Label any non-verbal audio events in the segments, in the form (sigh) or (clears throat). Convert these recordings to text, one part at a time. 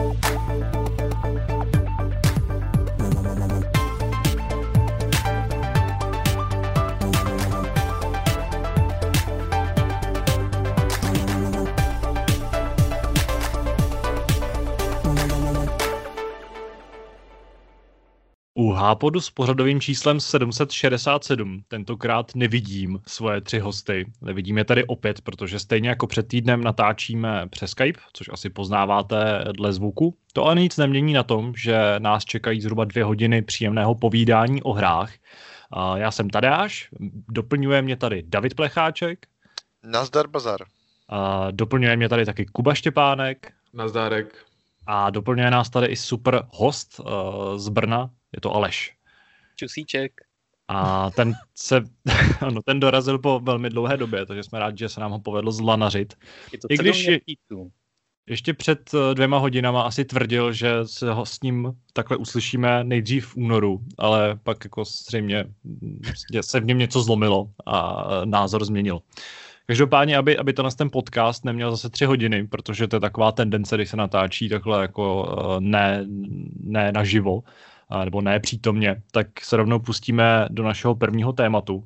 U Hápodu s pořadovým číslem 767 tentokrát nevidím svoje tři hosty. Nevidím je tady opět, protože stejně jako před týdnem natáčíme přes Skype, což asi poznáváte dle zvuku. To ale nic nemění na tom, že nás čekají zhruba dvě hodiny příjemného povídání o hrách. Já jsem Tadáš, doplňuje mě tady David Plecháček. Nazdar Bazar. Doplňuje mě tady taky Kuba Štěpánek. Nazdárek. A doplňuje nás tady i super host uh, z Brna, je to Aleš. Čusíček. A ten se, (laughs) ano, ten dorazil po velmi dlouhé době, takže jsme rádi, že se nám ho povedlo zlanařit. Je to I když je, ještě před eh, dvěma hodinama asi tvrdil, že se ho s ním takhle uslyšíme nejdřív v únoru, ale pak jako zřejmě se v něm něco zlomilo a eh, názor změnil. Každopádně, aby, aby to ten podcast neměl zase tři hodiny, protože to je taková tendence, když se natáčí takhle jako eh, ne, ne naživo, nebo ne přítomně, tak se rovnou pustíme do našeho prvního tématu,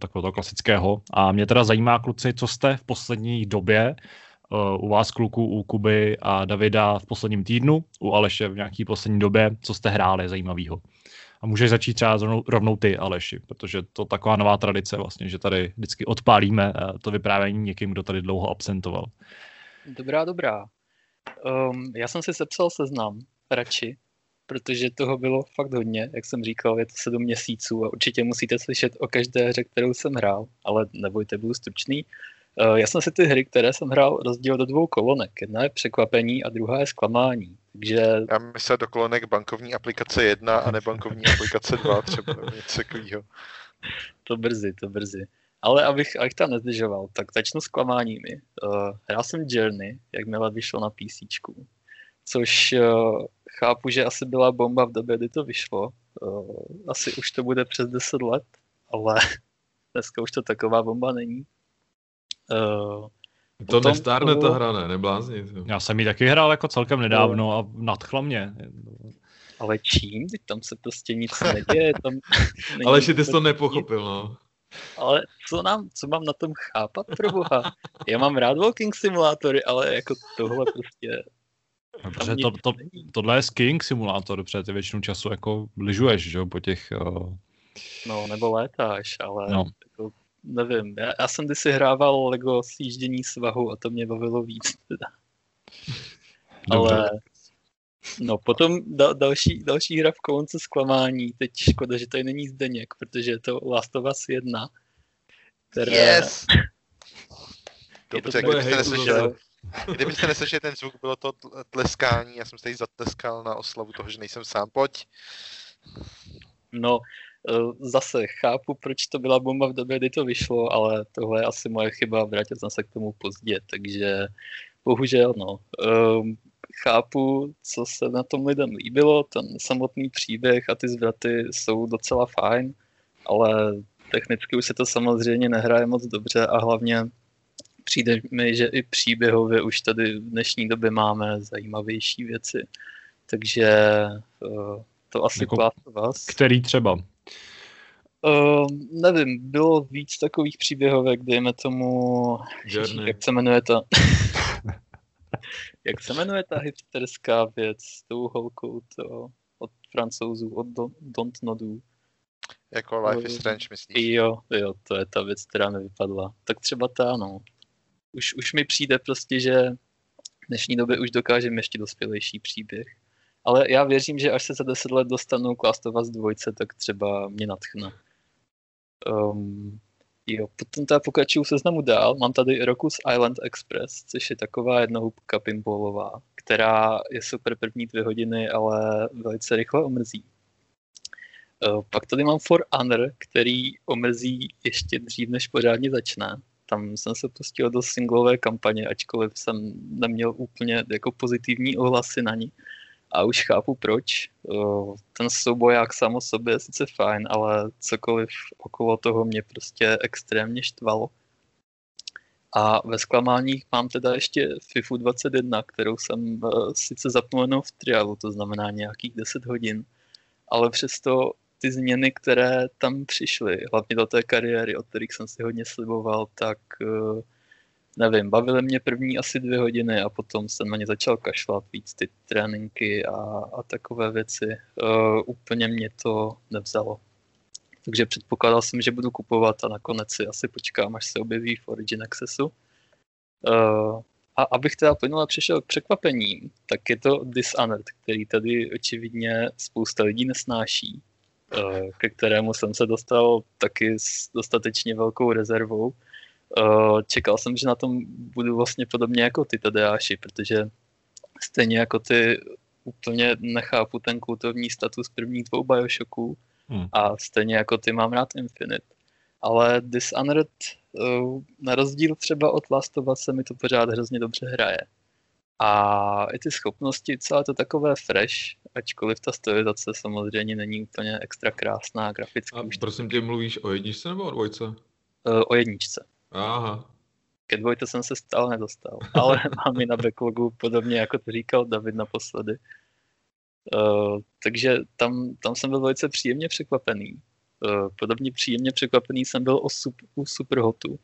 takového klasického. A mě teda zajímá, kluci, co jste v poslední době u vás kluků, u Kuby a Davida v posledním týdnu, u Aleše v nějaký poslední době, co jste hráli zajímavého. A můžeš začít třeba rovnou, rovnou ty, Aleši, protože to taková nová tradice vlastně, že tady vždycky odpálíme to vyprávění někým, kdo tady dlouho absentoval. Dobrá, dobrá. Um, já jsem si sepsal seznam radši, protože toho bylo fakt hodně, jak jsem říkal, je to sedm měsíců a určitě musíte slyšet o každé hře, kterou jsem hrál, ale nebojte, budu stručný. Eh, já jsem si ty hry, které jsem hrál, rozdělil do dvou kolonek. Jedna je překvapení a druhá je zklamání. Takže... Já myslím do kolonek bankovní aplikace 1 a nebankovní aplikace 2 třeba něco takového. To brzy, to brzy. Ale abych, abych tam nezdržoval, tak začnu s klamáními. Uh, hrál jsem Journey, jakmile vyšlo na PC, což uh, chápu, že asi byla bomba v době, kdy to vyšlo. Uh, asi už to bude přes 10 let, ale (laughs) dneska už to taková bomba není. Uh, to potom, nestárne ta hra, ne? Neblázni. Já jsem ji taky hrál jako celkem nedávno a nadchla mě. Ale čím? Tam se prostě nic neděje. Tam (laughs) ale že ty jsi to nepochopil, no. Ale co, nám, co mám na tom chápat, pro boha? Já mám rád walking simulátory, ale jako tohle prostě Dobře, to, to, tohle je skiing simulátor, protože ty většinu času jako lyžuješ, že jo, po těch... Uh... No, nebo létáš, ale no. jako, nevím, já, já jsem kdysi hrával Lego sjíždění svahu a to mě bavilo víc teda. Dobře. Ale No potom da, další, další hra v kolonce zklamání. Teď škoda, že tady není Zdeněk, protože je to Last of Us 1. Které... Yes! Dobře, kdybyste neslyšeli, Kdybyste neslyšeli ten zvuk, bylo to tleskání, já jsem se tady zatleskal na oslavu toho, že nejsem sám, pojď. No, e, zase chápu, proč to byla bomba v době, kdy to vyšlo, ale tohle je asi moje chyba, vrátil jsem se k tomu pozdě, takže bohužel, no. Um, chápu, co se na tom lidem líbilo, ten samotný příběh a ty zvraty jsou docela fajn, ale technicky už se to samozřejmě nehraje moc dobře a hlavně přijde mi, že i příběhově už tady v dnešní době máme zajímavější věci. Takže uh, to asi jako vás. Který třeba? Uh, nevím, bylo víc takových příběhovek, dejme tomu, Žádný. jak se jmenuje ta... (laughs) jak se jmenuje ta hipsterská věc s tou holkou to, od francouzů, od Don't Nodů? Jako Life is Strange, myslíš? Jo, jo, to je ta věc, která mi vypadla. Tak třeba ta, no už, už mi přijde prostě, že v dnešní době už dokážeme ještě dospělejší příběh. Ale já věřím, že až se za deset let dostanou k Last of Us 2, tak třeba mě natchne. Um, jo, potom teda pokračuju seznamu dál. Mám tady Rokus Island Express, což je taková jednohubka pinballová, která je super první dvě hodiny, ale velice rychle omrzí. Uh, pak tady mám For Honor, který omrzí ještě dřív, než pořádně začne tam jsem se pustil do singlové kampaně, ačkoliv jsem neměl úplně jako pozitivní ohlasy na ní. A už chápu proč. Ten souboják sám o sobě je sice fajn, ale cokoliv okolo toho mě prostě extrémně štvalo. A ve zklamáních mám teda ještě FIFU 21, kterou jsem uh, sice jenom v trialu, to znamená nějakých 10 hodin, ale přesto ty změny, které tam přišly, hlavně do té kariéry, od kterých jsem si hodně sliboval, tak uh, nevím, bavily mě první asi dvě hodiny a potom jsem na ně začal kašlat víc ty tréninky a, a takové věci. Uh, úplně mě to nevzalo. Takže předpokládal jsem, že budu kupovat a nakonec si asi počkám, až se objeví v Origin Accessu. Uh, a abych teda plynule přišel k překvapením, tak je to Dishonored, který tady očividně spousta lidí nesnáší, ke kterému jsem se dostal taky s dostatečně velkou rezervou. Uh, čekal jsem, že na tom budu vlastně podobně jako ty Tadeáši, protože stejně jako ty úplně nechápu ten kultovní status prvních dvou Bioshocků hmm. a stejně jako ty mám rád Infinite. Ale Dishonored, uh, na rozdíl třeba od Last of Us, se mi to pořád hrozně dobře hraje. A i ty schopnosti, celé to takové fresh, ačkoliv ta stylizace samozřejmě není úplně extra krásná grafická. A prosím tě, mluvíš o jedničce nebo o dvojce? Uh, o jedničce. Aha. Ke dvojce jsem se stále nedostal, (laughs) ale mám i na backlogu, podobně jako to říkal David naposledy. Uh, takže tam, tam jsem byl velice příjemně překvapený. Uh, podobně příjemně překvapený jsem byl o super, u Superhotu,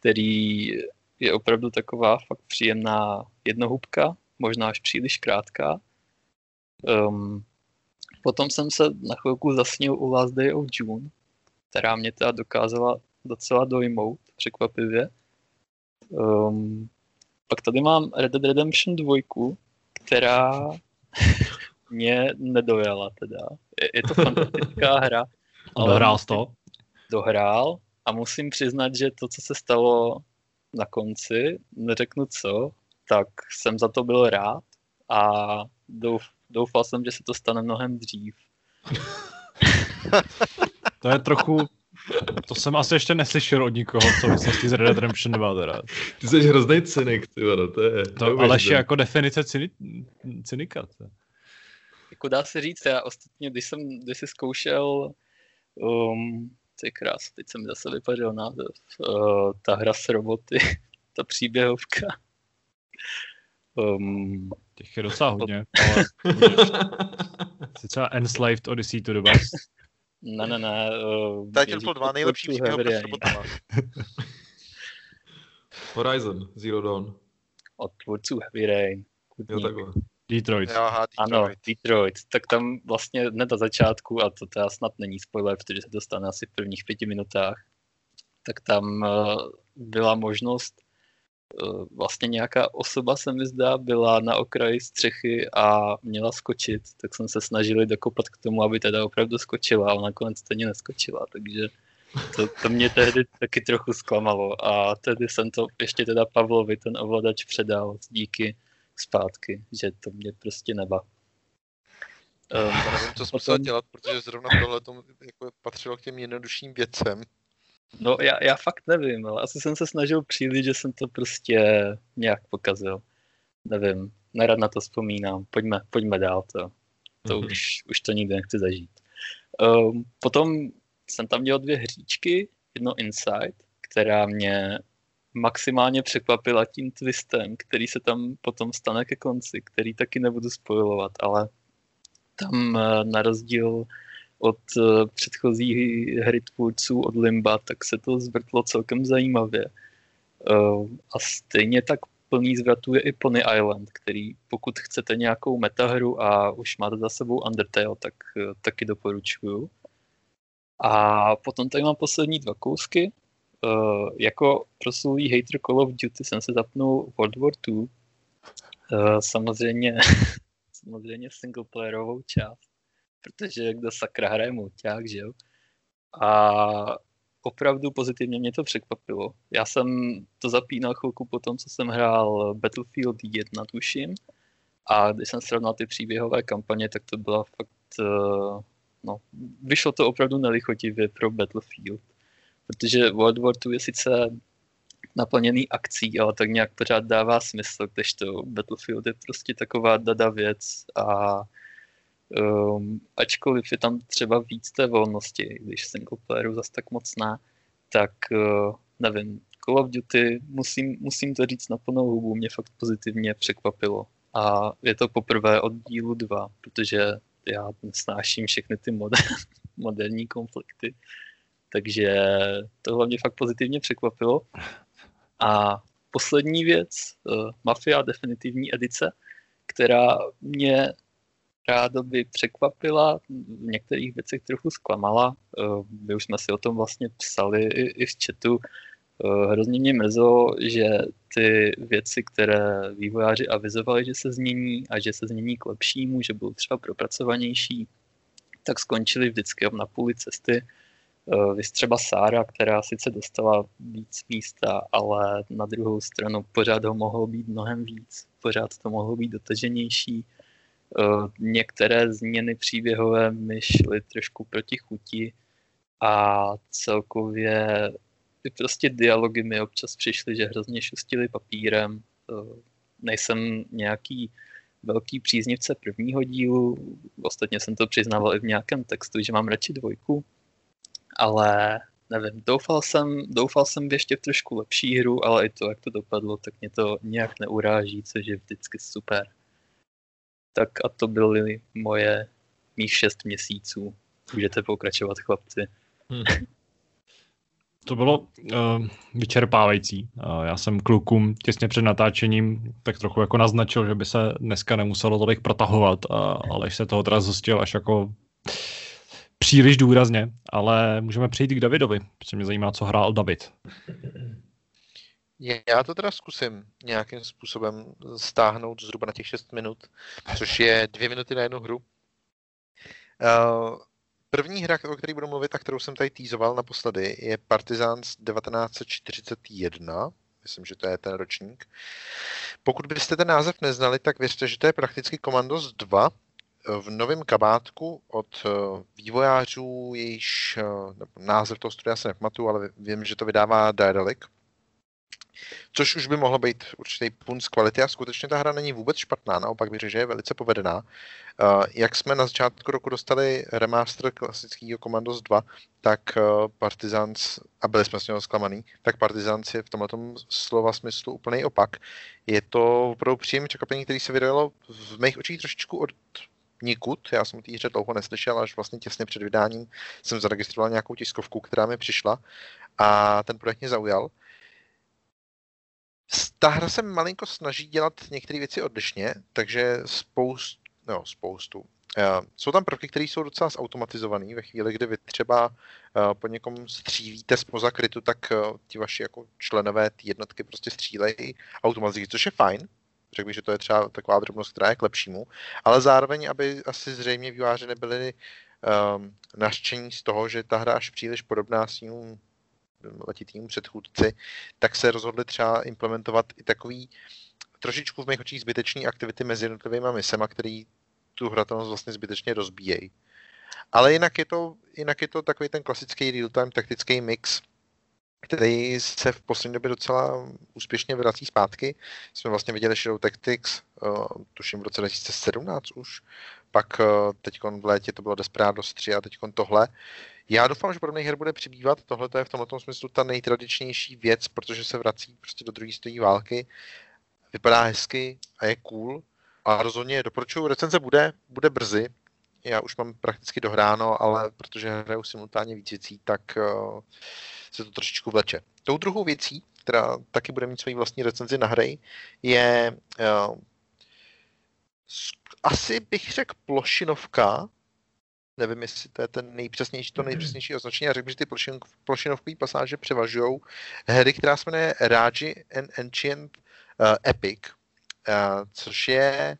který je opravdu taková fakt příjemná jednohubka, možná až příliš krátká. Um, potom jsem se na chvilku zasnil u Last Day of June, která mě teda dokázala docela dojmout, překvapivě. Um, pak tady mám Red Dead Redemption 2, která (laughs) mě nedojela teda. Je, je to fantastická (laughs) hra. Ale dohrál jsi to? Dohrál a musím přiznat, že to, co se stalo na konci, neřeknu co, tak jsem za to byl rád a douf, doufal jsem, že se to stane mnohem dřív. (laughs) to je trochu to jsem asi ještě neslyšel od nikoho v souvislosti s Red Dead Redemption 2 teda. Ty jsi hrozný cynik, ty vado, to je... To, ale je jako definice cyni, cynika. To. Jako dá se říct, já ostatně, když jsem, když jsi zkoušel um, ty krás, teď jsem zase vypadl název, uh, ta hra s roboty, (laughs) ta příběhovka. Um, Těch je docela hodně, ale (laughs) třeba Enslaved Odyssey to the Best. Ne, ne, ne. Uh, Titanfall 2, nejlepší příběh pro robotama. Horizon, Zero Dawn. Od tvůrců Heavy Rain. Jo, takhle. Detroit. Jo, aha, Detroit. Ano, Detroit. Tak tam vlastně hned na začátku, a to teda snad není spoiler, protože se to stane asi v prvních pěti minutách, tak tam uh, byla možnost uh, vlastně nějaká osoba se mi zdá byla na okraji střechy a měla skočit, tak jsem se snažili dokopat k tomu, aby teda opravdu skočila, ale nakonec stejně neskočila, takže to, to mě tehdy taky trochu zklamalo a tehdy jsem to ještě teda Pavlovi, ten ovladač, předal díky zpátky, že to mě prostě neba. Um, já nevím, co (laughs) jsem potom... dělat, protože zrovna tohle tomu jako patřilo k těm jednodušším věcem. No já, já fakt nevím, ale asi jsem se snažil příliš, že jsem to prostě nějak pokazil. Nevím, nerad na to vzpomínám. Pojďme, pojďme dál to. To mm-hmm. už, už to nikdy nechci zažít. Um, potom jsem tam měl dvě hříčky, jedno Inside, která mě maximálně překvapila tím twistem, který se tam potom stane ke konci, který taky nebudu spojovat, ale tam eh, na rozdíl od eh, předchozí hry tvůrců od Limba, tak se to zvrtlo celkem zajímavě. Eh, a stejně tak plný zvratů je i Pony Island, který pokud chcete nějakou metahru a už máte za sebou Undertale, tak taky doporučuju. A potom tady mám poslední dva kousky. Uh, jako proslulý hater Call of Duty jsem se zapnul World War II. Uh, samozřejmě, (laughs) samozřejmě singleplayerovou část, protože kdo sakra hraje mulťák, že jo? A opravdu pozitivně mě to překvapilo. Já jsem to zapínal chvilku po tom, co jsem hrál Battlefield 1, tuším. A když jsem srovnal ty příběhové kampaně, tak to byla fakt... Uh, no, vyšlo to opravdu nelichotivě pro Battlefield protože World War II je sice naplněný akcí, ale tak nějak pořád dává smysl, když to Battlefield je prostě taková dada věc a um, ačkoliv je tam třeba víc té volnosti, když single playeru zase tak moc ne, tak uh, nevím, Call of Duty, musím, musím to říct na plnou hubu, mě fakt pozitivně překvapilo. A je to poprvé od dílu 2, protože já snáším všechny ty moder, (laughs) moderní konflikty. Takže tohle mě fakt pozitivně překvapilo. A poslední věc, uh, Mafia definitivní edice, která mě rádoby překvapila, v některých věcech trochu zklamala. Uh, my už jsme si o tom vlastně psali i, i v chatu. Uh, hrozně mě mrzelo, že ty věci, které vývojáři avizovali, že se změní a že se změní k lepšímu, že budou třeba propracovanější, tak skončily vždycky na půli cesty Eh, Vy třeba Sára, která sice dostala víc místa, ale na druhou stranu pořád ho mohlo být mnohem víc, pořád to mohlo být dotaženější. Eh, některé změny příběhové mi šly trošku proti chuti a celkově prostě dialogy mi občas přišly, že hrozně šustili papírem. Eh, nejsem nějaký velký příznivce prvního dílu, ostatně jsem to přiznával i v nějakém textu, že mám radši dvojku, ale nevím, doufal jsem, doufal jsem v ještě trošku lepší hru, ale i to, jak to dopadlo, tak mě to nějak neuráží, což je vždycky super. Tak a to byly moje mých šest měsíců. Můžete pokračovat, chlapci. Hmm. To bylo uh, vyčerpávající. Uh, já jsem klukům těsně před natáčením tak trochu jako naznačil, že by se dneska nemuselo tolik protahovat, uh, ale se toho teda zjistil až jako příliš důrazně, ale můžeme přejít k Davidovi, protože mě zajímá, co hrál David. Já to teda zkusím nějakým způsobem stáhnout zhruba na těch 6 minut, což je dvě minuty na jednu hru. Uh, první hra, o které budu mluvit a kterou jsem tady týzoval naposledy, je Partizans 1941. Myslím, že to je ten ročník. Pokud byste ten název neznali, tak věřte, že to je prakticky Commandos 2, v novém kabátku od eh, vývojářů, jejíž eh, název toho studia se nepamatuju, ale vím, že to vydává Daedalic. Což už by mohlo být určitý punt kvality a skutečně ta hra není vůbec špatná, naopak bych řekl, že je velice povedená. Uh, jak jsme na začátku roku dostali remaster klasického Commandos 2, tak Partisans, a byli jsme s něho zklamaný, tak Partisans je v tomto slova smyslu úplný opak. Je to opravdu příjemné překvapení, který se vydalo v mých očích trošičku od nikud. Já jsem o té hře dlouho neslyšel, až vlastně těsně před vydáním jsem zaregistroval nějakou tiskovku, která mi přišla a ten projekt mě zaujal. Ta hra se malinko snaží dělat některé věci odlišně, takže spoustu, no, spoustu. Uh, jsou tam prvky, které jsou docela zautomatizované. Ve chvíli, kdy vy třeba uh, po někom střílíte spoza krytu, tak uh, ti vaši jako členové ty jednotky prostě střílejí automaticky, což je fajn. Řekl bych, že to je třeba taková drobnost, která je k lepšímu. Ale zároveň, aby asi zřejmě výváři nebyli um, naštění z toho, že ta hra až příliš podobná svým letitým předchůdci, tak se rozhodli třeba implementovat i takový trošičku v mých očích zbytečný aktivity mezi jednotlivými misema, který tu hratelnost vlastně zbytečně rozbíjejí. Ale jinak je to, jinak je to takový ten klasický real-time taktický mix, který se v poslední době docela úspěšně vrací zpátky. Jsme vlastně viděli Shadow Tactics, uh, tuším v roce 2017 už, pak uh, teď v létě to bylo Desperados 3 a teď tohle. Já doufám, že podobných her bude přibývat. Tohle je v tomto smyslu ta nejtradičnější věc, protože se vrací prostě do druhé světové války. Vypadá hezky a je cool. A rozhodně doporučuju, recenze bude, bude brzy. Já už mám prakticky dohráno, ale protože hraju simultánně víc věcí, tak uh, se to trošičku vleče. Tou druhou věcí, která taky bude mít svoji vlastní recenzi na hry, je uh, asi bych řekl plošinovka, nevím, jestli to je ten nejpřesnější, to nejpřesnější označení, a řekl že ty plošin, plošinovkové pasáže převažují hry, která se jmenuje Raji and Ancient uh, Epic, uh, což je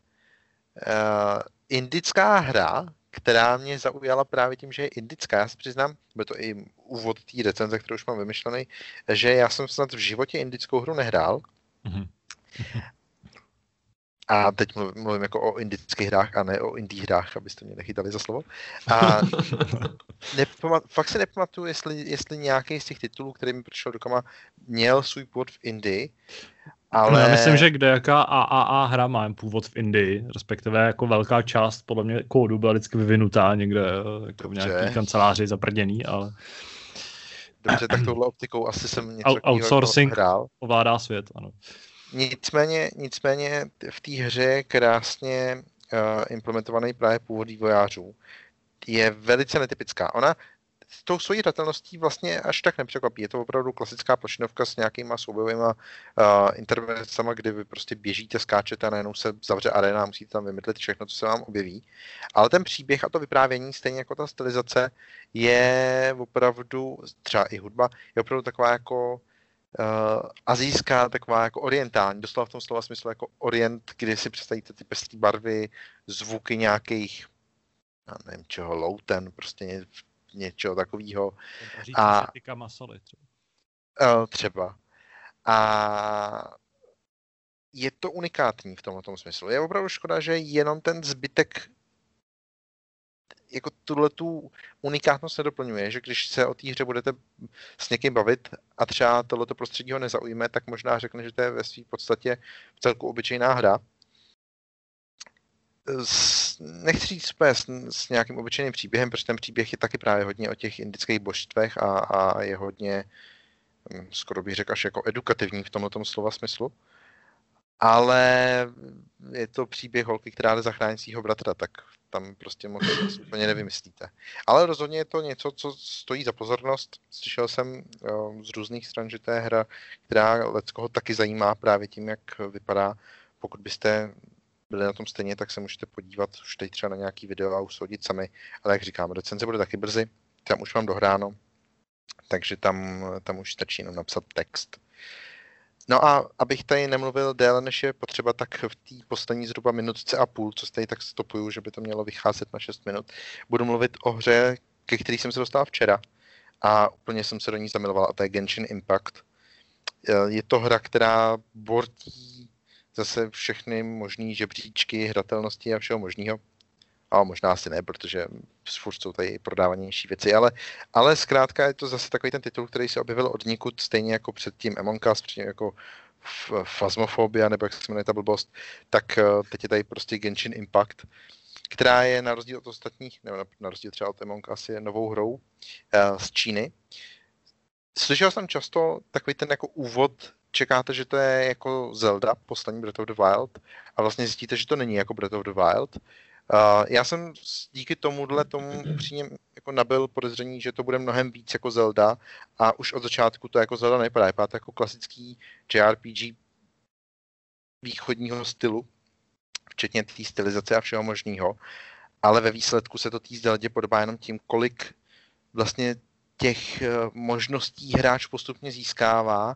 uh, indická hra, která mě zaujala právě tím, že je indická. Já se přiznám, byl to i úvod té recenze, kterou už mám vymyšlený, že já jsem snad v životě indickou hru nehrál. Mm-hmm. A teď mluvím, mluvím jako o indických hrách a ne o indie hrách, abyste mě nechytali za slovo. A (laughs) nepamat, fakt si nepamatuju, jestli, jestli nějaký z těch titulů, který mi přišel do kama, měl svůj původ v Indii. Ale... Já myslím, že kde jaká AAA hra má původ v Indii, respektive jako velká část podle mě kódu byla vždycky vyvinutá někde jako v nějaké kanceláři zaprděný, ale Dobře, tak touhle optikou asi jsem něco Out- outsourcing hrál. ovládá svět, ano. Nicméně, nicméně v té hře je krásně uh, implementovaný právě původ vývojářů. Je velice netypická. Ona s tou svojí hratelností vlastně až tak nepřekvapí. Je to opravdu klasická plošinovka s nějakýma soubojovými uh, intervencema, kdy vy prostě běžíte, skáčete a najednou se zavře arena a musíte tam vymyslet všechno, co se vám objeví. Ale ten příběh a to vyprávění, stejně jako ta stylizace, je opravdu, třeba i hudba, je opravdu taková jako uh, azijská, taková jako orientální, doslova v tom slova smyslu jako orient, kdy si představíte ty pestré barvy, zvuky nějakých já nevím čeho, louten, prostě něčeho takového. A masoly třeba. Uh, třeba. A je to unikátní v tomto smyslu. Je opravdu škoda, že jenom ten zbytek jako tuhle tu unikátnost nedoplňuje, že když se o té hře budete s někým bavit a třeba tohleto prostředí ho nezaujme, tak možná řekne, že to je ve své podstatě v celku obyčejná hra. S, nechci říct úplně s, s nějakým obyčejným příběhem, protože ten příběh je taky právě hodně o těch indických božstvech a, a je hodně, hm, skoro bych řekl, až jako edukativní v tomto slova smyslu. Ale je to příběh holky, která jde zachránit svého bratra, tak tam prostě moc úplně nevymyslíte. Ale rozhodně je to něco, co stojí za pozornost. Slyšel jsem z různých stran, že to je hra, která Leckoho taky zajímá právě tím, jak vypadá. Pokud byste byli na tom stejně, tak se můžete podívat už teď třeba na nějaký video a usoudit sami. Ale jak říkám, recenze bude taky brzy, tam už mám dohráno, takže tam, tam už stačí jenom napsat text. No a abych tady nemluvil déle, než je potřeba, tak v té poslední zhruba minutce a půl, co tady tak stopuju, že by to mělo vycházet na 6 minut, budu mluvit o hře, ke který jsem se dostal včera a úplně jsem se do ní zamiloval a to je Genshin Impact. Je to hra, která bortí zase všechny možné žebříčky, hratelnosti a všeho možného. A možná asi ne, protože furt jsou tady prodávanější věci, ale, ale zkrátka je to zase takový ten titul, který se objevil od nikud, stejně jako před tím Among Us, předtím jako Phasmophobia, nebo jak se jmenuje ta blbost, tak eh, teď je tady prostě Genshin Impact, která je na rozdíl od ostatních, nebo na rozdíl třeba od Among Us, je novou hrou uh, z Číny. Slyšel jsem často takový ten jako úvod čekáte, že to je jako Zelda, poslední Breath of the Wild, a vlastně zjistíte, že to není jako Breath of the Wild. Uh, já jsem díky tomuhle tomu upřímně jako nabil podezření, že to bude mnohem víc jako Zelda a už od začátku to jako Zelda nevypadá, vypadá to jako klasický JRPG východního stylu, včetně té stylizace a všeho možného, ale ve výsledku se to té Zeldě podobá jenom tím, kolik vlastně těch eh, možností hráč postupně získává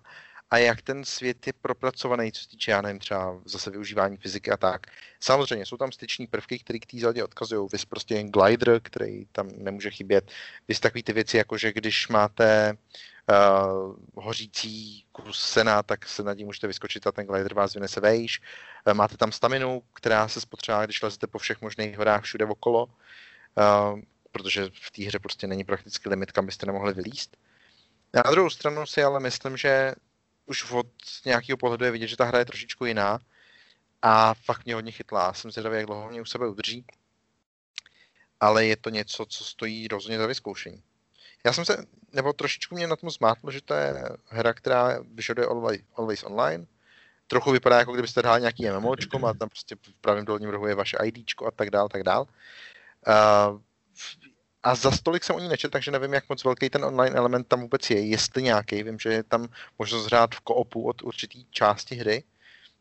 a jak ten svět je propracovaný, co se týče, já nevím, třeba zase využívání fyziky a tak. Samozřejmě jsou tam styční prvky, které k té zeldě odkazují. Vy prostě jen glider, který tam nemůže chybět. Vy takové ty věci, jako že když máte uh, hořící kus sena, tak se nad ním můžete vyskočit a ten glider vás vynese vejš. Uh, máte tam staminu, která se spotřebuje, když lezete po všech možných horách všude okolo, uh, protože v té hře prostě není prakticky limit, kam byste nemohli vylíst. Na druhou stranu si ale myslím, že už od nějakého pohledu je vidět, že ta hra je trošičku jiná a fakt mě hodně chytlá. Jsem zvědavý, jak dlouho mě u sebe udrží. Ale je to něco, co stojí rozhodně za vyzkoušení. Já jsem se, nebo trošičku mě na tom zmátlo, že to je hra, která vyžaduje always, always online. Trochu vypadá, jako kdybyste hráli nějaký MMOčko, má tam prostě v pravém dolním rohu je vaše IDčko a tak dál, tak dál. Uh, a za stolik jsem o ní nečet, takže nevím, jak moc velký ten online element tam vůbec je, jestli nějaký. Vím, že je tam možnost hrát v koopu od určitý části hry.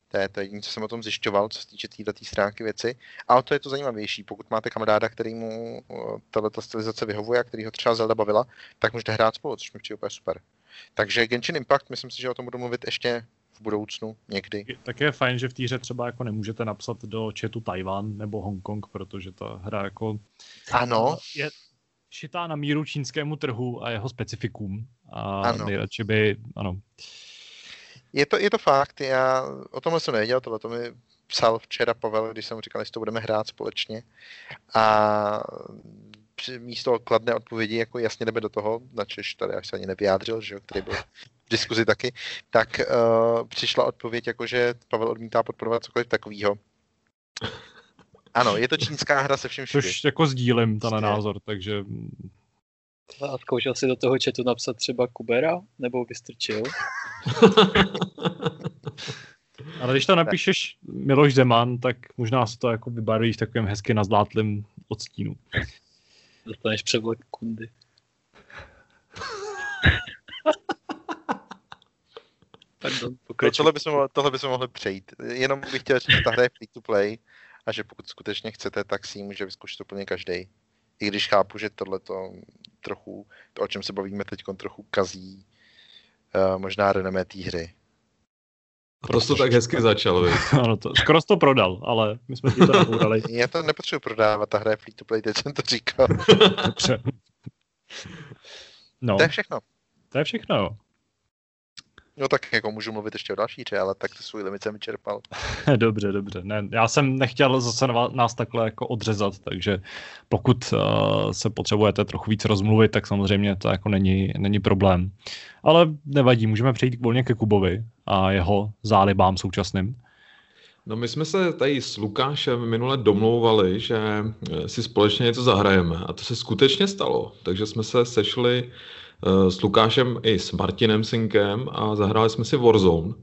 To je to jediné, co jsem o tom zjišťoval, co se týče této stránky věci. A o to je to zajímavější. Pokud máte kamaráda, který mu tato stylizace vyhovuje a který ho třeba Zelda bavila, tak můžete hrát spolu, což mi přijde úplně super. Takže Genshin Impact, myslím si, že o tom budu mluvit ještě v budoucnu někdy. Tak je fajn, že v té hře třeba jako nemůžete napsat do chatu Taiwan nebo Hongkong, protože ta hra jako... Ano. Je, šitá na míru čínskému trhu a jeho specifikům. A ano. nejradši by, ano. Je to, je to fakt, já o tomhle jsem nevěděl, tohle to mi psal včera Pavel, když jsem mu říkal, že to budeme hrát společně. A místo kladné odpovědi, jako jasně jdeme do toho, načež tady až se ani nevyjádřil, že jo, který byl v diskuzi taky, tak uh, přišla odpověď, jako že Pavel odmítá podporovat cokoliv takového. Ano, je to čínská hra se vším všude. Což jako sdílím ten názor, takže... A zkoušel si do toho chatu napsat třeba Kubera? Nebo vystrčil? (laughs) Ale když to napíšeš Miloš Zeman, tak možná se to jako vybarvíš takovým hezky na zlátlým odstínu. Dostaneš převlek kundy. (laughs) Pardon, no, tohle, bychom, tohle bychom mohli přejít. Jenom bych chtěl říct, že ta hra je free to play a že pokud skutečně chcete, tak si ji může vyzkoušet úplně každý. I když chápu, že tohle to trochu, to o čem se bavíme teď, trochu kazí uh, možná renomé té hry. A to to tak hezky začal, (laughs) ano, to, skoro to prodal, ale my jsme ti to nabourali. (laughs) Já to nepotřebuji prodávat, ta hra je free to play, teď jsem to říkal. (laughs) Dobře. No. To je všechno. To je všechno, jo. No tak jako můžu mluvit ještě o další hře, ale tak to svůj limit jsem vyčerpal. (laughs) dobře, dobře. Ne, já jsem nechtěl zase nás takhle jako odřezat, takže pokud uh, se potřebujete trochu víc rozmluvit, tak samozřejmě to jako není, není problém. Ale nevadí, můžeme přejít volně ke Kubovi a jeho zálibám současným. No my jsme se tady s Lukášem minule domlouvali, že eh, si společně něco zahrajeme a to se skutečně stalo. Takže jsme se sešli s Lukášem i s Martinem Synkem a zahráli jsme si Warzone.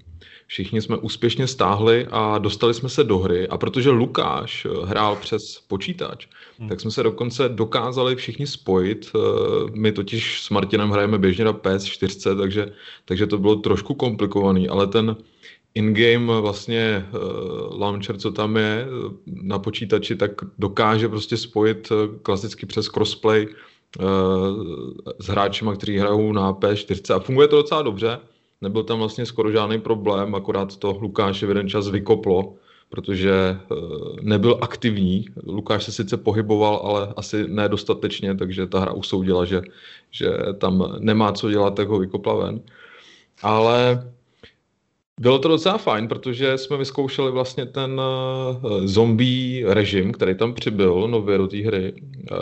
Všichni jsme úspěšně stáhli a dostali jsme se do hry a protože Lukáš eh, hrál přes počítač, hmm. tak jsme se dokonce dokázali všichni spojit. Eh, my totiž s Martinem hrajeme běžně na PS4, takže, takže to bylo trošku komplikovaný, ale ten in-game vlastně launcher, co tam je na počítači, tak dokáže prostě spojit klasicky přes crossplay s hráčima, kteří hrajou na P4 a funguje to docela dobře. Nebyl tam vlastně skoro žádný problém, akorát to Lukáš v jeden čas vykoplo, protože eh, nebyl aktivní. Lukáš se sice pohyboval, ale asi nedostatečně, takže ta hra usoudila, že, že tam nemá co dělat, tak ho vykopla ven. Ale bylo to docela fajn, protože jsme vyzkoušeli vlastně ten uh, zombie režim, který tam přibyl nově do té hry. Uh,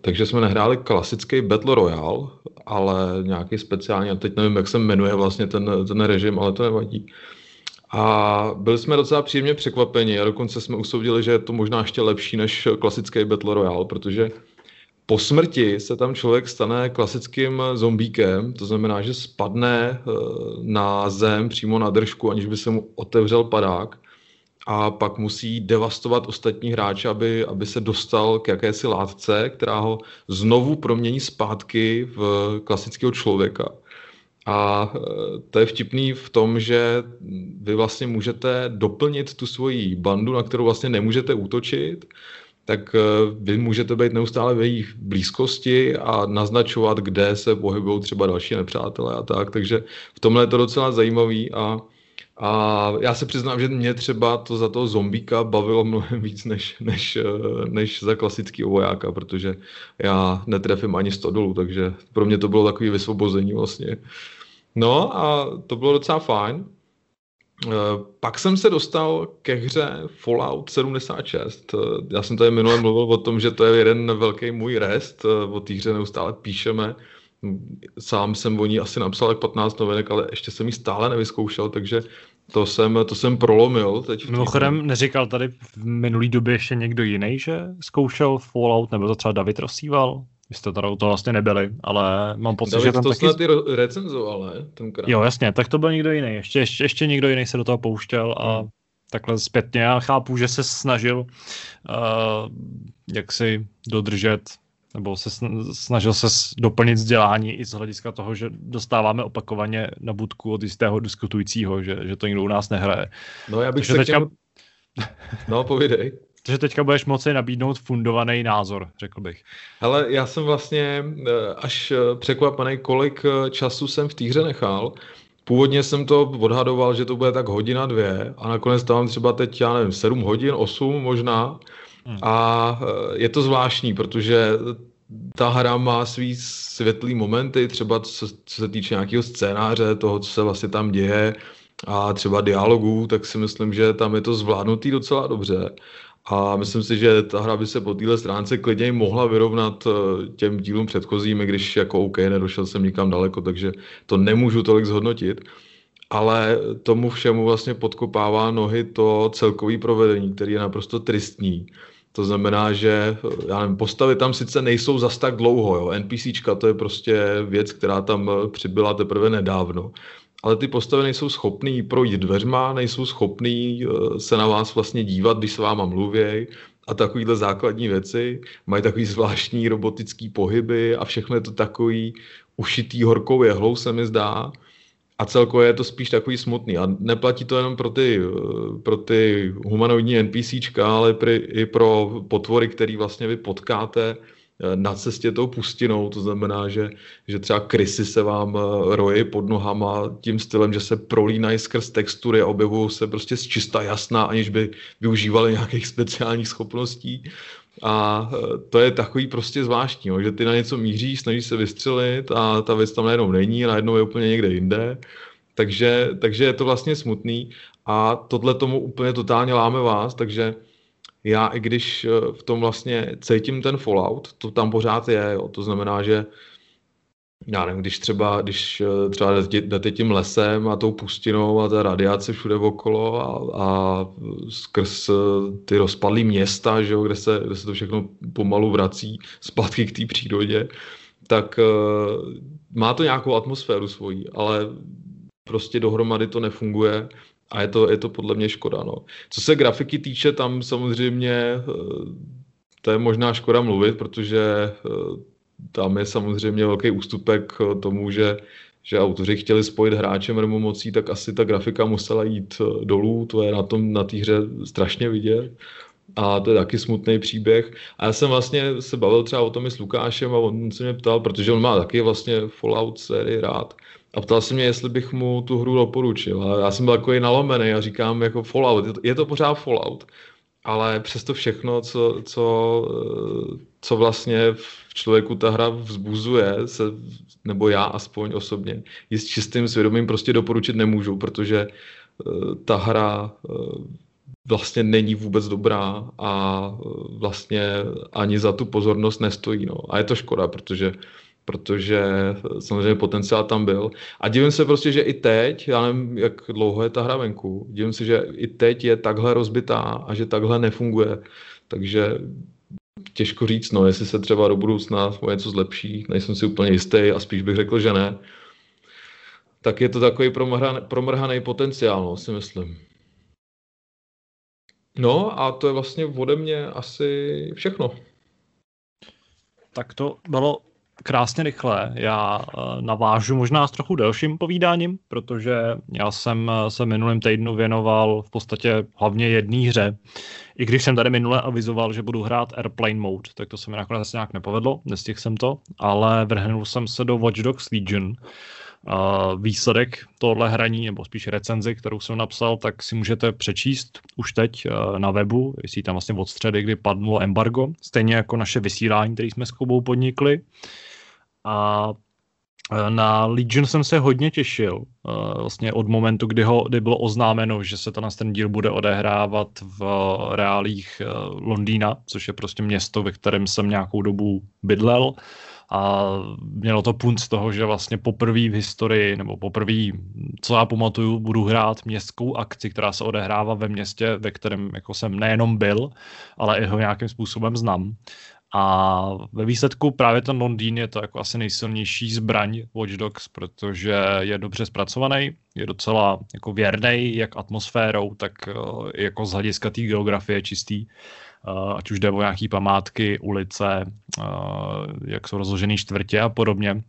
takže jsme nehráli klasický Battle Royale, ale nějaký speciální, a teď nevím, jak se jmenuje vlastně ten, ten režim, ale to nevadí. A byli jsme docela příjemně překvapeni a dokonce jsme usoudili, že je to možná ještě lepší než klasický Battle Royale, protože po smrti se tam člověk stane klasickým zombíkem, to znamená, že spadne eh, na zem přímo na držku, aniž by se mu otevřel padák a pak musí devastovat ostatní hráče, aby, aby se dostal k jakési látce, která ho znovu promění zpátky v klasického člověka. A eh, to je vtipný v tom, že vy vlastně můžete doplnit tu svoji bandu, na kterou vlastně nemůžete útočit, tak eh, vy můžete být neustále v jejich blízkosti a naznačovat, kde se pohybují třeba další nepřátelé a tak, takže v tomhle je to docela zajímavý a, a já se přiznám, že mě třeba to za toho zombíka bavilo mnohem víc než, než, eh, než za klasický vojáka, protože já netrefím ani 100 dolů, takže pro mě to bylo takové vysvobození vlastně. No a to bylo docela fajn. Eh, pak jsem se dostal ke hře Fallout 76. Eh, já jsem tady minule mluvil o tom, že to je jeden velký můj rest. Eh, o té hře neustále píšeme. Sám jsem o ní asi napsal jak 15 novinek, ale ještě jsem ji stále nevyzkoušel, takže to jsem, to jsem prolomil. Teď Mimochodem neříkal tady v minulý době ještě někdo jiný, že zkoušel Fallout, nebo to třeba David rozsíval? Vy jste tady u toho vlastně nebyli, ale mám pocit, David, že tam to taky... snad ty recenzoval, ne? Tenkrát. Jo, jasně, tak to byl někdo jiný. Ještě, ještě, ještě někdo jiný se do toho pouštěl a hmm. takhle zpětně. Já chápu, že se snažil uh, jak si dodržet nebo se snažil se doplnit vzdělání i z hlediska toho, že dostáváme opakovaně na budku od jistého diskutujícího, že, že to nikdo u nás nehraje. No já bych Takže se teďka... Těm... No, povídej. Takže teďka budeš moci nabídnout fundovaný názor, řekl bych. Ale já jsem vlastně eh, až eh, překvapený, kolik eh, času jsem v týře nechal. Původně jsem to odhadoval, že to bude tak hodina, dvě a nakonec tam třeba teď, já nevím, sedm hodin, osm možná. Hmm. A je to zvláštní, protože ta hra má svý světlý momenty, třeba co, co se týče nějakého scénáře, toho, co se vlastně tam děje a třeba dialogů, tak si myslím, že tam je to zvládnutý docela dobře. A myslím si, že ta hra by se po téhle stránce klidně mohla vyrovnat eh, těm dílům předchozím, když jako OK, nedošel jsem nikam daleko, takže to nemůžu tolik zhodnotit. Ale tomu všemu vlastně podkopává nohy to celkový provedení, který je naprosto tristní. To znamená, že já nevím, postavy tam sice nejsou zas tak dlouho, jo. NPCčka to je prostě věc, která tam přibyla teprve nedávno. Ale ty postavy nejsou schopný projít dveřma, nejsou schopný eh, se na vás vlastně dívat, když s váma mluví a takovýhle základní věci. Mají takový zvláštní robotický pohyby a všechno je to takový ušitý horkou jehlou, se mi zdá. A celkově je to spíš takový smutný. A neplatí to jenom pro ty, pro ty humanoidní NPCčka, ale i pro potvory, který vlastně vy potkáte Eh, na cestě tou pustinou, to znamená, že, že třeba krysy se vám eh, rojí pod nohama tím stylem, že se prolínají skrz textury a objevují se prostě z čista jasná, aniž by využívali nějakých speciálních schopností. A eh, to je takový prostě zvláštní, že ty na něco míříš, snažíš se vystřelit a ta věc tam najednou není a najednou je úplně někde jinde. Takže, takže je to vlastně smutný a tohle tomu úplně totálně láme vás, takže já i když eh, v tom vlastně cítím ten Fallout, to tam pořád je, jo. to znamená, že já nevím, když třeba, když eh, třeba jdete tím lesem a tou pustinou a ta radiace všude okolo a, a skrz eh, ty rozpadlý města, že jo, kde, se, kde se to všechno pomalu vrací zpátky k té přírodě, tak uh, má to nějakou atmosféru svoji, ale prostě dohromady to nefunguje a je to, je to podle mě škoda. No. Co se grafiky týče, tam samozřejmě eh, to je možná škoda mluvit, protože eh, tam je samozřejmě velký ústupek tomu, že, že autoři chtěli spojit hráče mocí, tak asi ta grafika musela jít eh, dolů, to je na tom na té hře strašně vidět. A to je taky smutný příběh. A já jsem vlastně se bavil třeba o tom i s Lukášem a on se mě ptal, protože on má taky vlastně Fallout sérii rád a ptal se mě, jestli bych mu tu hru doporučil. A já jsem byl takový nalomený a říkám jako Fallout. Je to, je to pořád Fallout, ale přesto všechno, co, co, co vlastně v člověku ta hra vzbuzuje, se, nebo já aspoň osobně, je s čistým svědomím prostě doporučit nemůžu, protože uh, ta hra uh, vlastně není vůbec dobrá a uh, vlastně ani za tu pozornost nestojí. No. A je to škoda, protože uh, protože samozřejmě potenciál tam byl. A divím se prostě, že i teď, já nevím, jak dlouho je ta hra venku, divím se, že i teď je takhle rozbitá a že takhle nefunguje. Takže těžko říct, no, jestli se třeba do budoucna něco zlepší, nejsem si úplně jistý a spíš bych řekl, že ne. Tak je to takový promrhaný, promrhaný potenciál, no, si myslím. No a to je vlastně ode mě asi všechno. Tak to bylo krásně rychle. Já eh, navážu možná s trochu delším povídáním, protože já jsem eh, se minulým týdnu věnoval v podstatě hlavně jedné hře. I když jsem tady minule avizoval, že budu hrát Airplane Mode, tak to se mi nakonec nějak nepovedlo, nestihl jsem to, ale vrhnul jsem se do Watch Dogs Legion, výsledek tohle hraní, nebo spíš recenzi, kterou jsem napsal, tak si můžete přečíst už teď uh, na webu, jestli tam vlastně od středy, kdy padlo embargo, stejně jako naše vysílání, které jsme s Kubou podnikli. A e, na Legion jsem se hodně těšil, e, vlastně od momentu, kdy, ho, kdy bylo oznámeno, že se ten, ten díl bude odehrávat v reálích Londýna, což je prostě město, ve kterém jsem nějakou dobu bydlel a mělo to punt z toho, že vlastně poprvé v historii, nebo poprvé, co já pamatuju, budu hrát městskou akci, která se odehrává ve městě, ve kterém jako jsem nejenom byl, ale i ho nějakým způsobem znám. A ve výsledku právě ten Londýn je to jako asi nejsilnější zbraň Watch Dogs, protože je dobře zpracovaný, je docela jako věrný, jak atmosférou, tak eh, jako z hlediska té geografie čistý. Uh, ať už jde o nějaké památky, ulice, uh, jak jsou rozložené čtvrtě a podobně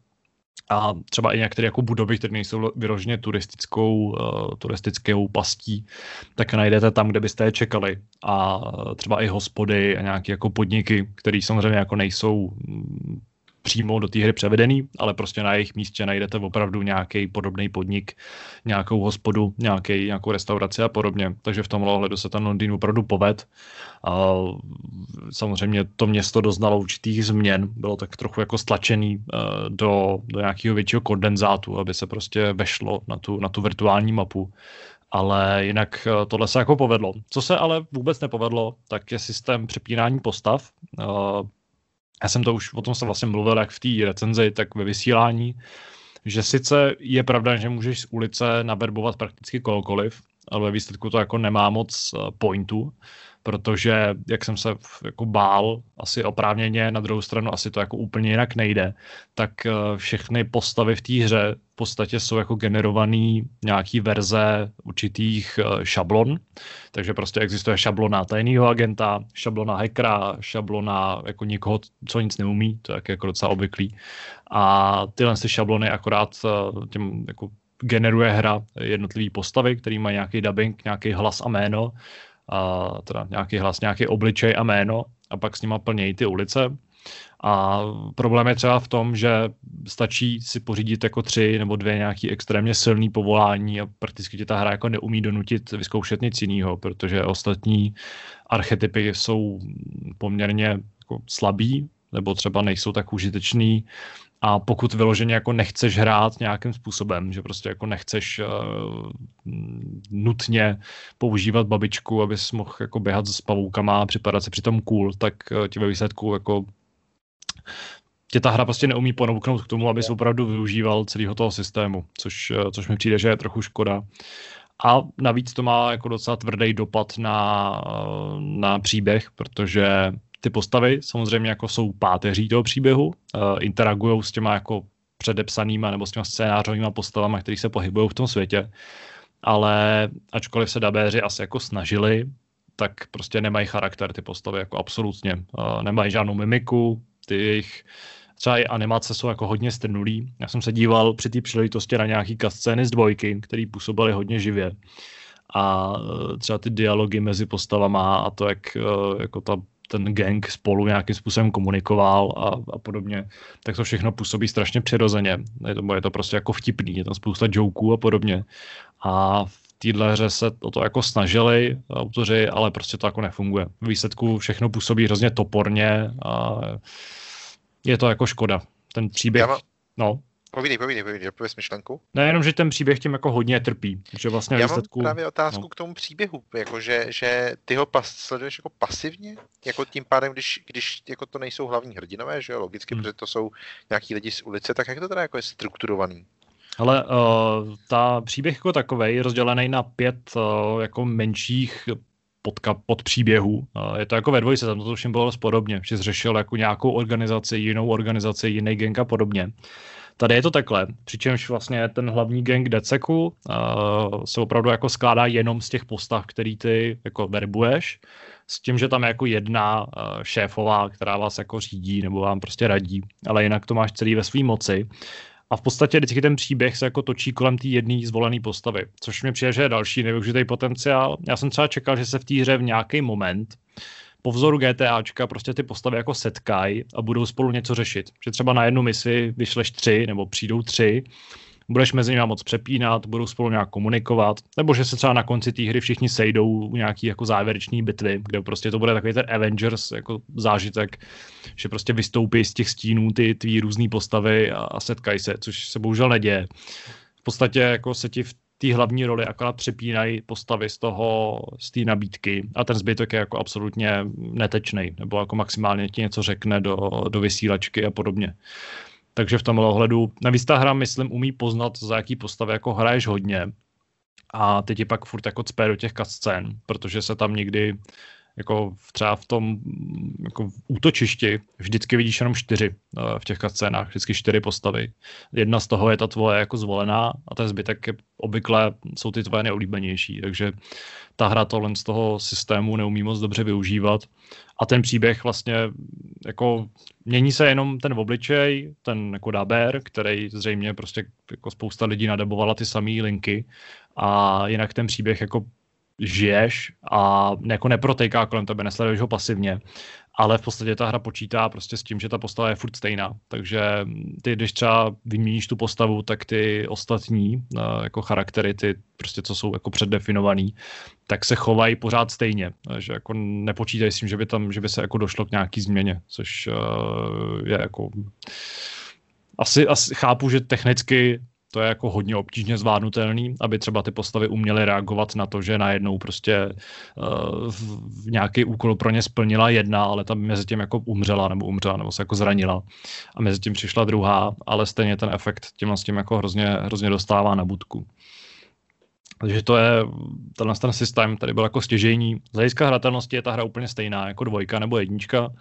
a třeba i některé jako budovy, které nejsou vyroženě turistickou, uh, turistickou pastí, tak najdete tam, kde byste je čekali. A třeba i hospody a nějaké jako podniky, které samozřejmě jako nejsou mm, přímo do té hry převedený, ale prostě na jejich místě najdete opravdu nějaký podobný podnik, nějakou hospodu, nějaký, nějakou restauraci a podobně. Takže v tomhle ohledu se ten Londýn opravdu poved. A samozřejmě to město doznalo určitých změn, bylo tak trochu jako stlačený eh, do, do nějakého většího kondenzátu, aby se prostě vešlo na tu, na tu virtuální mapu ale jinak eh, tohle se jako povedlo. Co se ale vůbec nepovedlo, tak je systém přepínání postav. Eh, já jsem to už o tom se vlastně mluvil jak v té recenzi, tak ve vysílání, že sice je pravda, že můžeš z ulice naverbovat prakticky kohokoliv, ale ve výsledku to jako nemá moc uh, pointu, protože jak jsem se jako bál, asi oprávněně, na druhou stranu asi to jako úplně jinak nejde, tak uh, všechny postavy v té hře v podstatě jsou jako generovaný nějaký verze určitých uh, šablon, takže prostě existuje šablona tajného agenta, šablona hackera, šablona jako někoho, co nic neumí, to je jako docela obvyklý. A tyhle ty šablony akorát uh, těm jako generuje hra jednotlivý postavy, který mají nějaký dubbing, nějaký hlas a jméno, a teda nějaký hlas, nějaký obličej a jméno a pak s nima plnějí ty ulice. A problém je třeba v tom, že stačí si pořídit jako tři nebo dvě nějaký extrémně silný povolání a prakticky tě ta hra jako neumí donutit vyzkoušet nic jiného, protože ostatní archetypy jsou poměrně jako slabý nebo třeba nejsou tak užitečný a pokud vyloženě jako nechceš hrát nějakým způsobem, že prostě jako nechceš uh, nutně používat babičku, abys mohl jako běhat s pavoukama a připadat se přitom cool, tak uh, ti ve výsledku jako tě ta hra prostě neumí ponouknout k tomu, abys opravdu využíval celého toho systému, což, uh, což mi přijde, že je trochu škoda. A navíc to má jako docela tvrdý dopad na, na příběh, protože ty postavy samozřejmě jako jsou páteří toho příběhu, uh, interagují s těma jako předepsanýma nebo s těma scénářovými postavami, které se pohybují v tom světě, ale ačkoliv se dabéři asi jako snažili, tak prostě nemají charakter ty postavy jako absolutně. Uh, nemají žádnou mimiku, ty jejich třeba i animace jsou jako hodně strnulý. Já jsem se díval při té příležitosti na nějaký scény z dvojky, které působily hodně živě. A eh, třeba ty dialogy mezi postavama a to, jak jako ta ten gang spolu nějakým způsobem komunikoval a, a podobně, tak to všechno působí strašně přirozeně. Je to, je to prostě jako vtipný, je tam spousta joků a podobně. A v téhle hře se o to jako snažili autoři, ale prostě to jako nefunguje. V výsledku všechno působí hrozně toporně a je to jako škoda. Ten příběh, mám... no. Povídej, povídej, povídej, pověz myšlenku. Nejenom, že ten příběh tím jako hodně trpí. Že vlastně Já výsledku, mám právě otázku no. k tomu příběhu, jako že, že ty ho pas, sleduješ jako pasivně, jako tím pádem, když, když jako to nejsou hlavní hrdinové, že jo, logicky, hmm. protože to jsou nějaký lidi z ulice, tak jak to teda jako je strukturovaný? Ale uh, ta příběh jako takový je rozdělený na pět uh, jako menších podka, pod příběhů. Uh, je to jako ve dvojce, tam to všem bylo podobně, že řešil jako nějakou organizaci, jinou organizaci, jiný gang a podobně. Tady je to takhle, přičemž vlastně ten hlavní gang Deceku uh, se opravdu jako skládá jenom z těch postav, který ty jako verbuješ, s tím, že tam je jako jedna uh, šéfová, která vás jako řídí nebo vám prostě radí, ale jinak to máš celý ve své moci. A v podstatě vždycky ten příběh se jako točí kolem té jedné zvolené postavy, což mi přijde, že je další nevyužitý potenciál. Já jsem třeba čekal, že se v té hře v nějaký moment po vzoru GTAčka prostě ty postavy jako setkají a budou spolu něco řešit. Že třeba na jednu misi vyšleš tři nebo přijdou tři, budeš mezi nimi moc přepínat, budou spolu nějak komunikovat, nebo že se třeba na konci té hry všichni sejdou u nějaký jako závěrečný bitvy, kde prostě to bude takový ten Avengers jako zážitek, že prostě vystoupí z těch stínů ty tvý různé postavy a, setkají se, což se bohužel neděje. V podstatě jako se ti v té hlavní roli akorát přepínají postavy z toho, z té nabídky a ten zbytek je jako absolutně netečný, nebo jako maximálně ti něco řekne do, do vysílačky a podobně. Takže v tomhle ohledu, navíc ta hra, myslím, umí poznat, za jaký postavy jako hraješ hodně a teď ti pak furt jako cpé do těch scén, protože se tam někdy jako třeba v tom jako v útočišti vždycky vidíš jenom čtyři uh, v těch scénách, vždycky čtyři postavy. Jedna z toho je ta tvoje jako zvolená a ten zbytek je obvykle jsou ty tvoje nejoblíbenější, takže ta hra tohle z toho systému neumí moc dobře využívat. A ten příběh vlastně jako mění se jenom ten obličej, ten jako daber, který zřejmě prostě jako spousta lidí nadabovala ty samé linky. A jinak ten příběh jako žiješ a jako neprotejká kolem tebe, nesleduješ ho pasivně, ale v podstatě ta hra počítá prostě s tím, že ta postava je furt stejná. Takže ty, když třeba vyměníš tu postavu, tak ty ostatní eh, jako charaktery, ty prostě co jsou jako předdefinovaný, tak se chovají pořád stejně. Že jako nepočítají s tím, že by tam, že by se jako došlo k nějaký změně, což uh, je jako asi, asi chápu, že technicky to je jako hodně obtížně zvládnutelný, aby třeba ty postavy uměly reagovat na to, že najednou prostě uh, nějaký úkol pro ně splnila jedna, ale tam mezi tím jako umřela nebo umřela nebo se jako zranila a mezi tím přišla druhá, ale stejně ten efekt tím s tím jako hrozně, hrozně dostává na budku. Takže to je, tenhle ten systém tady byl jako stěžejní. Z hlediska hratelnosti je ta hra úplně stejná jako dvojka nebo jednička.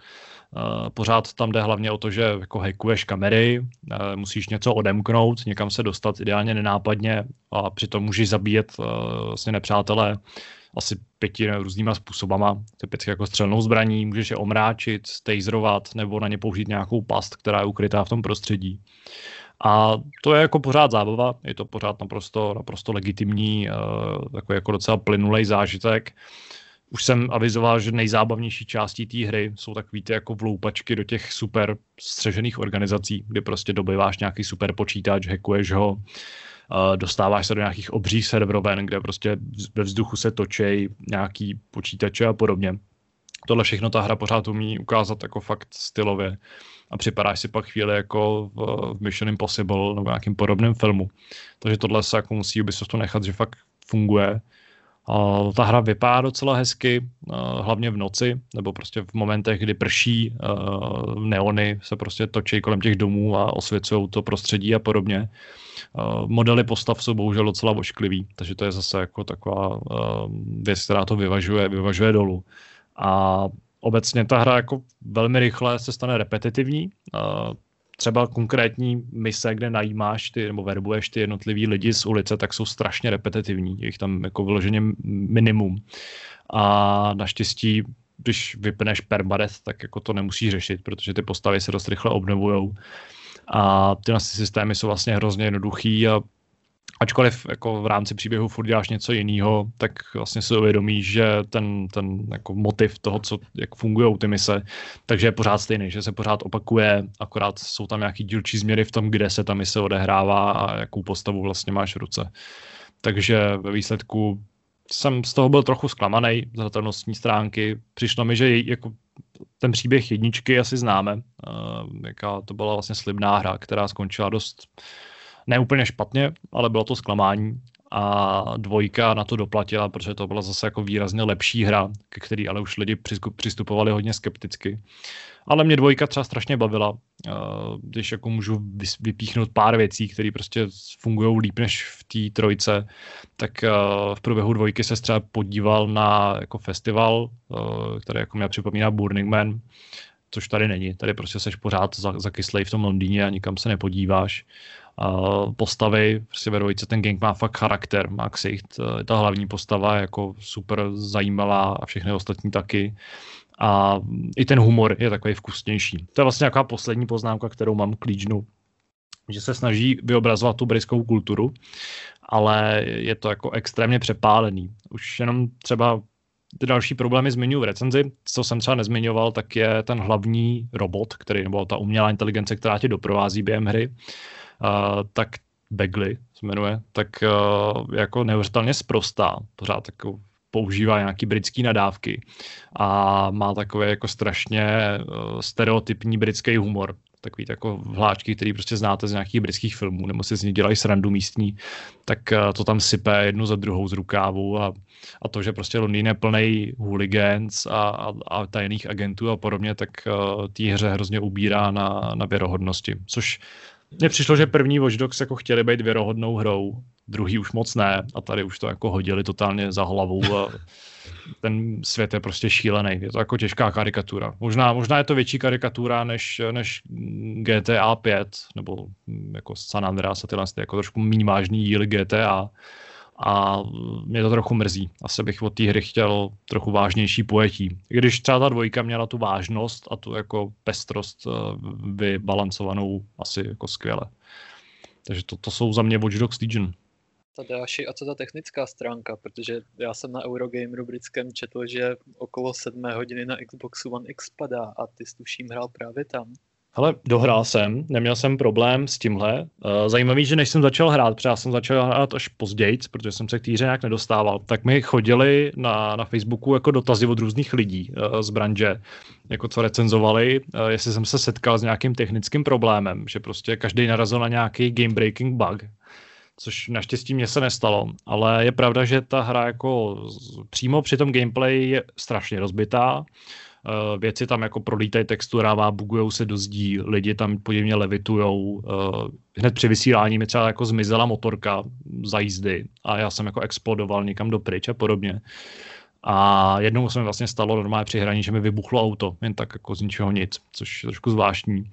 Uh, pořád tam jde hlavně o to, že jako hackuješ kamery, uh, musíš něco odemknout, někam se dostat ideálně nenápadně a přitom můžeš zabíjet uh, vlastně nepřátelé asi pěti různýma způsobama, typicky jako střelnou zbraní, můžeš je omráčit, taserovat nebo na ně použít nějakou past, která je ukrytá v tom prostředí. A to je jako pořád zábava, je to pořád naprosto, naprosto legitimní, takový jako docela plynulej zážitek. Už jsem avizoval, že nejzábavnější částí té hry jsou takový ty jako vloupačky do těch super střežených organizací, kdy prostě dobyváš nějaký super počítač, hackuješ ho, dostáváš se do nějakých obřích serveroven, kde prostě ve vzduchu se točí nějaký počítače a podobně. Tohle všechno ta hra pořád umí ukázat jako fakt stylově a připadáš si pak chvíli jako v, v Mission Impossible nebo nějakým podobném filmu. Takže tohle se jako musí Ubisoftu nechat, že fakt funguje. Ta hra vypadá docela hezky, hlavně v noci, nebo prostě v momentech, kdy prší, neony se prostě točí kolem těch domů a osvěcují to prostředí a podobně. Modely postav jsou bohužel docela ošklivý, takže to je zase jako taková věc, která to vyvažuje, vyvažuje dolů. A obecně ta hra jako velmi rychle se stane repetitivní. Třeba konkrétní mise, kde najímáš ty, nebo verbuješ ty jednotlivý lidi z ulice, tak jsou strašně repetitivní. Je jich tam jako vyloženě minimum. A naštěstí když vypneš permadeath, tak jako to nemusíš řešit, protože ty postavy se dost rychle obnovují. A ty systémy jsou vlastně hrozně jednoduchý a ačkoliv jako v rámci příběhu furt děláš něco jiného, tak vlastně si uvědomíš, že ten, ten jako motiv toho, co, jak fungují ty mise, takže je pořád stejný, že se pořád opakuje, akorát jsou tam nějaký dílčí změny v tom, kde se ta mise odehrává a jakou postavu vlastně máš v ruce. Takže ve výsledku jsem z toho byl trochu zklamaný z hratelnostní stránky. Přišlo mi, že jako ten příběh jedničky asi známe, uh, jaká to byla vlastně slibná hra, která skončila dost ne úplně špatně, ale bylo to zklamání a dvojka na to doplatila, protože to byla zase jako výrazně lepší hra, ke který ale už lidi přistupovali hodně skepticky. Ale mě dvojka třeba strašně bavila, eh, když jako můžu vypíchnout pár věcí, které prostě fungují líp než v té trojce, tak eh, v průběhu dvojky se třeba podíval na jako festival, eh, který jako mě připomíná Burning Man, což tady není. Tady prostě seš pořád zakyslej v tom Londýně a nikam se nepodíváš postavy, prostě ve dvojice ten gang má fakt charakter, má ksicht, uh, ta hlavní postava je jako super zajímavá a všechny ostatní taky. A i ten humor je takový vkusnější. To je vlastně nějaká poslední poznámka, kterou mám k že se snaží vyobrazovat tu britskou kulturu, ale je to jako extrémně přepálený. Už jenom třeba ty další problémy zmiňuji v recenzi. Co jsem třeba nezmiňoval, tak je ten hlavní robot, který, nebo ta umělá inteligence, která tě doprovází během hry tak Begley se jmenuje, tak jako neuvěřitelně sprostá, pořád jako používá nějaký britský nadávky a má takový jako strašně uh, stereotypní britský humor. Takový jako hláčky, který prostě znáte z nějakých britských filmů, nebo si z nich dělají srandu místní, tak uh, to tam sype jednu za druhou z rukávu a, a to, že prostě Londýn je plný hooligans a, a, a tajných agentů a podobně, tak uh, té hře hrozně ubírá na, na věrohodnosti, což mně přišlo, že první Watch Dogs jako chtěli být věrohodnou hrou, druhý už moc ne a tady už to jako hodili totálně za hlavu a (laughs) ten svět je prostě šílený. Je to jako těžká karikatura. Možná, možná je to větší karikatura než, než GTA 5 nebo jako San Andreas a tyhle jako trošku méně vážný díly GTA a mě to trochu mrzí. Asi bych od té hry chtěl trochu vážnější pojetí. I když třeba ta dvojka měla tu vážnost a tu jako pestrost eh, vybalancovanou asi jako skvěle. Takže to, to jsou za mě Watch Dogs Legion. Tadáši, a co ta technická stránka? Protože já jsem na Eurogameru britském četl, že okolo 7 hodiny na Xboxu One X padá a ty tuším hrál právě tam. Ale dohrál jsem, neměl jsem problém s tímhle. Eh, zajímavý, že než jsem začal hrát, protože já jsem začal hrát až později, protože jsem se k té hře nějak nedostával, tak mi chodili na, na Facebooku jako dotazy od různých lidí uh, z branže, jako co recenzovali, uh, jestli jsem se setkal s nějakým technickým problémem, že prostě každý narazil na nějaký game breaking bug, což naštěstí mě se nestalo, ale je pravda, že ta hra jako přímo při tom gameplay je strašně rozbitá, věci tam jako prolítají texturává, bugujou se do zdí, lidi tam podivně levitujou. Uh, hned při vysílání mi třeba jako zmizela motorka za jízdy a já jsem jako explodoval někam do pryč a podobně. A jednou se mi vlastně stalo normálně při hraní, že mi vybuchlo auto, jen tak jako z ničeho nic, což je trošku zvláštní.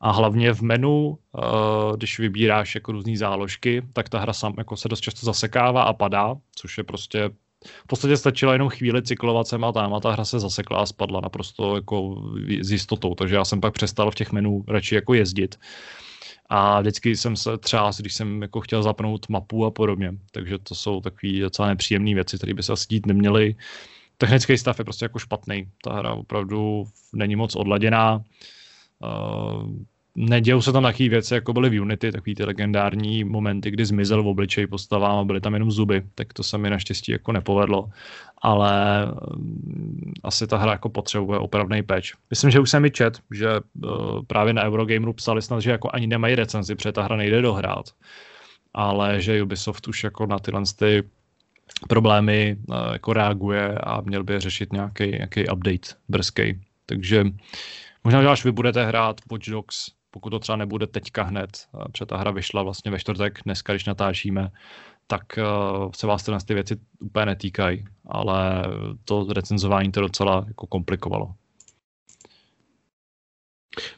A hlavně v menu, uh, když vybíráš jako různé záložky, tak ta hra sam jako se dost často zasekává a padá, což je prostě v podstatě stačilo jenom chvíli cyklovat sem a tam a ta hra se zasekla a spadla naprosto jako s jistotou, takže já jsem pak přestal v těch menu radši jako jezdit. A vždycky jsem se třeba, když jsem jako chtěl zapnout mapu a podobně, takže to jsou takové docela nepříjemné věci, které by se asi dít neměly. Technický stav je prostě jako špatný. Ta hra opravdu není moc odladěná. Uh, nedějou se tam takové věci, jako byly v Unity, takový ty legendární momenty, kdy zmizel v obličeji postavám a byly tam jenom zuby, tak to se mi naštěstí jako nepovedlo, ale um, asi ta hra jako potřebuje opravný patch. Myslím, že už jsem mi čet, že uh, právě na Eurogameru psali snad, že jako ani nemají recenzi, protože ta hra nejde dohrát, ale že Ubisoft už jako na tyhle ty problémy uh, jako reaguje a měl by je řešit nějaký, nějaký update brzký. Takže možná, že až vy budete hrát Watch Dogs pokud to třeba nebude teďka hned, protože ta hra vyšla vlastně ve čtvrtek, dneska, když natáčíme, tak uh, se vás tyhle ty věci úplně netýkají, ale to recenzování to docela jako komplikovalo.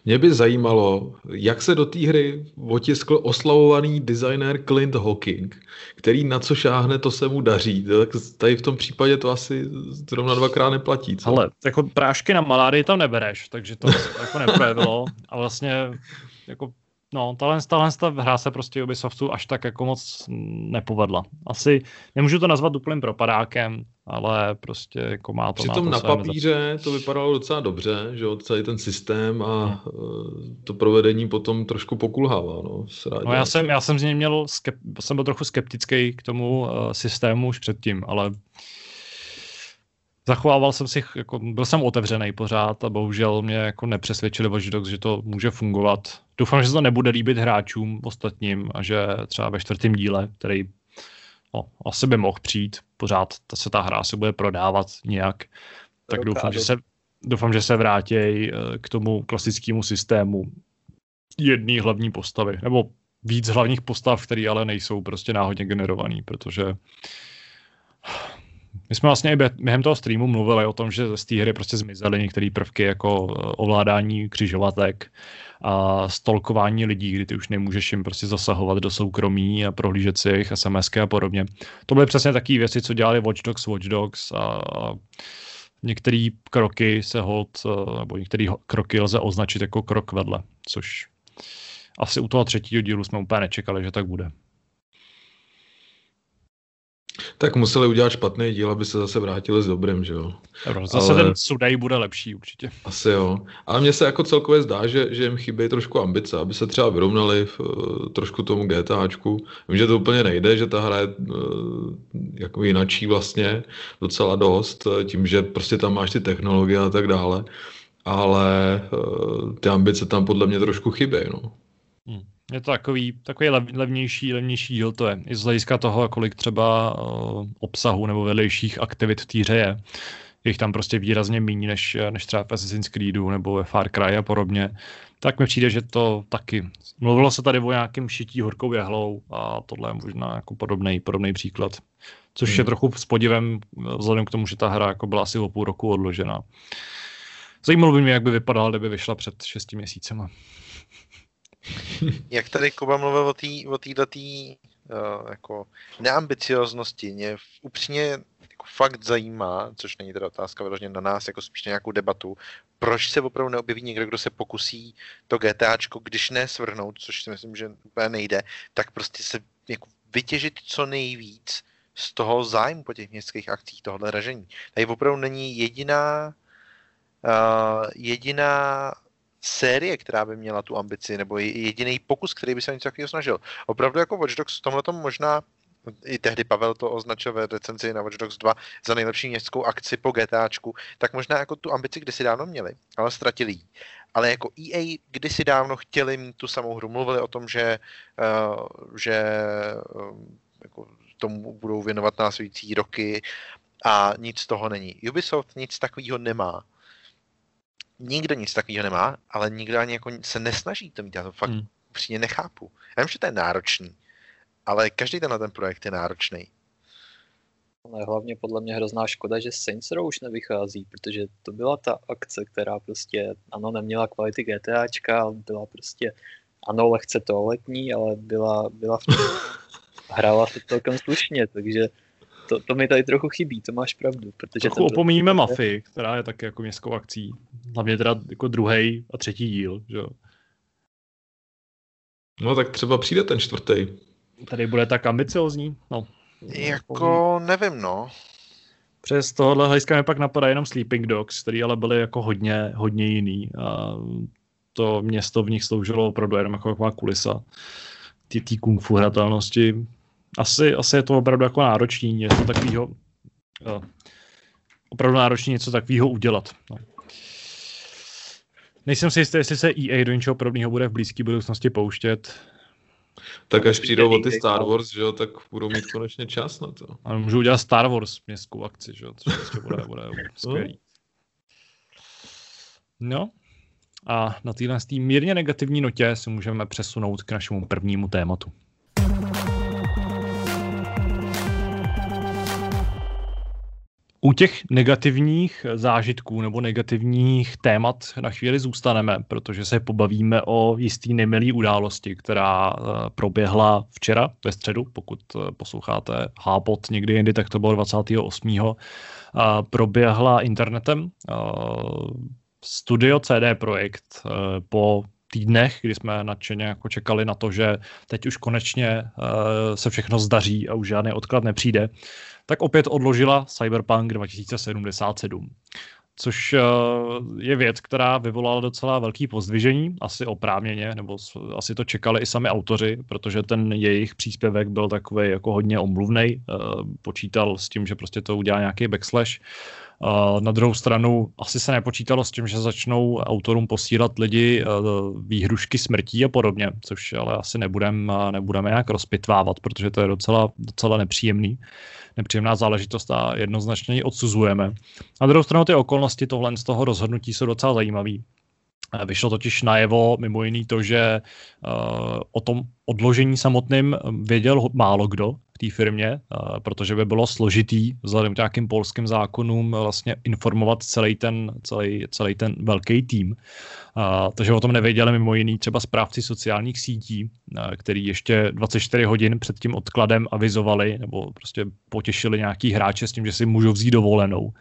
Mě by zajímalo, jak se do té hry otiskl oslavovaný designer Clint Hawking, který na co šáhne, to se mu daří. Tak tady v tom případě to asi zrovna dvakrát neplatí. Co? Ale jako prášky na malárii tam nebereš, takže to (laughs) jako neprojevilo. A vlastně jako No, tahle, tahle ta hra se prostě Ubisoftu až tak jako moc nepovedla. Asi nemůžu to nazvat úplným propadákem, ale prostě jako má to Přitom má to na papíře meze. to vypadalo docela dobře, že jo, celý ten systém a hmm. Eh, to provedení potom trošku pokulhává. No, no já, jsem, já jsem z něj měl, skep, jsem byl trochu skeptický k tomu uh, systému už předtím, ale zachovával jsem si, jako, byl jsem otevřený pořád a bohužel mě jako nepřesvědčili Watch Dogs, že to může fungovat. Doufám, že se to nebude líbit hráčům ostatním a že třeba ve čtvrtém díle, který no, asi by mohl přijít, pořád ta se ta hra se bude prodávat nějak, tak doufám, že se, doufám, že se vrátí eh, k tomu klasickému systému jedné hlavní postavy, nebo víc hlavních postav, které ale nejsou prostě náhodně generovaný, protože my jsme vlastně i během toho streamu mluvili o tom, že z té hry prostě zmizely některé prvky jako eh, ovládání křižovatek a stolkování lidí, kdy ty už nemůžeš jim prostě zasahovat do soukromí a prohlížet si jejich SMSky a podobně. To byly přesně takové věci, co dělali Watch Dogs, Watch Dogs a některé kroky se hod, eh, nebo některé kroky lze označit jako krok vedle, což asi u toho třetího dílu jsme úplně nečekali, že tak bude. Tak museli udělat špatný díl, aby se zase vrátili s dobrým, že jo. Zase Ale... ten Sudej bude lepší určitě. Asi jo. Ale mně se jako celkově zdá, že, že jim chybí trošku ambice, aby se třeba vyrovnali v, uh, trošku tomu GTAčku. Vím, že to úplně nejde, že ta hra je uh, jako jinačí vlastně docela dost, eh, tím, že prostě tam máš ty technologie a tak dále. Ale uh, ty ambice tam podle mě trošku chybí, no. Hmm. Je to takový, takový lev, levnější, levnější díl to je. I z hlediska toho, kolik třeba uh, obsahu nebo vedlejších aktivit v týře je. Je jich tam prostě výrazně méně než, než třeba v Assassin's Creedu nebo ve Far Cry a podobně. Tak mi přijde, že to taky. Mluvilo se tady o nějakém šití horkou jehlou a tohle je možná jako podobný, podobný příklad. Což hmm. je trochu s podivem vzhledem k tomu, že ta hra jako byla asi o půl roku odložena. Zajímalo by mě, jak by vypadala, kdyby vyšla před šesti měsícema. Jak tady Kuba mluvil o té o tý, uh, jako neambicioznosti, mě upřímně jako fakt zajímá, což není teda otázka vyloženě na nás, jako spíš na nějakou debatu, proč se opravdu neobjeví někdo, kdo se pokusí to GTAčko, když ne svrhnout, což si myslím, že úplně nejde, tak prostě se jako vytěžit co nejvíc z toho zájmu po těch městských akcích, tohle ražení. Tady opravdu není jediná uh, jediná série, která by měla tu ambici, nebo jediný pokus, který by se něco takového snažil. Opravdu jako Watch Dogs v tomhle možná i tehdy Pavel to označil ve recenzi na Watch Dogs 2 za nejlepší městskou akci po GTAčku, tak možná jako tu ambici kdysi dávno měli, ale ztratili ji. Ale jako EA kdysi dávno chtěli mít tu samou hru, mluvili o tom, že, uh, že uh, jako tomu budou věnovat následující roky a nic z toho není. Ubisoft nic takového nemá nikdo nic takového nemá, ale nikdo ani jako se nesnaží to mít. Já to fakt hmm. upřímně nechápu. Já vím, že to je náročný, ale každý ten ten projekt je náročný. Ale hlavně podle mě hrozná škoda, že Saints Row už nevychází, protože to byla ta akce, která prostě, ano, neměla kvality GTAčka, ale byla prostě, ano, lehce toaletní, ale byla, byla v tom, (laughs) hrála se celkem slušně, takže to, to mi tady trochu chybí, to máš pravdu. Protože trochu opomíníme je... Mafii, která je taky jako městskou akcí. Hlavně teda jako druhý a třetí díl, že jo. No tak třeba přijde ten čtvrtý. Tady bude tak ambiciozní, no. Jako nevím, no. Přes tohohle hlediska mi pak napadá jenom Sleeping Dogs, který ale byly jako hodně, hodně jiný. A to město v nich sloužilo opravdu jenom jako taková kulisa ty, ty kung fu hratelnosti asi, asi je to opravdu jako náročný něco takového, uh, opravdu náročný něco takového udělat. No. Nejsem si jistý, jestli se EA do něčeho podobného bude v blízké budoucnosti pouštět. Tak až přijdou o ty Star Wars, že jo, tak budou mít konečně čas na to. A můžou udělat Star Wars městskou akci, že jo, což prostě bude, bude skvělý. No, a na téhle mírně negativní notě se můžeme přesunout k našemu prvnímu tématu. U těch negativních zážitků nebo negativních témat na chvíli zůstaneme, protože se pobavíme o jistý nemilý události, která eh, proběhla včera ve středu, pokud eh, posloucháte Hápot někdy jindy, tak to bylo 28. Proběhla internetem eh, studio CD Projekt po týdnech, kdy jsme nadšeně jako čekali na to, že teď už konečně se všechno zdaří a už žádný odklad nepřijde, tak opět odložila Cyberpunk 2077. Což eh, je věc, která vyvolala docela velký pozdvižení, asi oprávněně, nebo asi to čekali i sami autoři, protože ten jejich příspěvek byl takový jako hodně omluvný. Eh, počítal s tím, že prostě to udělá nějaký backslash. Eh, na druhou stranu asi se nepočítalo s tím, že začnou autorům posílat lidi výhrušky smrtí a podobně, což ale asi nebudeme nebudem nějak rozpitvávat, protože to je docela, docela nepříjemný nepříjemná záležitost a jednoznačně ji odsuzujeme. Na druhou stranu ty okolnosti tohle z toho rozhodnutí jsou docela zajímavé. Vyšlo totiž najevo mimo jiný to, že uh, o tom odložení samotným věděl málo kdo v té firmě, uh, protože by bylo složitý vzhledem k nějakým polským zákonům vlastně informovat celý ten, celý, celý ten velký tým. Uh, takže o tom nevěděli mimo jiný třeba správci sociálních sítí, který ještě 24 hodin před tím odkladem avizovali nebo prostě potěšili nějaký hráče s tím, že si můžou vzít dovolenou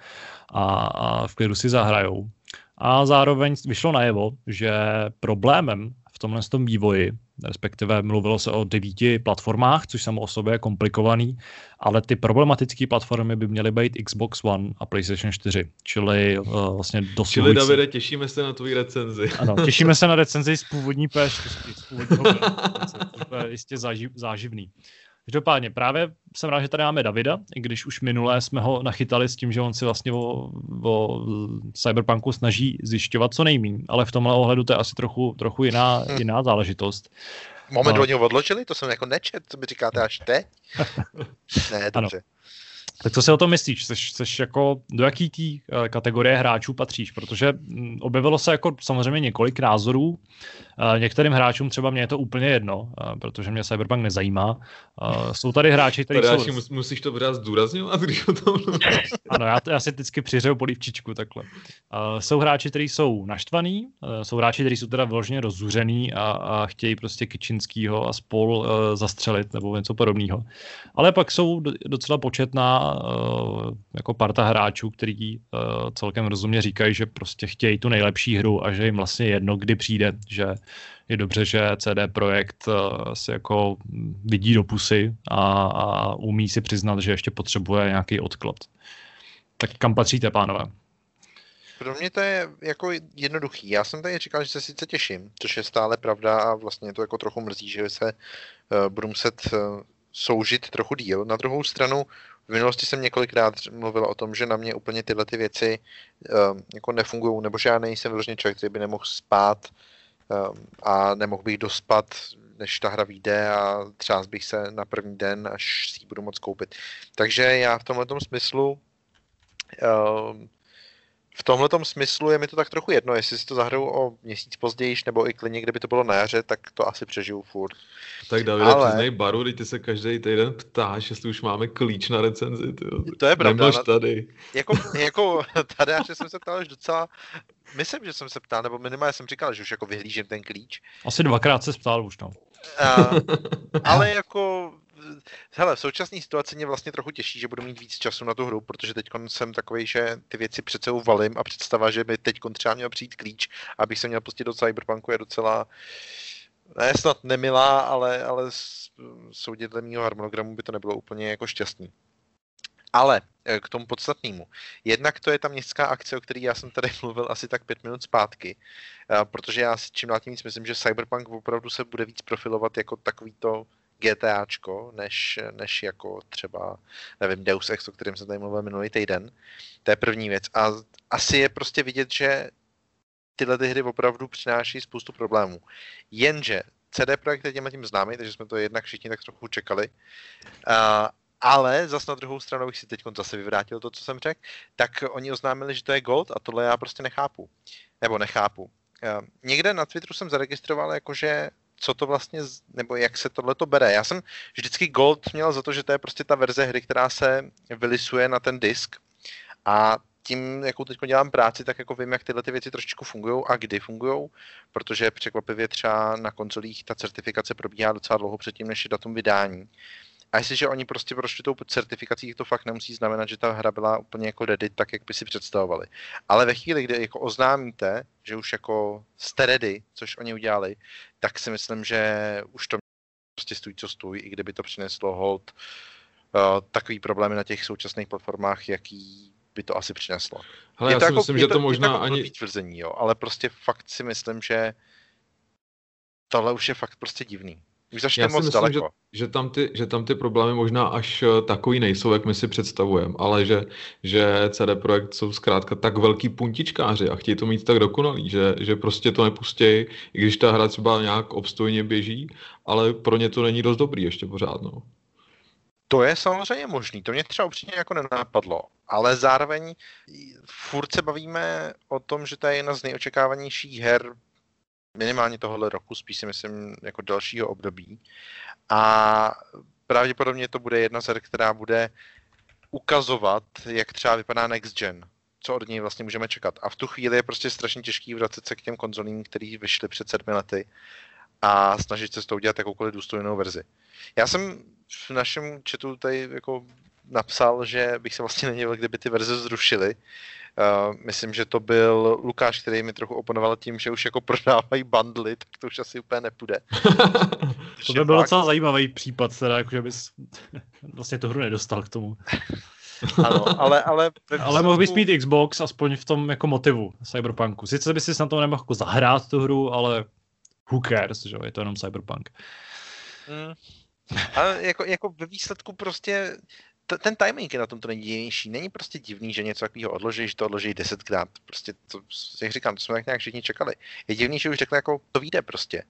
a, a v klidu si zahrajou. A zároveň vyšlo najevo, že problémem v tomhle tom vývoji, respektive mluvilo se o devíti platformách, což samo o sobě je komplikovaný, ale ty problematické platformy by měly být Xbox One a PlayStation 4, čili uh, vlastně dosluhující. Čili Davide, těšíme se na tvůj recenzi. Ano, těšíme se na recenzi z původní PS4, z původního to (laughs) je jistě záživ, záživný. Každopádně právě jsem rád, že tady máme Davida, i když už minulé jsme ho nachytali s tím, že on si vlastně o, o Cyberpunku snaží zjišťovat co nejmín, ale v tomhle ohledu to je asi trochu, trochu jiná, hm. jiná záležitost. Moment, no. oni ho odložili? To jsem jako nečet, co mi říkáte až teď? (laughs) ne, dobře. Ano. Tak co si o tom myslíš? Jsi, jsi jako, do jaký tý uh, kategorie hráčů patříš? Protože um, objevilo se jako samozřejmě několik názorů. Uh, některým hráčům třeba mě je to úplně jedno, uh, protože mě Cyberpunk nezajímá. Jsou tady hráči, kteří jsou... Mus, musíš to brát zdůrazňovat, když o tom (laughs) Ano, já, to, já si vždycky přiřeju polívčičku takhle. Jsou hráči, kteří jsou naštvaný, uh, jsou hráči, kteří jsou teda vyloženě rozuřený a, a chtějí prostě Kičinskýho a spol zastřelit nebo něco podobného. Ale pak jsou docela početná uh, jako parta hráčů, který uh, celkem rozumně říkají, že prostě chtějí tu nejlepší hru a že jim vlastně jedno, kdy přijde, že je dobře, že CD Projekt uh, si jako vidí do pusy a, a umí si přiznat, že ještě potřebuje nějaký odklad. Tak kam patříte, pánové? Pro mě to je jako jednoduchý. Já jsem tady říkal, že se sice těším, což je stále pravda a vlastně to jako trochu mrzí, že se uh, budu muset uh, soužit trochu díl. Na druhou stranu v minulosti jsem několikrát mluvil o tom, že na mě úplně tyhle ty věci um, jako nefungují, nebo že já nejsem vyložený člověk, který by nemohl spát um, a nemohl bych dospat, než ta hra vyjde a třeba bych se na první den, až si ji budu moc koupit. Takže já v tomhle smyslu um, v tomhle smyslu je mi to tak trochu jedno, jestli si to zahraju o měsíc později, nebo i klidně, kdyby to bylo na jaře, tak to asi přežiju furt. Tak Davide, Ale... přiznej baru, teď ty se každý týden ptáš, jestli už máme klíč na recenzi. Tyjo. To je pravda. Nemáš tady. Jako, jako (laughs) tady, až jsem se ptal už docela, myslím, že jsem se ptal, nebo minimálně jsem říkal, že už jako vyhlížím ten klíč. Asi dvakrát se ptal už, no. Uh, ale jako hele, v současné situaci mě vlastně trochu těší, že budu mít víc času na tu hru, protože teď jsem takový, že ty věci přece valím a představa, že by teď třeba měl přijít klíč, abych se měl pustit do Cyberpunku je docela ne snad nemilá, ale, ale soudě dle mého harmonogramu by to nebylo úplně jako šťastný. Ale e, k tomu podstatnému. Jednak to je ta městská akce, o které já jsem tady (laughs) mluvil asi tak pět minut zpátky, e, protože já si čím dál tím víc myslím, že Cyberpunk opravdu se bude víc profilovat jako takový to GTAčko, než, než jako třeba, nevím, Deus Ex, o kterém jsem tady mluvil minulý týden. To je první věc. A asi je prostě vidět, že tyhle ty hry opravdu přináší spoustu problémů. Jenže CD Projekt je těmhle tím známý, takže jsme to jednak všichni tak trochu čekali. Uh, ale zas na druhou stranu, bych si teď zase vyvrátil to, co jsem řekl, tak oni oznámili, že to je Gold a tohle já prostě nechápu. Nebo nechápu. Uh, někde na Twitteru jsem zaregistroval, jakože co to vlastně, nebo jak se tohle to bere. Já jsem vždycky Gold měl za to, že to je prostě ta verze hry, která se vylisuje na ten disk a tím, jakou teď dělám práci, tak jako vím, jak tyhle ty věci trošičku fungují a kdy fungují, protože překvapivě třeba na konzolích ta certifikace probíhá docela dlouho předtím, než je datum vydání. A jestliže oni prostě prošli tou certifikací, to fakt nemusí znamenat, že ta hra byla úplně jako ready, tak jak by si představovali. Ale ve chvíli, kdy jako oznámíte, že už jako jste ready, což oni udělali, tak si myslím, že už to prostě stůj, co stůj, i kdyby to přineslo hold uh, takový problémy na těch současných platformách, jaký by to asi přineslo. Hele, já to si jako, myslím, že to, to možná jako ani... Tvrzení, jo, ale prostě fakt si myslím, že tohle už je fakt prostě divný. Už zašli Já moc myslím, daleko. Že, že, tam ty, že tam ty problémy možná až eh, takový nejsou, jak my si představujeme, ale že, že CD Projekt jsou zkrátka tak velký puntičkáři a chtějí to mít tak dokonalý, že, že prostě to nepustí, i když ta hra třeba nějak obstojně běží, ale pro ně to není dost dobrý ještě pořád. No. To je samozřejmě možný, to mě třeba upřímně jako nenapadlo, ale zároveň furt se bavíme o tom, že to je jedna z nejočekávanějších her minimálně tohohle roku, spíš si myslím jako dalšího období. A pravděpodobně to bude jedna z her, která bude ukazovat, jak třeba vypadá Next Gen, co od něj vlastně můžeme čekat. A v tu chvíli je prostě strašně těžký vracet se k těm konzolím, který vyšly před sedmi lety a snažit se s tou udělat jakoukoliv důstojnou verzi. Já jsem v našem chatu tady jako napsal, že bych se vlastně nedělal, kdyby ty verze zrušily, Uh, myslím, že to byl Lukáš, který mi trochu oponoval tím, že už jako prodávají bundly, tak to už asi úplně nepůjde. (laughs) to by byl docela zajímavý případ, teda, jako, že bys (laughs) vlastně tu hru nedostal k tomu. (laughs) ano, ale... Ale, ale mohl bys mít Xbox aspoň v tom jako motivu Cyberpunku. Sice bys si na to nemohl jako zahrát tu hru, ale who cares, že je to jenom Cyberpunk. Hmm. Ale jako, jako ve výsledku prostě t- ten timing je na tom to nejdivnější. Není prostě divný, že něco takového odloží, že to odloží desetkrát. Prostě to, jak říkám, to jsme tak nějak všichni čekali. Je divný, že už řekne, jako to vyjde prostě.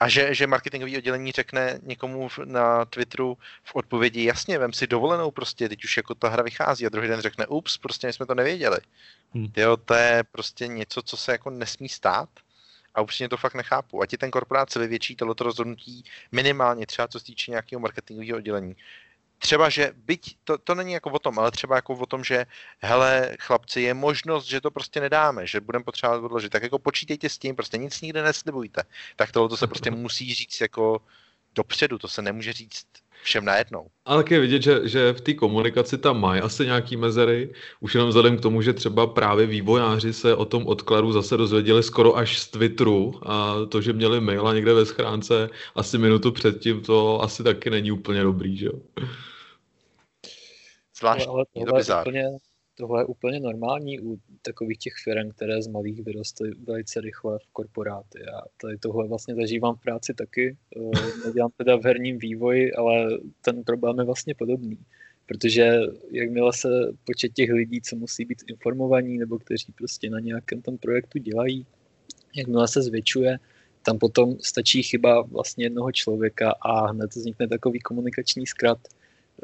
A že, že marketingové oddělení řekne někomu na Twitteru v odpovědi, jasně, vem si dovolenou prostě, teď už jako ta hra vychází a druhý den řekne, ups, prostě my jsme to nevěděli. Hmm. Jo, to je prostě něco, co se jako nesmí stát a upřímně to fakt nechápu. Ať je ten korporát sebevětší, tohleto rozhodnutí minimálně třeba co se týče nějakého marketingového oddělení, třeba, že byť, to, to není jako o tom, ale třeba jako o tom, že hele, chlapci, je možnost, že to prostě nedáme, že budeme potřebovat odložit, tak jako počítejte s tím, prostě nic nikde neslibujte. Tak tohle to se prostě (laughs) musí říct jako dopředu, to se nemůže říct všem najednou. Ale je vidět, že, že v té komunikaci tam mají asi nějaký mezery, už jenom vzhledem k tomu, že třeba právě vývojáři se o tom odkladu zase dozvěděli skoro až z Twitteru a to, že měli maila někde ve schránce asi minutu předtím, to asi taky není úplně dobrý, že jo? Zvláštní, ale tohle, je úplně, tohle je úplně normální u takových těch firm, které z malých vyrostly velice rychle v korporáty. Já tady tohle vlastně zažívám v práci taky. Eh, nedělám teda v herním vývoji, ale ten problém je vlastně podobný. Protože jakmile se počet těch lidí, co musí být informovaní, nebo kteří prostě na nějakém tom projektu dělají, jakmile se zvětšuje, tam potom stačí chyba vlastně jednoho člověka a hned vznikne takový komunikační zkrat,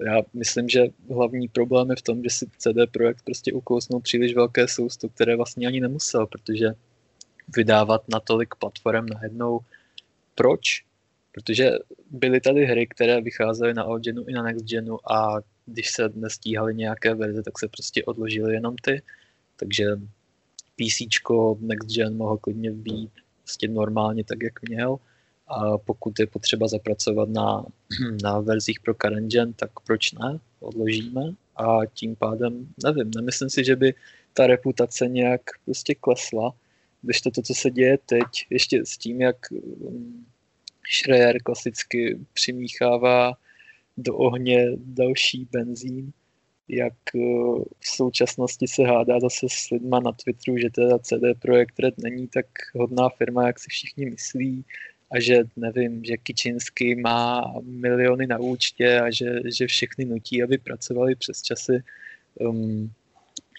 já myslím, že hlavní problém je v tom, že si CD Projekt prostě ukousnul příliš velké sousto, které vlastně ani nemusel, protože vydávat na tolik platform najednou. Proč? Protože byly tady hry, které vycházely na old genu i na next genu a když se nestíhaly nějaké verze, tak se prostě odložily jenom ty. Takže PC next gen mohl klidně být prostě normálně tak, jak měl. A pokud je potřeba zapracovat na, (clears throat) na verzích pro current gen, tak proč ne? Odložíme a tím pádem, nevím, nemyslím si, že by ta reputace nějak prostě klesla, když to, to co se děje teď, ještě s tím, jak um, Schreier klasicky přimíchává do ohně další benzín, jak uh, v současnosti se hádá zase s lidma na Twitteru, že teda CD Projekt Red není tak hodná firma, jak si všichni myslí, a že nevím, že Kičinsky má miliony na účtě a že, že všechny nutí, aby pracovali přes časy. Um,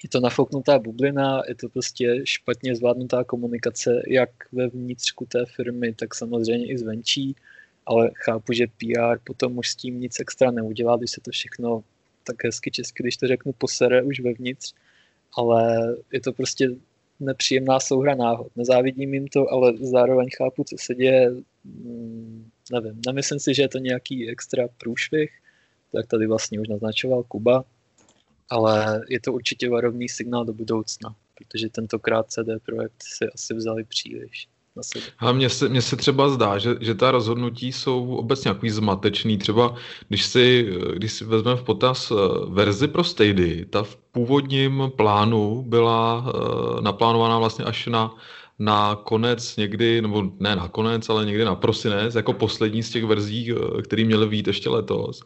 je to nafouknutá bublina, je to prostě špatně zvládnutá komunikace jak ve vnitřku té firmy, tak samozřejmě i zvenčí, ale chápu, že PR potom už s tím nic extra neudělá, když se to všechno tak hezky česky, když to řeknu, posere už vevnitř, ale je to prostě nepříjemná souhra náhod. Nezávidím jim to, ale zároveň chápu, co se děje. Mm, nevím, nemyslím si, že je to nějaký extra průšvih, tak tady vlastně už naznačoval Kuba, ale je to určitě varovný signál do budoucna, protože tentokrát CD Projekt si asi vzali příliš Ale mně se, mně se třeba zdá, že, že ta rozhodnutí jsou obecně nějaký zmatečný. Třeba když si, když si vezmeme v potaz eh, verzi pro Stady, ta v původním plánu byla uh, naplánovaná vlastně až na na konec někdy, nebo ne na konec, ale někdy na prosinec, jako poslední z těch verzí, eh, které měly být ještě letos.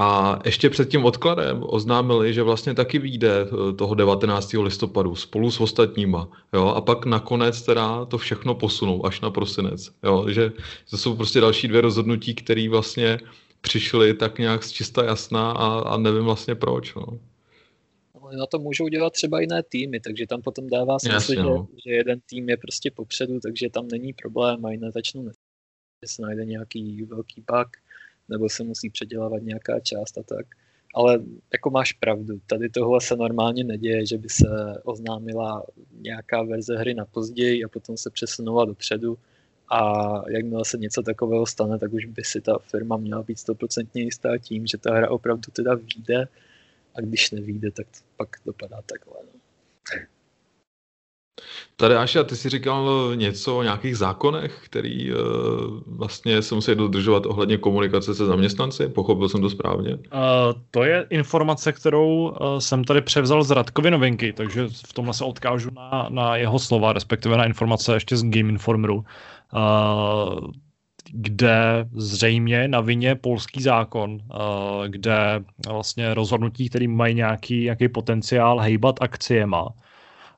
A ještě před tím odkladem oznámili, že vlastně taky vyjde eh, toho 19. listopadu spolu s ostatníma. Jo? A pak nakonec teda to všechno posunou až na prosinec. Jo? Že to jsou prostě další dvě rozhodnutí, které vlastně přišly tak nějak z čista jasná a, a nevím vlastně proč. No. Na to můžou dělat třeba jiné týmy, takže tam potom dává smysl, Jasně, no. že, že jeden tým je prostě popředu, takže tam není problém a jiné začnou že se najde nějaký velký bug nebo se musí předělávat nějaká část a tak. Ale jako máš pravdu, tady tohle se normálně neděje, že by se oznámila nějaká verze hry na později a potom se přesunula dopředu a jakmile se něco takového stane, tak už by si ta firma měla být stoprocentně jistá tím, že ta hra opravdu teda vyjde a když nevíde, tak to pak dopadá takhle. No. Tady Aša, ty jsi říkal něco o nějakých zákonech, který uh, vlastně se musí dodržovat ohledně komunikace se zaměstnanci, pochopil jsem to správně? Uh, to je informace, kterou uh, jsem tady převzal z Radkovy novinky, takže v tomhle se odkážu na, na jeho slova, respektive na informace ještě z Game Informeru, uh, kde zřejmě na vině polský zákon, uh, kde vlastně rozhodnutí, který mají nějaký, nějaký potenciál hejbat akciema,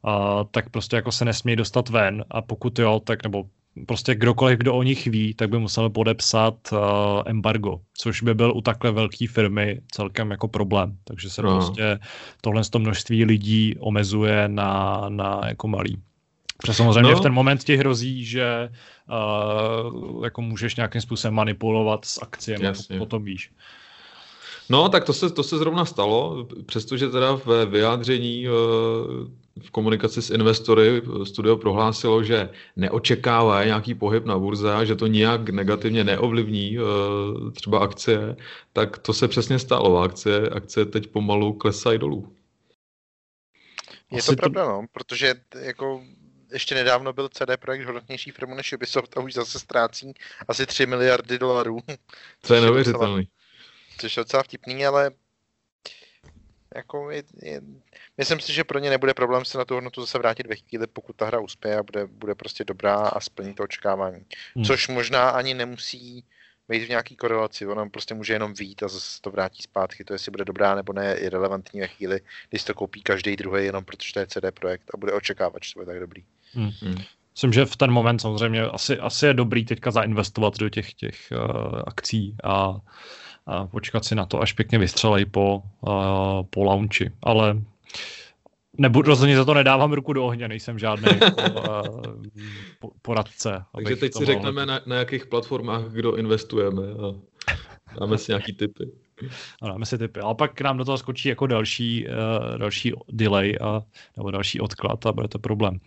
a, tak prostě jako se nesmí dostat ven a pokud jo, tak nebo prostě kdokoliv, kdo o nich ví, tak by musel podepsat uh, embargo, což by byl u takhle velké firmy celkem jako problém. Takže se no. prostě tohle to množství lidí omezuje na, na jako malý. Protože samozřejmě no. v ten moment ti hrozí, že uh, jako můžeš nějakým způsobem manipulovat s akciemi, potom víš. No, tak to se, to se zrovna stalo, přestože teda v vyjádření eh, v komunikaci s investory studio prohlásilo, že neočekává nějaký pohyb na burze a že to nijak negativně neovlivní eh, třeba akcie, tak to se přesně stalo. Akcie, akcie teď pomalu klesají dolů. Je Asi to pravda, to... no, protože jako ještě nedávno byl CD Projekt hodnotnější firmu než Ubisoft a už zase ztrácí asi 3 miliardy dolarů. To je neuvěřitelný což je docela vtipný, ale jako je, je, myslím si, že pro ně nebude problém se na tu hodnotu zase vrátit ve chvíli, pokud ta hra uspěje a bude, bude prostě dobrá a splní to očekávání. Hmm. Což možná ani nemusí být v nějaký korelaci, ono prostě může jenom vít a zase to vrátí zpátky. To, jestli bude dobrá nebo ne, je relevantní ve chvíli, když to koupí každý druhý jenom protože to je CD Projekt a bude očekávat, že to bude tak dobrý. Hmm. Hmm. Myslím, že v ten moment samozřejmě asi, asi je dobrý teďka zainvestovat do těch, těch uh, akcí a a počkat si na to, až pěkně vystřelej po, po launchi. Ale nebudu, rozhodně za to nedávám ruku do ohně, nejsem žádný uh, (laughs) poradce. Takže teď si řekneme, na, na jakých platformách kdo investujeme a dáme si nějaký tipy. (laughs) Ano, dáme si typy. Ale pak nám do toho skočí jako další, uh, další delay a, nebo další odklad a bude to problém.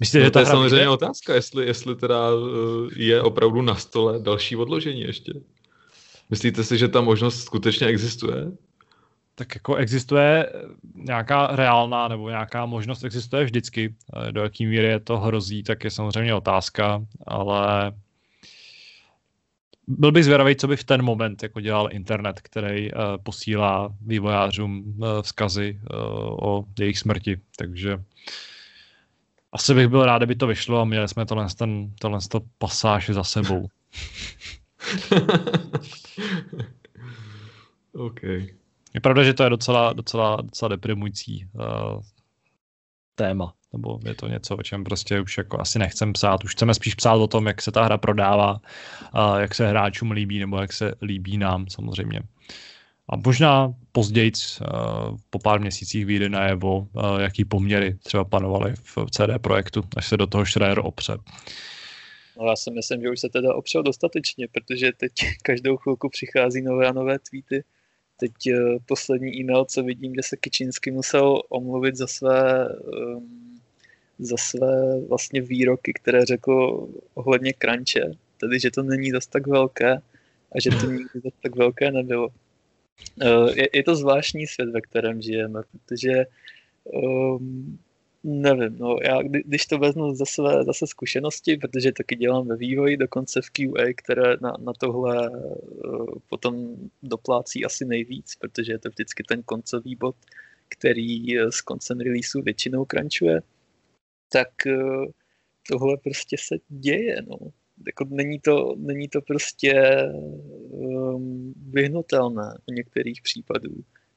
Myslíte, no, že to je samozřejmě vyjde? otázka, jestli, jestli teda uh, je opravdu na stole další odložení ještě. Myslíte si, že ta možnost skutečně existuje? Tak jako existuje nějaká reálná nebo nějaká možnost existuje vždycky. Do jaký míry je to hrozí, tak je samozřejmě otázka, ale byl bych zvědavý, co by v ten moment jako dělal internet, který uh, posílá vývojářům uh, vzkazy uh, o jejich smrti. Takže asi bych byl rád, kdyby to vyšlo a měli jsme tohle, ten, tohle to pasáž za sebou. (laughs) (laughs) OK. Je pravda, že to je docela, docela, docela deprimující uh, téma nebo je to něco, o čem prostě už jako asi nechcem psát. Už chceme spíš psát o tom, jak se ta hra prodává, a jak se hráčům líbí, nebo jak se líbí nám samozřejmě. A možná později, po pár měsících vyjde najevo, jaký poměry třeba panovaly v CD Projektu, až se do toho Schreier opře. No já si myslím, že už se teda opřel dostatečně, protože teď (laughs) každou chvilku přichází nové a nové tweety. Teď uh, poslední e-mail, co vidím, že se Kičinsky musel omluvit za své um, za své vlastně výroky, které řekl ohledně kranče, tedy že to není zas tak velké a že to nikdy zas tak velké nebylo. Eh, je, je to zvláštní svět, ve kterém žijeme, protože um, nevím, no já když to vezmu za své zase zkušenosti, protože taky dělám ve vývoji, dokonce v QA, které na, na tohle uh, potom doplácí asi nejvíc, protože je to vždycky ten koncový bod, který s koncem releaseu většinou crunchuje, tak eh, tohle prostě se děje, no. Jako není, to, není to prostě um, vyhnutelné u některých případů.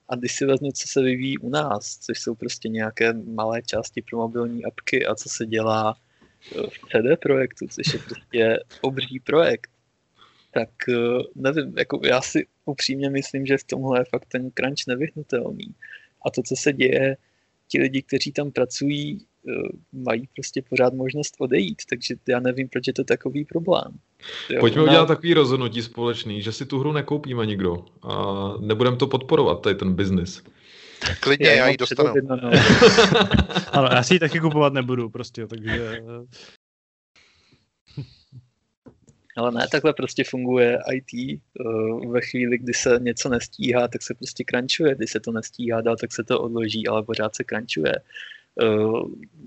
A když si vezmu, co se vyvíjí u nás, což jsou prostě nějaké malé části pro mobilní apky a co se dělá eh, v CD projektu, což je prostě obří projekt, tak eh, nevím, jako já si upřímně myslím, že v tomhle je fakt ten crunch nevyhnutelný. A to, co se děje, ti lidi, kteří tam pracují, mají prostě pořád možnost odejít, takže já nevím, proč je to takový problém. Jo, Pojďme ona... udělat takový rozhodnutí společný, že si tu hru nekoupíme nikdo a nebudeme to podporovat, tady ten biznis. Klidně, já, já ji dostanu. no. (laughs) ano, já si ji taky kupovat nebudu prostě, takže... Eh. (laughs) Ale ne, takhle prostě funguje IT. Eh, ve chvíli, kdy se něco nestíhá, tak se prostě crunchuje. Když se to nestíhá dál, tak se to odloží, ale pořád se crunchuje. Eh,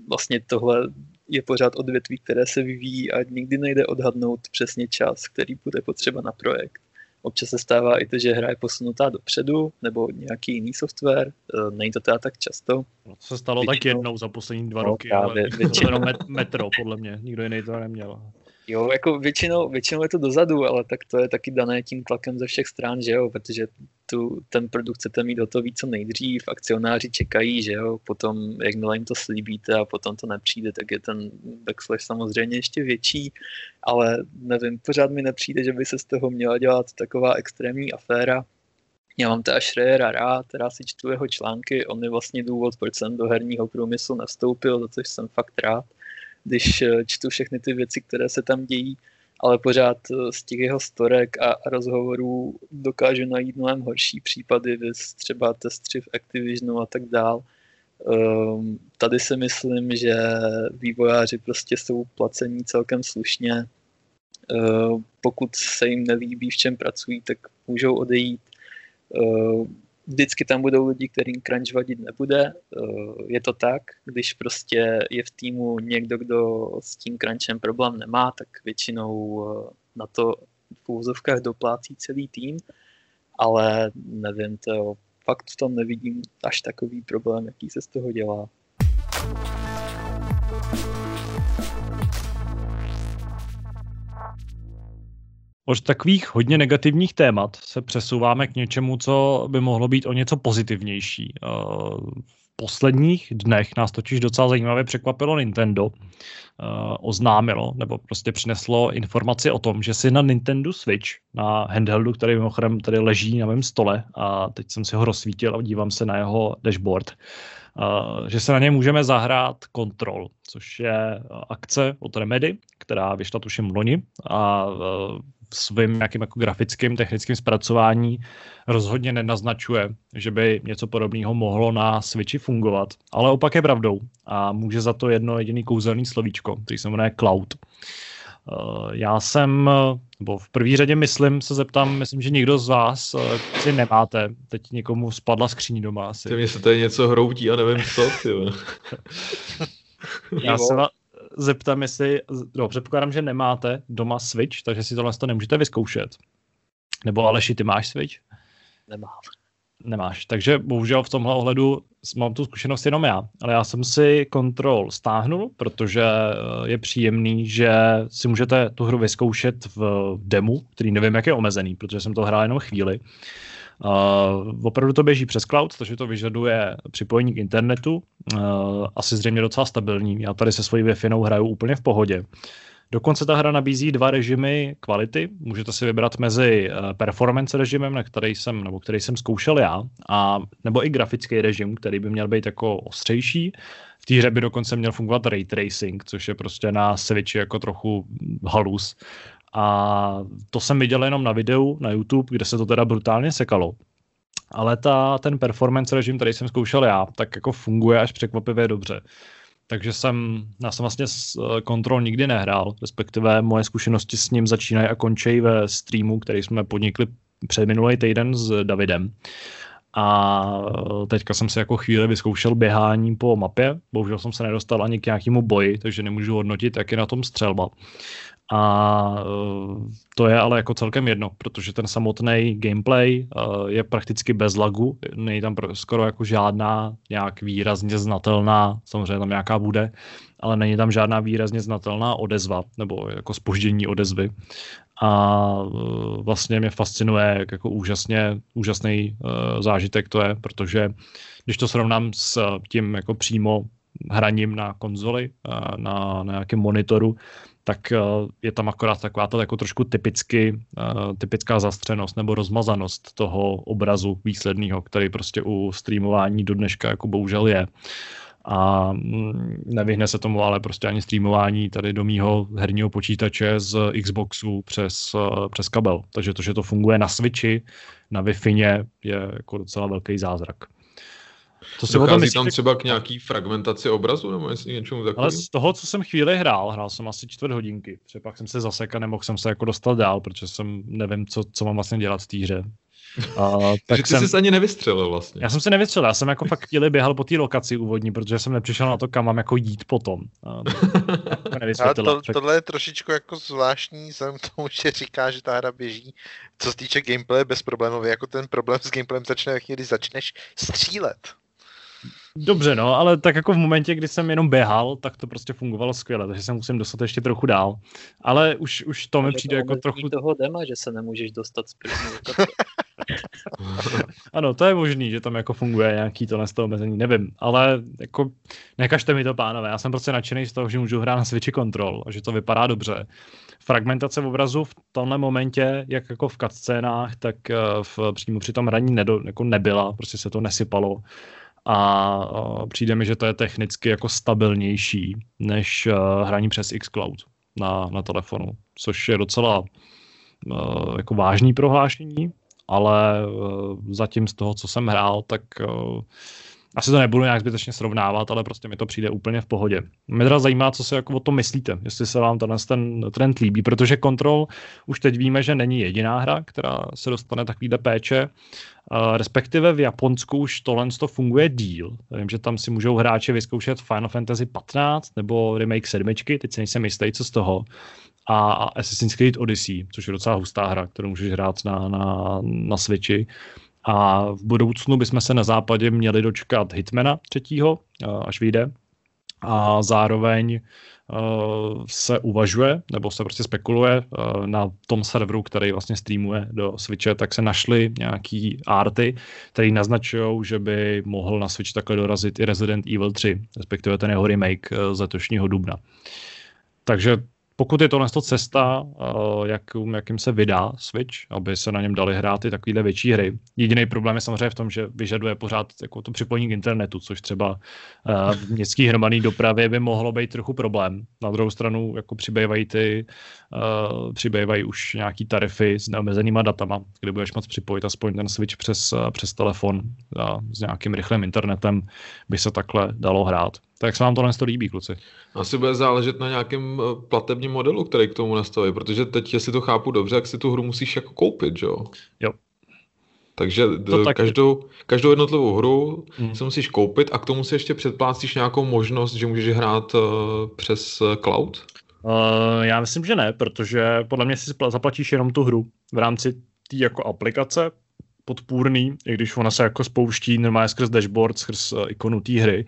vlastně tohle je pořád odvětví, které se vyvíjí a nikdy nejde odhadnout přesně čas, který bude potřeba na projekt. Občas se stává i to, že hra je posunutá dopředu, nebo nějaký jiný software, eh, není to teda tak často. No, to se stalo většinou... tak jednou za poslední dva no, roky, právě, ale většinou... metro, podle mě, nikdo jiný to neměl. Jo, jako většinou, většinou je to dozadu, ale tak to je taky dané tím tlakem ze všech stran, že jo, protože tu, ten produkt chcete mít hotový co nejdřív, akcionáři čekají, že jo, potom jakmile jim to slíbíte a potom to nepřijde, tak je ten backslash samozřejmě ještě větší, ale nevím, pořád mi nepřijde, že by se z toho měla dělat taková extrémní aféra, já mám teda Schreiera rád, teda si čtu jeho články, on je vlastně důvod, proč jsem do herního průmyslu nastoupil, za což jsem fakt rád když eh, čtu všechny ty věci, které se tam dějí, ale pořád eh, z těch jeho storek a rozhovorů dokážu najít mnohem horší případy, třeba testři v Activisionu a tak dál. Um, tady si myslím, že vývojáři prostě jsou placení celkem slušně. Uh, pokud se jim nelíbí, v čem pracují, tak můžou odejít. Vždycky tam budou lidi, kterým crunch vadit nebude. Eh, je to tak, když prostě je v týmu někdo, kdo s tím crunchem problém nemá, tak většinou eh, na to v úvozovkách doplácí celý tým, ale nevím, to fakt v tom nevidím až takový problém, jaký se z toho dělá. Od takových hodně negativních témat se přesouváme k něčemu, co by mohlo být o něco pozitivnější. Eh, v posledních dnech nás totiž docela zajímavě překvapilo Nintendo. Eh, oznámilo, nebo prostě přineslo informaci o tom, že si na Nintendo Switch, na handheldu, který mimochodem tady leží na mém stole a teď jsem si ho rozsvítil a dívám se na jeho dashboard, Uh, že se na ně můžeme zahrát Control, což je akce od Remedy, která vyšla tuším loni a uh, svým nějakým jako grafickým, technickým zpracování rozhodně nenaznačuje, že by něco podobného mohlo na Switchi fungovat. Ale opak je pravdou a může za to jedno jediný kouzelný slovíčko, který se jmenuje cloud. Eh, já jsem, nebo v první řadě myslím, se zeptám, myslím, že nikdo z vás eh, si nemáte. Teď někomu spadla skříň doma asi. Mě se tady něco hroutí a nevím co, ty. Já se vás zeptám, jestli, no, předpokládám, že nemáte doma Switch, takže si tohle to nemůžete vyzkoušet. Nebo Aleši, ty máš Switch? Nemám. Nemáš, takže bohužel v tomhle ohledu mám tu zkušenost jenom já, ale já jsem si kontrol stáhnul, protože eh, je příjemný, že si můžete tu hru vyzkoušet v demu, který nevím, jak je omezený, protože jsem to hrál jenom chvíli. Uh, opravdu to běží přes cloud, takže to vyžaduje připojení k internetu, uh, asi zřejmě docela stabilní. Já tady se svojí wi hraju úplně v pohodě. Dokonce ta hra nabízí dva režimy kvality. Můžete si vybrat mezi eh, performance režimem, na který jsem, nebo který jsem zkoušel já, a, nebo i grafický režim, který by měl být jako ostřejší. V té hře by dokonce měl fungovat ray tracing, což je prostě na Switchi jako trochu halus. A to jsem viděl jenom na videu na YouTube, kde se to teda brutálně sekalo. Ale ta, ten performance režim, který jsem zkoušel já, tak jako funguje až překvapivě dobře takže jsem, já jsem vlastně s kontrol nikdy nehrál, respektive moje zkušenosti s ním začínají a končí ve streamu, který jsme podnikli před minulý týden s Davidem. A teďka jsem si jako chvíli vyzkoušel běhání po mapě, bohužel jsem se nedostal ani k nějakému boji, takže nemůžu hodnotit, jak je na tom střelba. A eh, to je ale jako celkem jedno, protože ten samotný gameplay eh, je prakticky bez lagu, není tam skoro jako žádná nějak výrazně znatelná, samozřejmě tam nějaká bude, ale není tam žádná výrazně znatelná odezva nebo jako spoždění odezvy. A eh, vlastně mě fascinuje, jak jako úžasně, úžasný zážitek to je, protože když to srovnám s tím jako přímo hraním na konzoli, na, na nějakém monitoru, tak eh, je tam akorát taková ta jako trošku typicky, eh, typická zastřenost nebo rozmazanost toho obrazu výsledného, který prostě u streamování do dneška jako bohužel je. A mm, nevyhne se tomu ale prostě ani streamování tady do mýho herního počítače z Xboxu přes, eh, přes kabel. Takže to, že to funguje na Switchi, na Wi-Fi je jako docela velký zázrak. To se Dochází tam třeba k nějaký fragmentaci obrazu nebo jestli něčemu takovým? Ale z toho, co jsem chvíli hrál, hrál jsem asi čtvrt hodinky. Třeba pak jsem se zasek a nemohl jsem se jako dostat dál, protože jsem nevím, co, co mám vlastně dělat v té hře. A, (laughs) tak ty jsem, jsi ani nevystřelil vlastně. Já jsem se nevystřelil, já jsem jako fakt chvíli běhal po té lokaci úvodní, protože jsem nepřišel na to, kam mám jako jít potom. A, a (laughs) to, tohle je trošičku jako zvláštní, jsem tomu, že říká, že ta hra běží, co se týče gameplay bezproblémově, jako ten problém s gameplayem začne, když začneš střílet. Dobře, no, ale tak jako v momentě, kdy jsem jenom běhal, tak to prostě fungovalo skvěle, takže se musím dostat ještě trochu dál. Ale už, už to mi přijde jako trochu... toho dema, že se nemůžeš dostat zpět. (laughs) ano, to je možný, že tam jako funguje nějaký to z toho omezení, nevím, ale jako nekažte mi to, pánové, já jsem prostě nadšený z toho, že můžu hrát na Switchi Control a že to vypadá dobře. Fragmentace v obrazu v tomhle momentě, jak jako v cutscénách, tak eh, v, přímo při tom hraní nedo, jako nebyla, prostě se to nesypalo a přijde mi, že to je technicky jako stabilnější než hraní přes xCloud na, na telefonu, což je docela jako vážný prohlášení, ale zatím z toho, co jsem hrál, tak asi to nebudu nějak zbytečně srovnávat, ale prostě mi to přijde úplně v pohodě. Mě teda zajímá, co si jako o tom myslíte, jestli se vám tenhle ten trend líbí, protože Control už teď víme, že není jediná hra, která se dostane takovýhle péče, uh, respektive v Japonsku už tohle to funguje díl. Vím, že tam si můžou hráči vyzkoušet Final Fantasy 15 nebo remake sedmičky, teď si nejsem jistý, co z toho a Assassin's Creed Odyssey, což je docela hustá hra, kterou můžeš hrát na, na, na Switchi. A v budoucnu bychom se na západě měli dočkat Hitmana třetího, až vyjde. A zároveň uh, se uvažuje, nebo se prostě spekuluje uh, na tom serveru, který vlastně streamuje do Switche, tak se našly nějaký arty, které naznačují, že by mohl na Switch takhle dorazit i Resident Evil 3, respektive ten jeho remake uh, z letošního dubna. Takže pokud je tohle cesta, uh, jak, jakým se vydá Switch, aby se na něm dali hrát i takovéhle větší hry. Jediný problém je samozřejmě v tom, že vyžaduje pořád jako to připojení k internetu, což třeba uh, v městské hromadné dopravě by mohlo být trochu problém. Na druhou stranu jako přibývají ty, uh, přibývají už nějaký tarify s neomezenýma datama, kde budeš moct připojit aspoň ten Switch přes, přes telefon a s nějakým rychlým internetem by se takhle dalo hrát. Tak se vám tohle to líbí, kluci? Asi bude záležet na nějakém eh, platebním modelu, který k tomu nastaví, protože teď, jestli to chápu dobře, jak si tu hru musíš jako koupit, jo? Jo. Takže to tak... každou, každou jednotlivou hru hmm. si musíš koupit a k tomu si ještě předplácíš nějakou možnost, že můžeš hrát uh, přes uh, cloud? Uh, já myslím, že ne, protože podle mě si zaplatíš jenom tu hru v rámci té jako aplikace podpůrný, i když ona se jako spouští normálně skrz dashboard, skrz ikonu té hry,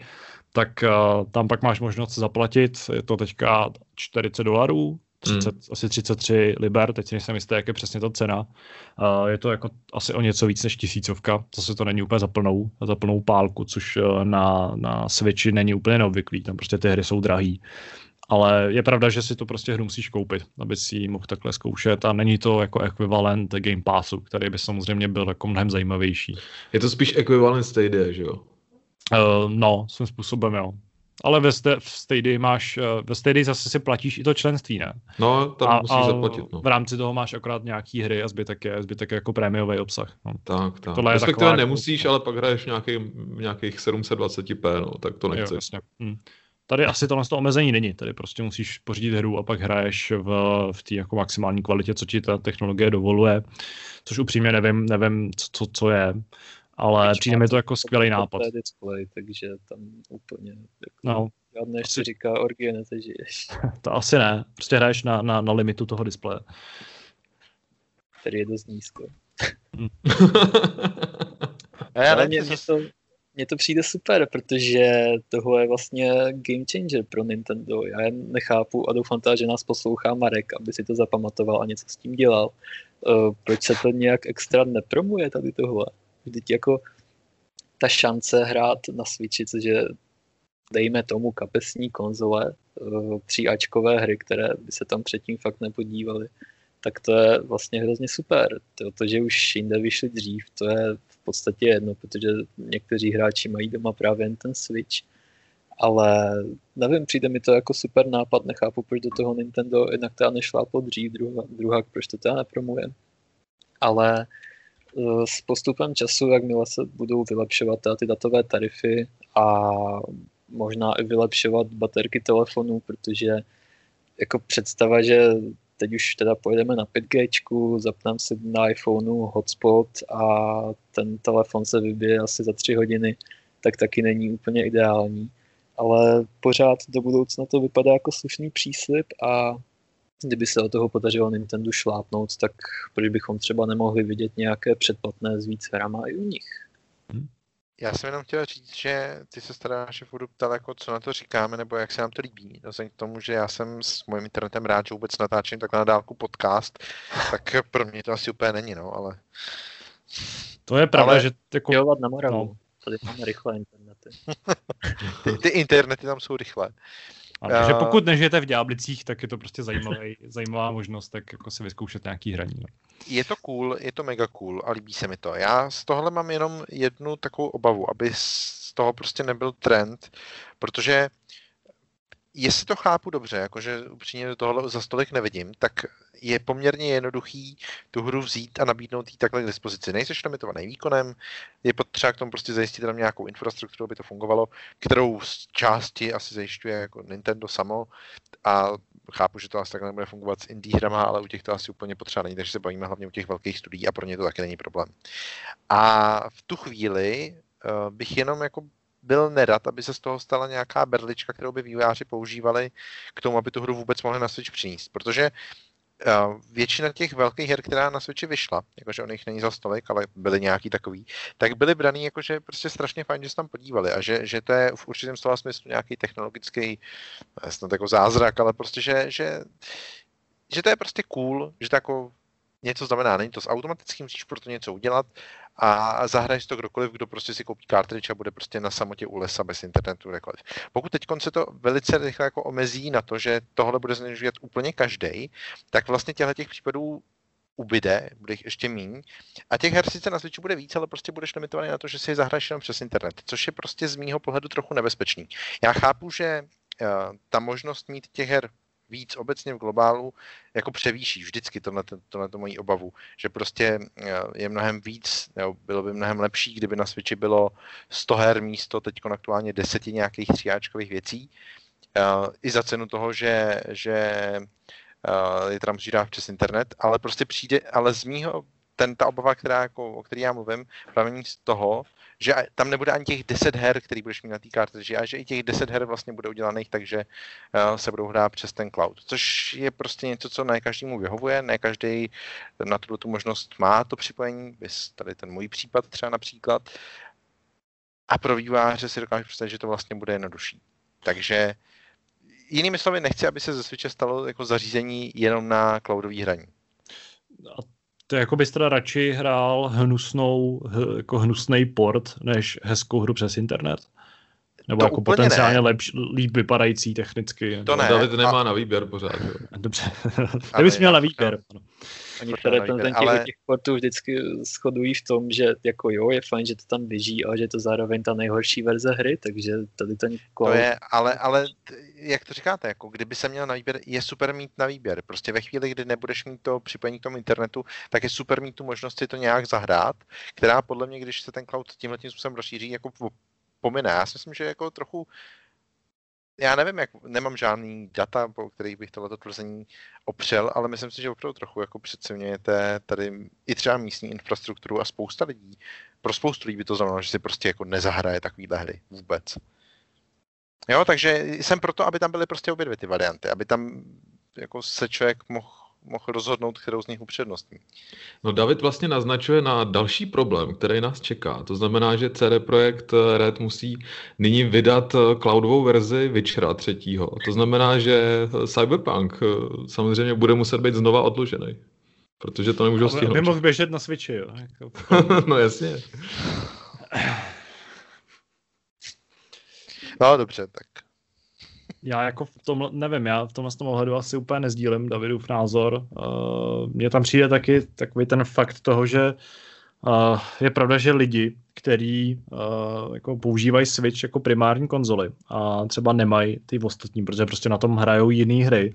tak uh, tam pak máš možnost zaplatit, je to teďka 40 dolarů, 30, hmm. asi 33 liber, teď si nejsem jistý, jak je přesně ta cena. Uh, je to jako asi o něco víc než tisícovka, zase to není úplně za plnou, za plnou pálku, což uh, na, na Switchi není úplně neobvyklý, tam prostě ty hry jsou drahý. Ale je pravda, že si to prostě hru musíš koupit, aby si ji mohl takhle zkoušet a není to jako ekvivalent Game Passu, který by samozřejmě byl jako mnohem zajímavější. Je to spíš ekvivalent Stadia, že jo? Uh, no, svým způsobem jo. Ale ve, st- v Stadia máš, uh, ve Stadia zase si platíš i to členství, ne? No, tam a, musíš a zaplatit, no. v rámci toho máš akorát nějaký hry a zbytek je, zbytek je jako prémiový obsah. No. Tak, tak. Tohle Respektive taková, nemusíš, jako, ale pak hraješ nějaký, nějakých 720p, no, tak to nechci. Jo, jasně. Hm. Tady asi tohle to omezení není, tady prostě musíš pořídit hru a pak hraješ v, v té jako maximální kvalitě, co ti ta technologie dovoluje, což upřímně nevím, nevím co, co, co je ale přijde mi to jako skvělý nápad. Display, takže tam úplně jako no, žádné asi... říká orgie nezažiješ. (laughs) to asi ne, prostě hraješ na, na, na limitu toho displeje. Který je dost nízko. (laughs) A já ale mě, mě, to, mně to přijde super, protože tohle je vlastně game changer pro Nintendo. Já jen nechápu a doufám teda, že nás poslouchá Marek, aby si to zapamatoval a něco s tím dělal. Uh, proč se to nějak extra nepromuje tady tohle? Vždyť jako ta šance hrát na Switchi, což je dejme tomu kapesní konzole, eh, tříačkové hry, které by se tam předtím fakt nepodívali, tak to je vlastně hrozně super. To, to, že už jinde vyšli dřív, to je v podstatě jedno, protože někteří hráči mají doma právě jen ten Switch. Ale nevím, přijde mi to jako super nápad, nechápu, proč do toho Nintendo jednak teda nešláplo dřív, druhá, druhá proč to teda nepromuje. Ale Eh, s postupem času, jakmile se budou vylepšovat ty datové tarify a možná i vylepšovat baterky telefonů, protože jako představa, že teď už teda pojedeme na 5G, zapneme si na iPhoneu hotspot a ten telefon se vybije asi za tři hodiny, tak taky není úplně ideální. Ale pořád do budoucna to vypadá jako slušný příslip a kdyby se o toho podařilo Nintendo šlápnout, tak proč bychom třeba nemohli vidět nějaké předplatné s víc hrama i u nich? Hmm. Já jsem jenom chtěl říct, že ty se staráš furt ptal, jako co na to říkáme, nebo jak se nám to líbí. No k tomu, že já jsem s mojím internetem rád, že vůbec natáčím takhle na dálku podcast, (laughs) tak pro mě to asi úplně není, no, ale... To je pravda, ale... že... Jako... na Moravu. No. Tady máme rychlé internety. (laughs) ty, ty internety tam jsou rychlé. A, takže pokud nežijete v Ďáblicích, tak je to prostě zajímavý, (laughs) zajímavá možnost, tak jako si vyzkoušet nějaký hraní. No. Je to cool, je to mega cool a líbí se mi to. Já z tohle mám jenom jednu takovou obavu, aby z toho prostě nebyl trend, protože jestli to chápu dobře, jakože upřímně do tohle za stolik nevidím, tak je poměrně jednoduchý tu hru vzít a nabídnout jí takhle k dispozici. Nejseš limitovaný výkonem, je potřeba k tomu prostě zajistit tam nějakou infrastrukturu, aby to fungovalo, kterou z části asi zajišťuje jako Nintendo samo a chápu, že to asi takhle nebude fungovat s indie hrama, ale u těch to asi úplně potřeba není, takže se bavíme hlavně u těch velkých studií a pro ně to taky není problém. A v tu chvíli uh, bych jenom jako byl nerad, aby se z toho stala nějaká berlička, kterou by vývojáři používali k tomu, aby tu hru vůbec mohli na Switch přinést. Protože většina těch velkých her, která na Switchi vyšla, jakože o nich není za stolik, ale byly nějaký takový, tak byly braný jakože prostě strašně fajn, že se tam podívali a že, že to je v určitém slova smyslu nějaký technologický, snad jako zázrak, ale prostě, že, že, že to je prostě cool, že to jako něco znamená, není to s automatickým, musíš pro to něco udělat a zahraješ to kdokoliv, kdo prostě si koupí cartridge a bude prostě na samotě u lesa bez internetu kdekoliv. Pokud teď se to velice rychle jako omezí na to, že tohle bude zneužívat úplně každý, tak vlastně těchto těch případů ubyde, bude jich ještě míň. A těch her sice na Switchu bude víc, ale prostě budeš limitovaný na to, že si je zahraješ jenom přes internet, což je prostě z mýho pohledu trochu nebezpečný. Já chápu, že uh, ta možnost mít těch her víc obecně v globálu jako převýší vždycky tohle, tohle to mojí obavu, že prostě eh, je mnohem víc, nebo bylo by mnohem lepší, kdyby na Switchi bylo 100 her místo teď aktuálně deseti nějakých tříáčkových věcí, uh, i za cenu toho, že, že uh, je tam dát přes internet, ale prostě přijde, ale z mýho, ten, ta obava, která, jako, o který já mluvím, pramení z toho, že tam nebude ani těch 10 her, který budeš mít na té kartě, a že i těch 10 her vlastně bude udělaných, takže uh, se budou hrát přes ten cloud. Což je prostě něco, co ne každému vyhovuje, ne každý na tuto tu možnost má to připojení, vys tady ten můj případ třeba například. A pro výváře si dokážu představit, že to vlastně bude jednodušší. Takže jinými slovy, nechci, aby se ze Switche stalo jako zařízení jenom na cloudový hraní. A to jako bys teda radši hrál hnusnou, jako hnusný port, než hezkou hru přes internet? Nebo to jako potenciálně lepš, líp vypadající technicky. To ne. David nemá a... na výběr pořád. Jo. (laughs) Dobře. Ty bys měl na výběr. No. Oni ten ale... těch portů vždycky shodují v tom, že jako jo, je fajn, že to tam běží, ale že to zároveň ta nejhorší verze hry, takže tady ten cloud... To je, ale, ale jak to říkáte, jako kdyby se měl na výběr, je super mít na výběr. Prostě ve chvíli, kdy nebudeš mít to připojení k tomu internetu, tak je super mít tu možnost si to nějak zahrát, která podle mě, když se ten cloud tímhle tím způsobem rozšíří, jako pomine. Já si myslím, že jako trochu já nevím, jak, nemám žádný data, po kterých bych tohleto tvrzení opřel, ale myslím si, že opravdu trochu jako přeceňujete tady i třeba místní infrastrukturu a spousta lidí. Pro spoustu lidí by to znamenalo, že si prostě jako nezahraje takovýhle hry vůbec. Jo, takže jsem proto, aby tam byly prostě obě dvě ty varianty, aby tam jako se člověk mohl mohl rozhodnout, kterou z nich upřednostní. No David vlastně naznačuje na další problém, který nás čeká. To znamená, že CD Projekt Red musí nyní vydat cloudovou verzi Witchera třetího. To znamená, že Cyberpunk samozřejmě bude muset být znova odložený. Protože to nemůžu stihnout. By mohl běžet na Switchi, jo. (laughs) no jasně. No dobře, tak já jako v tom, nevím, já v tomhle tom ohledu asi úplně nezdílím Davidův názor. Uh, mně tam přijde taky takový ten fakt toho, že uh, je pravda, že lidi, kteří uh, jako používají Switch jako primární konzoli a třeba nemají ty ostatní, protože prostě na tom hrajou jiné hry,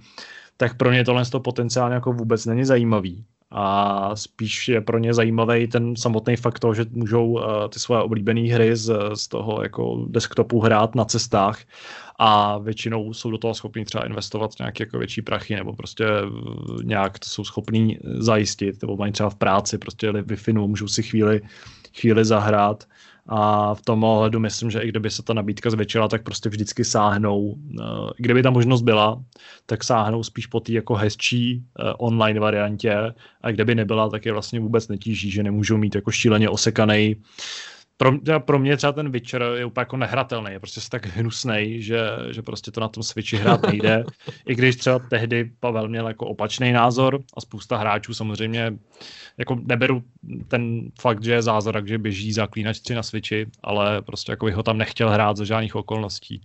tak pro ně tohle to potenciálně jako vůbec není zajímavý a spíš je pro ně zajímavý ten samotný fakt toho, že můžou uh, ty svoje oblíbené hry z, z toho jako desktopu hrát na cestách a většinou jsou do toho schopní třeba investovat nějaké jako větší prachy nebo prostě eh, nějak to jsou schopní zajistit, nebo mají třeba v práci prostě wi můžou si chvíli, chvíli zahrát a v tom ohledu myslím, že i kdyby se ta nabídka zvětšila, tak prostě vždycky sáhnou, eh, kdyby ta možnost byla, tak sáhnou spíš po té jako hezčí eh, online variantě. A kdyby nebyla, tak je vlastně vůbec netíží, že nemůžou mít jako šíleně osekaný pro, pro mě třeba ten Witcher je úplně jako nehratelný, je prostě tak hnusný, že, že prostě to na tom Switchi hrát nejde. I když třeba tehdy Pavel měl jako opačný názor a spousta hráčů samozřejmě jako neberu ten fakt, že je zázrak, že běží zaklínač 3 na Switchi, ale prostě jako bych ho tam nechtěl hrát za žádných okolností.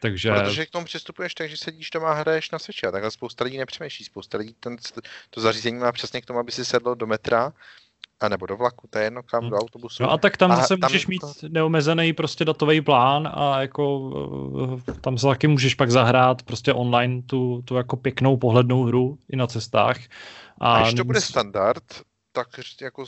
Takže... Protože k tomu přistupuješ tak, že sedíš doma a hraješ na Switchi a takhle spousta lidí nepřemýšlí. Spousta lidí ten, to zařízení má přesně k tomu, aby si sedlo do metra a nebo do vlaku, to je jedno kam, hmm. do autobusu. No a tak tam a zase tam můžeš to... mít neomezený prostě datový plán a jako eh, tam se taky můžeš pak zahrát prostě online tu, tu jako pěknou pohlednou hru i na cestách. A, a když to bude standard, tak jako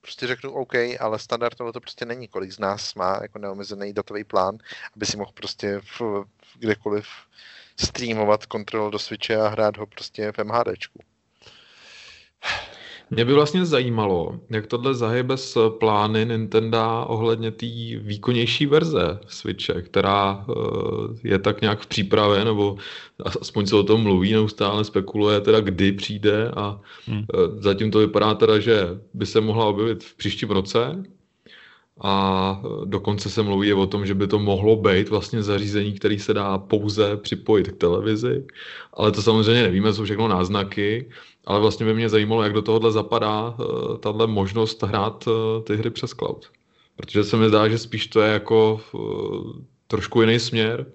prostě řeknu OK, ale standard to prostě není. Kolik z nás má jako neomezený datový plán, aby si mohl prostě v, v kdekoliv streamovat kontrol do Switche a hrát ho prostě v MHDčku. Mě by vlastně zajímalo, jak tohle zahybe s plány Nintendo ohledně té výkonnější verze Switche, která eh, je tak nějak v přípravě, nebo aspoň se o tom mluví, neustále spekuluje teda kdy přijde a hmm. Eh, zatím to vypadá teda, že by se mohla objevit v příštím roce. a dokonce se mluví o tom, že by to mohlo být vlastně zařízení, který se dá pouze připojit k televizi, ale to samozřejmě nevíme, jsou všechno náznaky, ale vlastně by mě zajímalo, jak do tohohle zapadá uh, tahle možnost hrát uh, ty hry přes cloud. Protože se mi zdá, že spíš to je jako uh, trošku jiný směr.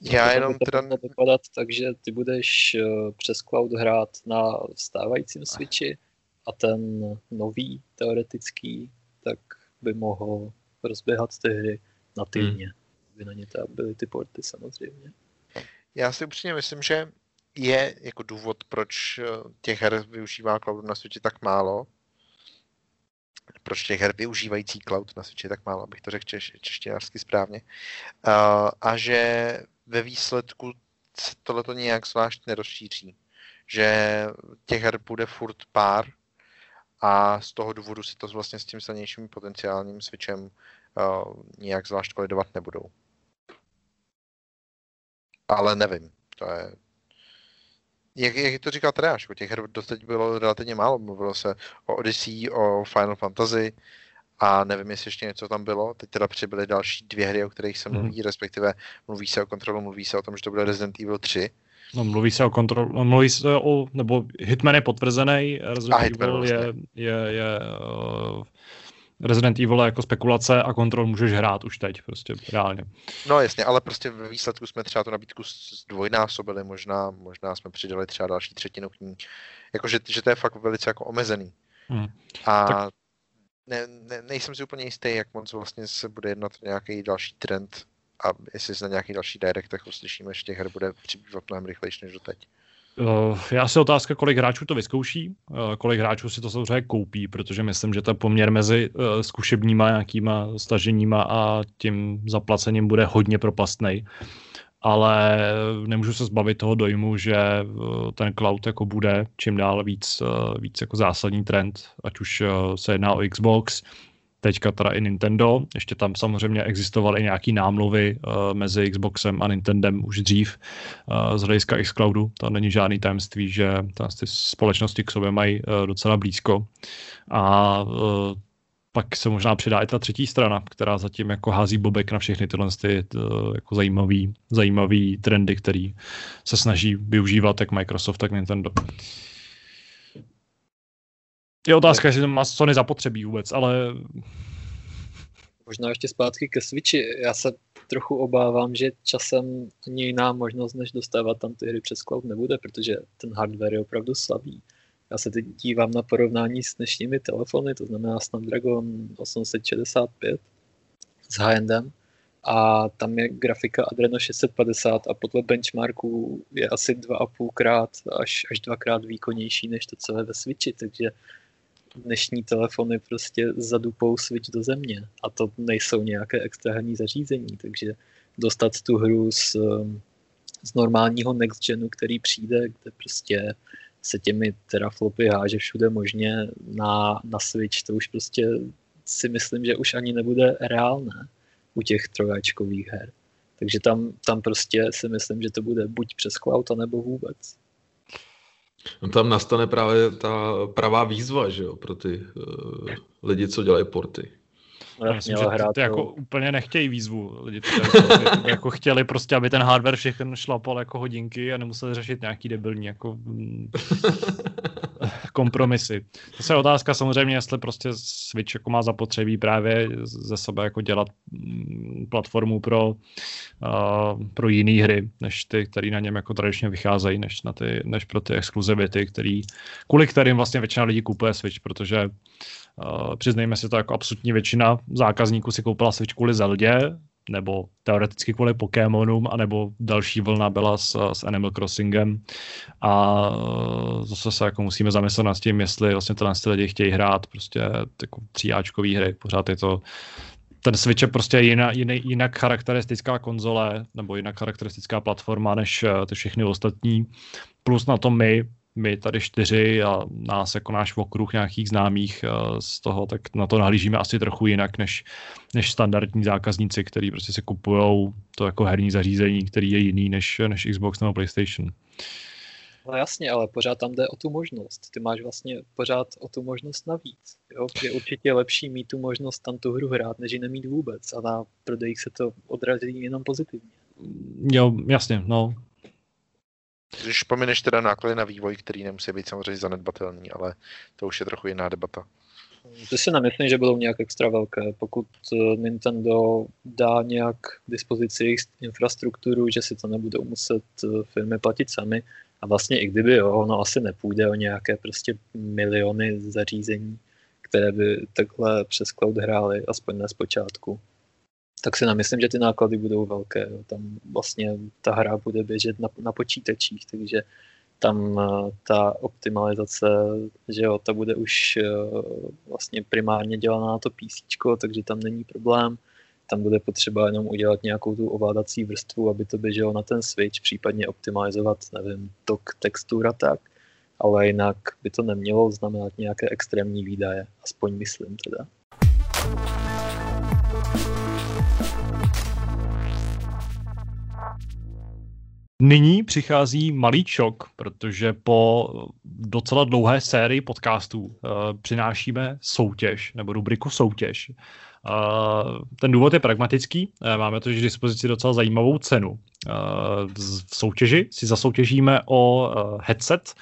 Já jenom teda... vypadat tak, že ty budeš přes cloud hrát na stávajícím Switchi a ten nový teoretický, tak by mohl rozběhat ty hry nativně. Hmm. By na ně byly ty porty samozřejmě. Já si upřímně myslím, že je jako důvod, proč eh, těch her využívá cloud na světě tak málo, proč těch her využívající cloud na světě tak málo, abych to řekl češ, češtinářsky správně, a, a že ve výsledku se tohleto nějak zvlášť nerozšíří. Že těch her bude furt pár a z toho důvodu si to vlastně s tím silnějším potenciálním switchem uh, nějak zvlášť kolidovat nebudou. Ale nevím, to je... Jak, jak to říkal Treáš, těch her doteď bylo relativně málo, mluvilo se o Odyssey, o Final Fantasy a nevím, jestli ještě něco tam bylo. Teď teda přibyly další dvě hry, o kterých se mluví, mm. respektive mluví se o kontrolu, mluví se o tom, že to bude Resident Evil 3, No, mluví se o kontrol, no, mluví se o, nebo Hitman je potvrzený, Resident Evil vlastně. je, je, je uh, Resident Evil jako spekulace a kontrol můžeš hrát už teď, prostě reálně. No jasně, ale prostě ve výsledku jsme třeba tu nabídku zdvojnásobili, možná, možná jsme přidali třeba další třetinu k ní. Jakože že to je fakt velice jako omezený. Hmm. A tak... ne, ne, nejsem si úplně jistý, jak moc vlastně se bude jednat nějaký další trend a jestli se na nějaký další directech uslyšíme, že těch her bude přibývat mnohem rychlejší než doteď. Uh, já si otázka, kolik hráčů to vyzkouší, uh, kolik hráčů si to samozřejmě koupí, protože myslím, že ten poměr mezi uh, zkušebníma nějakýma staženíma a tím zaplacením bude hodně propastný. Ale nemůžu se zbavit toho dojmu, že ten cloud jako bude čím dál víc, víc jako zásadní trend, ať už se jedná o Xbox, teďka teda i Nintendo. Ještě tam samozřejmě existovaly i nějaký námluvy uh, mezi Xboxem a Nintendem už dřív uh, z hlediska xCloudu. To není žádný tajemství, že ty společnosti k sobě mají uh, docela blízko. A uh, pak se možná přidá i ta třetí strana, která zatím jako hází bobek na všechny tyhle ty, jako zajímavý, zajímavý trendy, který se snaží využívat jak Microsoft, tak Nintendo. Je otázka, jestli to má Sony zapotřebí vůbec, ale... Možná ještě zpátky ke Switchi. Já se trochu obávám, že časem ani jiná možnost, než dostávat tam ty hry přes cloud nebude, protože ten hardware je opravdu slabý. Já se teď dívám na porovnání s dnešními telefony, to znamená Snapdragon 865 s high-endem a tam je grafika Adreno 650 a podle benchmarku je asi 2,5 krát až, až dvakrát výkonnější než to, co je ve Switchi, takže dnešní telefony prostě zadupou switch do země a to nejsou nějaké externí zařízení, takže dostat tu hru z, um, z normálního next genu, který přijde, kde prostě se těmi teraflopy háže všude možně na, na Switch, to už prostě si myslím, že už ani nebude reálné u těch trojáčkových her. Takže tam, tam prostě si myslím, že to bude buď přes cloud, nebo vůbec. No tam nastane právě ta pravá výzva, že jo, pro ty uh, lidi, co dělají porty. Já myslím, že ty, ty jako úplně nechtějí výzvu. Lidi to (laughs) jako chtěli prostě, aby ten hardware všechno šlapal jako hodinky a nemuseli řešit nějaký debilní jako mm, (laughs) kompromisy. To je otázka samozřejmě, jestli prostě Switch jako má zapotřebí právě ze sebe jako dělat mm, platformu pro, uh, pro jiné hry, než ty, které na něm jako tradičně vycházejí, než, na ty, než pro ty exkluzivity, který, kvůli kterým vlastně většina lidí kupuje Switch, protože Uh, přiznejme si to, jako absolutní většina zákazníků si koupila Switch kvůli Zeldě, nebo teoreticky kvůli Pokémonům, anebo další vlna byla s, s Animal Crossingem. A uh, zase se jako musíme zamyslet nad tím, jestli vlastně tyhle lidi chtějí hrát prostě jako tříáčkový hry. Pořád je to ten Switch je prostě jinak, jinak, jinak charakteristická konzole nebo jinak charakteristická platforma než uh, ty všechny ostatní. Plus na to my my tady čtyři a nás jako náš okruh nějakých známých eh, z toho, tak na to nahlížíme asi trochu jinak než, než standardní zákazníci, kteří prostě si kupují to jako herní zařízení, který je jiný než, než Xbox nebo PlayStation. No jasně, ale pořád tam jde o tu možnost. Ty máš vlastně pořád o tu možnost navíc. Jo? Je určitě lepší mít tu možnost tam tu hru hrát, než ji nemít vůbec. A na prodejích se to odrazí jenom pozitivně. Jo, jasně, no. Když pomineš teda náklady na vývoj, který nemusí být samozřejmě zanedbatelný, ale to už je trochu jiná debata. To si nemyslím, že budou nějak extra velké. Pokud eh, Nintendo dá nějak k dispozici jejich infrastrukturu, že si to nebudou muset eh, firmy platit sami, a vlastně i kdyby jo, ono asi nepůjde o nějaké prostě miliony zařízení, které by takhle přes cloud hrály, aspoň ne zpočátku. Tak si nemyslím, že ty náklady budou velké. Tam vlastně ta hra bude běžet na, na počítačích, takže tam eh, ta optimalizace, že jo, ta bude už eh, vlastně primárně dělaná na to PC, takže tam není problém. Tam bude potřeba jenom udělat nějakou tu ovládací vrstvu, aby to běželo na ten switch, případně optimalizovat, nevím, tok textur a tak. Ale jinak by to nemělo znamenat nějaké extrémní výdaje, aspoň myslím teda. Nyní přichází malý šok, protože po docela dlouhé sérii podcastů uh, přinášíme soutěž, nebo rubriku soutěž. Uh, ten důvod je pragmatický. Uh, máme totiž k dispozici docela zajímavou cenu. Uh, v soutěži si zasoutěžíme o uh, headset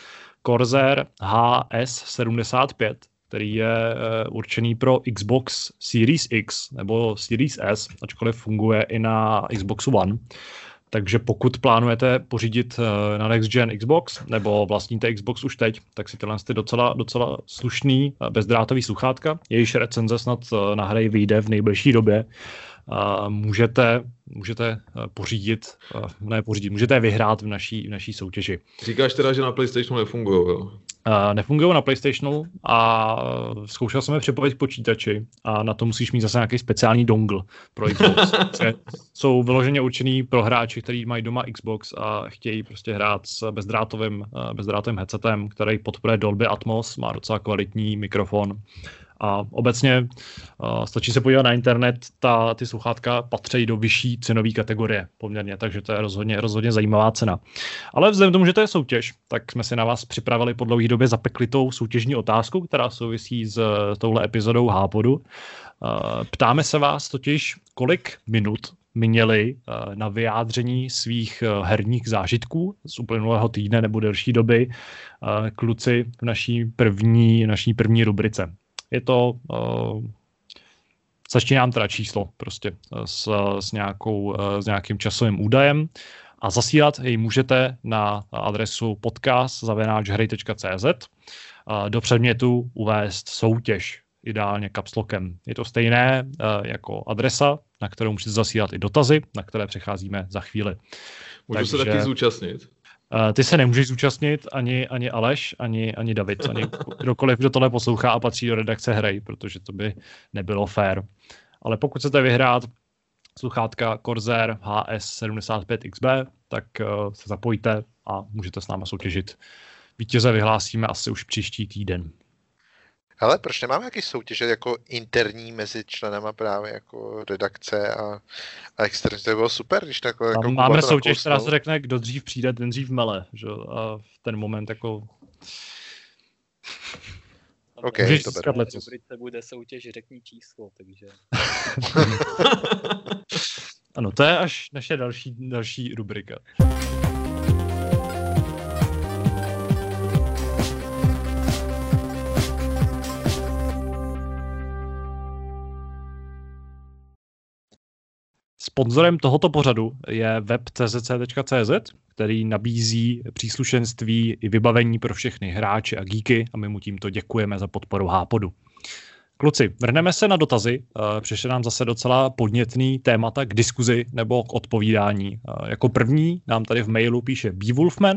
Corsair HS75, který je uh, určený pro Xbox Series X nebo Series S, ačkoliv funguje i na Xboxu One. Takže pokud plánujete pořídit eh, na Next Gen Xbox nebo vlastníte Xbox už teď, tak si tyhle ty docela, docela slušný eh, bezdrátový sluchátka, jejíž recenze snad eh, na hry vyjde v nejbližší době, můžete, můžete pořídit, ne pořídit, můžete vyhrát v naší, v naší soutěži. Říkáš teda, že na PlayStationu nefungují, jo? Nefungují na PlayStationu a zkoušel jsem je připojit k počítači a na to musíš mít zase nějaký speciální dongle pro Xbox. (laughs) jsou vyloženě určený pro hráči, kteří mají doma Xbox a chtějí prostě hrát s bezdrátovým, bezdrátovým headsetem, který podporuje Dolby Atmos, má docela kvalitní mikrofon a obecně uh, stačí se podívat na internet, ta, ty sluchátka patří do vyšší cenové kategorie poměrně, takže to je rozhodně, rozhodně zajímavá cena. Ale vzhledem k tomu, že to je soutěž, tak jsme si na vás připravili po dlouhé době zapeklitou soutěžní otázku, která souvisí s touhle epizodou Hápodu. Uh, ptáme se vás totiž, kolik minut měli uh, na vyjádření svých uh, herních zážitků z uplynulého týdne nebo delší doby uh, kluci v naší první, naší první rubrice je to uh, začínám teda číslo prostě eh, s, s, nějakou, uh, s nějakým časovým údajem a zasílat jej můžete na adresu podcast.hry.cz do předmětu uvést soutěž, ideálně kapslokem. Je to stejné uh, jako adresa, na kterou můžete zasílat i dotazy, na které přecházíme za chvíli. Můžu Takže... se taky zúčastnit? Uh, ty se nemůžeš zúčastnit, ani, ani Aleš, ani, ani David, ani kdokoliv, kdo tohle poslouchá a patří do redakce hry, protože to by nebylo fair. Ale pokud chcete vyhrát sluchátka Corsair HS75XB, tak uh, se zapojte a můžete s náma soutěžit. Vítěze vyhlásíme asi už příští týden. Ale proč nemáme jaký soutěže jako interní mezi členama právě jako redakce a, a externí? To by bylo super, když takhle jako Máme soutěž, která se řekne, kdo dřív přijde, ten dřív mele. Že? A v ten moment jako... (laughs) OK, Můžeš to beru. V bude soutěž řekni číslo, takže... (laughs) ano, to je až naše další, další rubrika. Sponzorem tohoto pořadu je web czc.cz, který nabízí příslušenství i vybavení pro všechny hráče a geeky a my mu tímto děkujeme za podporu Hápodu. Kluci, vrhneme se na dotazy. Eh, přišel nám zase docela podnětný témata k diskuzi nebo k odpovídání. Eh, jako první nám tady v mailu píše B. Wolfman,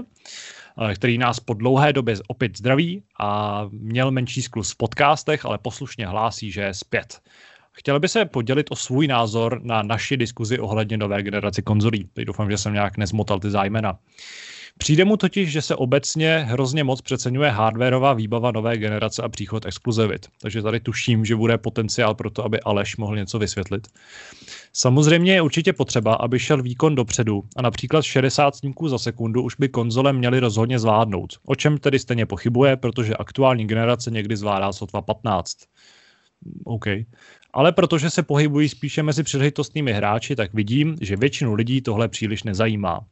eh, který nás po dlouhé době opět zdraví a měl menší sklus v podcastech, ale poslušně hlásí, že je zpět. Chtěl by se podělit o svůj názor na naši diskuzi ohledně nové generaci konzolí. Teď doufám, že jsem nějak nezmotal ty zájmena. Přijde mu totiž, že se obecně hrozně moc přeceňuje hardwareová výbava nové generace a příchod exkluzivit. Takže tady tuším, že bude potenciál pro to, aby Aleš mohl něco vysvětlit. Samozřejmě je určitě potřeba, aby šel výkon dopředu a například 60 snímků za sekundu už by konzole měly rozhodně zvládnout. O čem tedy stejně pochybuje, protože aktuální generace někdy zvládá sotva 15. OK. Ale protože se pohybují spíše mezi příležitostnými hráči, tak vidím, že většinu lidí tohle příliš nezajímá.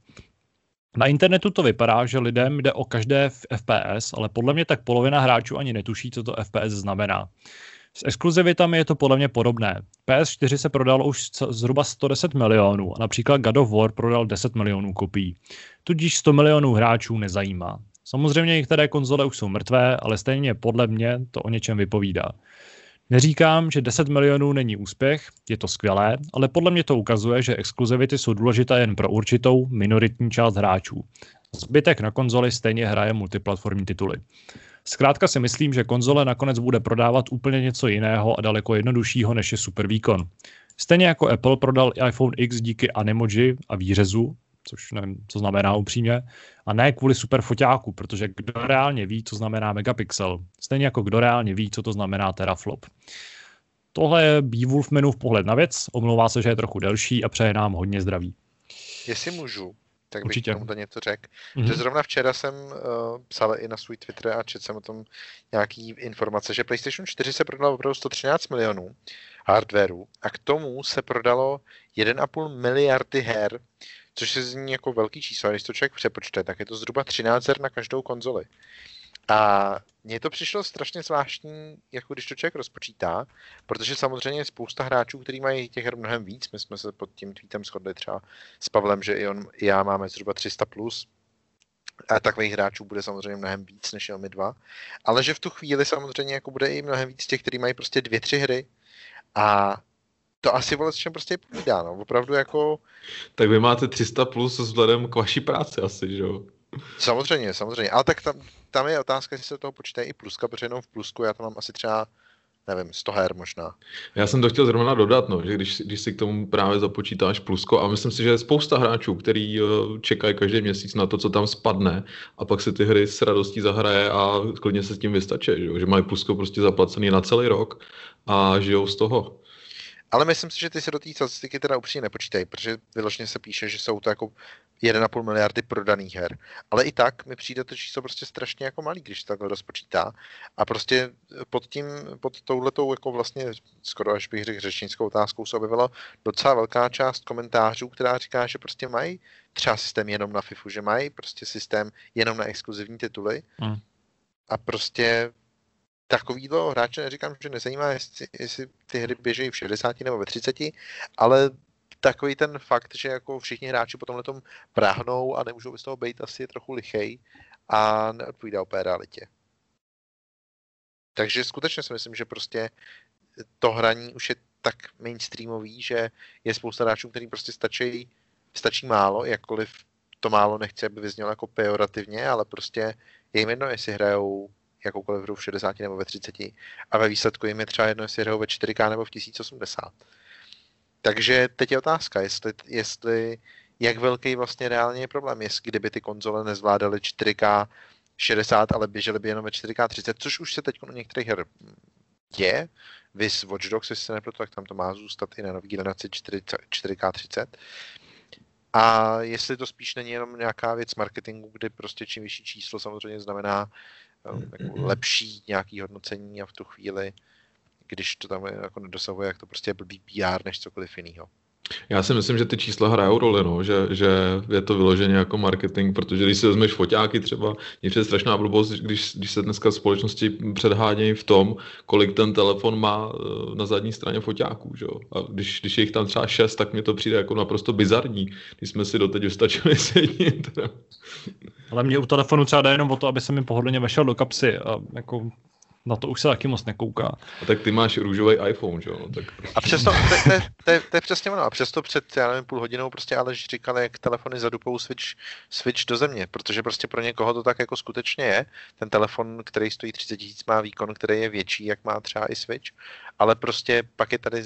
Na internetu to vypadá, že lidem jde o každé FPS, ale podle mě tak polovina hráčů ani netuší, co to FPS znamená. S exkluzivitami je to podle mě podobné. PS4 se prodalo už zhruba 110 milionů a například God of War prodal 10 milionů kopií. Tudíž 100 milionů hráčů nezajímá. Samozřejmě některé konzole už jsou mrtvé, ale stejně podle mě to o něčem vypovídá. Neříkám, že 10 milionů není úspěch, je to skvělé, ale podle mě to ukazuje, že exkluzivity jsou důležité jen pro určitou minoritní část hráčů. Zbytek na konzoli stejně hraje multiplatformní tituly. Zkrátka si myslím, že konzole nakonec bude prodávat úplně něco jiného a daleko jednoduššího než je super výkon. Stejně jako Apple prodal iPhone X díky Animoji a výřezu, což nevím, co znamená upřímně, a ne kvůli super foťáku, protože kdo reálně ví, co znamená megapixel, stejně jako kdo reálně ví, co to znamená teraflop. Tohle je v pohled na věc, omlouvá se, že je trochu delší a přeje nám hodně zdraví. Jestli můžu, tak bych Určitě. tomu to něco řekl. Mhm. Že zrovna včera jsem uh, psal i na svůj Twitter a četl jsem o tom nějaký informace, že PlayStation 4 se prodalo opravdu 113 milionů hardwareu a k tomu se prodalo 1,5 miliardy her, což se zní jako velký číslo, a když to člověk přepočte, tak je to zhruba 13 her na každou konzoli. A mně to přišlo strašně zvláštní, jako když to člověk rozpočítá, protože samozřejmě je spousta hráčů, kteří mají těch her mnohem víc. My jsme se pod tím tweetem shodli třeba s Pavlem, že i on, i já máme zhruba 300 plus. A takových hráčů bude samozřejmě mnohem víc než jenom my dva. Ale že v tu chvíli samozřejmě jako bude i mnohem víc těch, kteří mají prostě dvě, tři hry. A to asi vole s čem prostě povídá, no. Opravdu jako, Tak vy máte 300 plus vzhledem k vaší práci asi, že jo? samozřejmě, samozřejmě. Ale tak tam, tam je otázka, jestli se do toho počítají i pluska, protože jenom v plusku já tam mám asi třeba, nevím, 100 her možná. Já jsem to chtěl zrovna dodat, no, že když, když si k tomu právě započítáš plusko, a myslím si, že je spousta hráčů, který eh, čekají každý měsíc na to, co tam spadne, a pak si ty hry s radostí zahraje a klidně se s tím vystačí, že, jo? že mají plusko prostě zaplacený na celý rok a žijou z toho. Ale myslím si, že ty se do té statistiky teda upřímně nepočítají, protože vyloženě se píše, že jsou to jako 1,5 miliardy prodaných her. Ale i tak mi přijde to číslo prostě strašně jako malý, když se takhle rozpočítá. A prostě pod tím, pod touhletou jako vlastně skoro až bych řekl řečnickou otázkou se objevila docela velká část komentářů, která říká, že prostě mají třeba systém jenom na FIFU, že mají prostě systém jenom na exkluzivní tituly. Hmm. A prostě takovýto hráče neříkám, že nezajímá, jestli, jestli ty hry běžejí v 60 nebo ve 30, ale takový ten fakt, že jako všichni hráči po tomhle tom práhnou a nemůžou z toho být, asi je trochu lichej a neodpovídá úplně realitě. Takže skutečně si myslím, že prostě to hraní už je tak mainstreamový, že je spousta hráčů, který prostě stačí, stačí málo, jakkoliv to málo nechci, aby vyznělo jako pejorativně, ale prostě je jim jedno, jestli hrajou jakoukoliv hru v 60 nebo ve 30 a ve výsledku jim je třeba jedno, jestli hrajou ve 4K nebo v 1080. Takže teď je otázka, jestli, jestli jak velký vlastně reálně je problém, jestli kdyby ty konzole nezvládaly 4K 60, ale běžely by jenom ve 4K 30, což už se teď u některých her je. Vys Watch Dogs, jestli se nepletu, tak tam to má zůstat i na nový generaci 4, 4K 30. A jestli to spíš není jenom nějaká věc marketingu, kdy prostě čím vyšší číslo samozřejmě znamená jako lepší nějaký hodnocení a v tu chvíli, když to tam jako nedosahuje, jak to prostě je blbý PR než cokoliv jiného. Já si myslím, že ty čísla hrajou roli, no, že, že je to vyloženě jako marketing, protože když si vezmeš foťáky třeba, je to strašná blbost, když, když se dneska společnosti předhánějí v tom, kolik ten telefon má eh, na zadní straně foťáků, že? A když, když je jich tam třeba šest, tak mi to přijde jako naprosto bizarní, když jsme si doteď vystačili s jedním. Teda. Ale mě u telefonu třeba jde jenom o to, aby se mi pohodlně vešel do kapsy a jako na to už se taky moc nekouká. A tak ty máš růžový iPhone, že jo? No, tak... A přesto, to, to, to, to, je přesně ono, a přesto před, já nevím, půl hodinou prostě Aleš říkal, jak telefony zadupou switch, switch do země, protože prostě pro někoho to tak jako skutečně je. Ten telefon, který stojí 30 tisíc, má výkon, který je větší, jak má třeba i switch, ale prostě pak je tady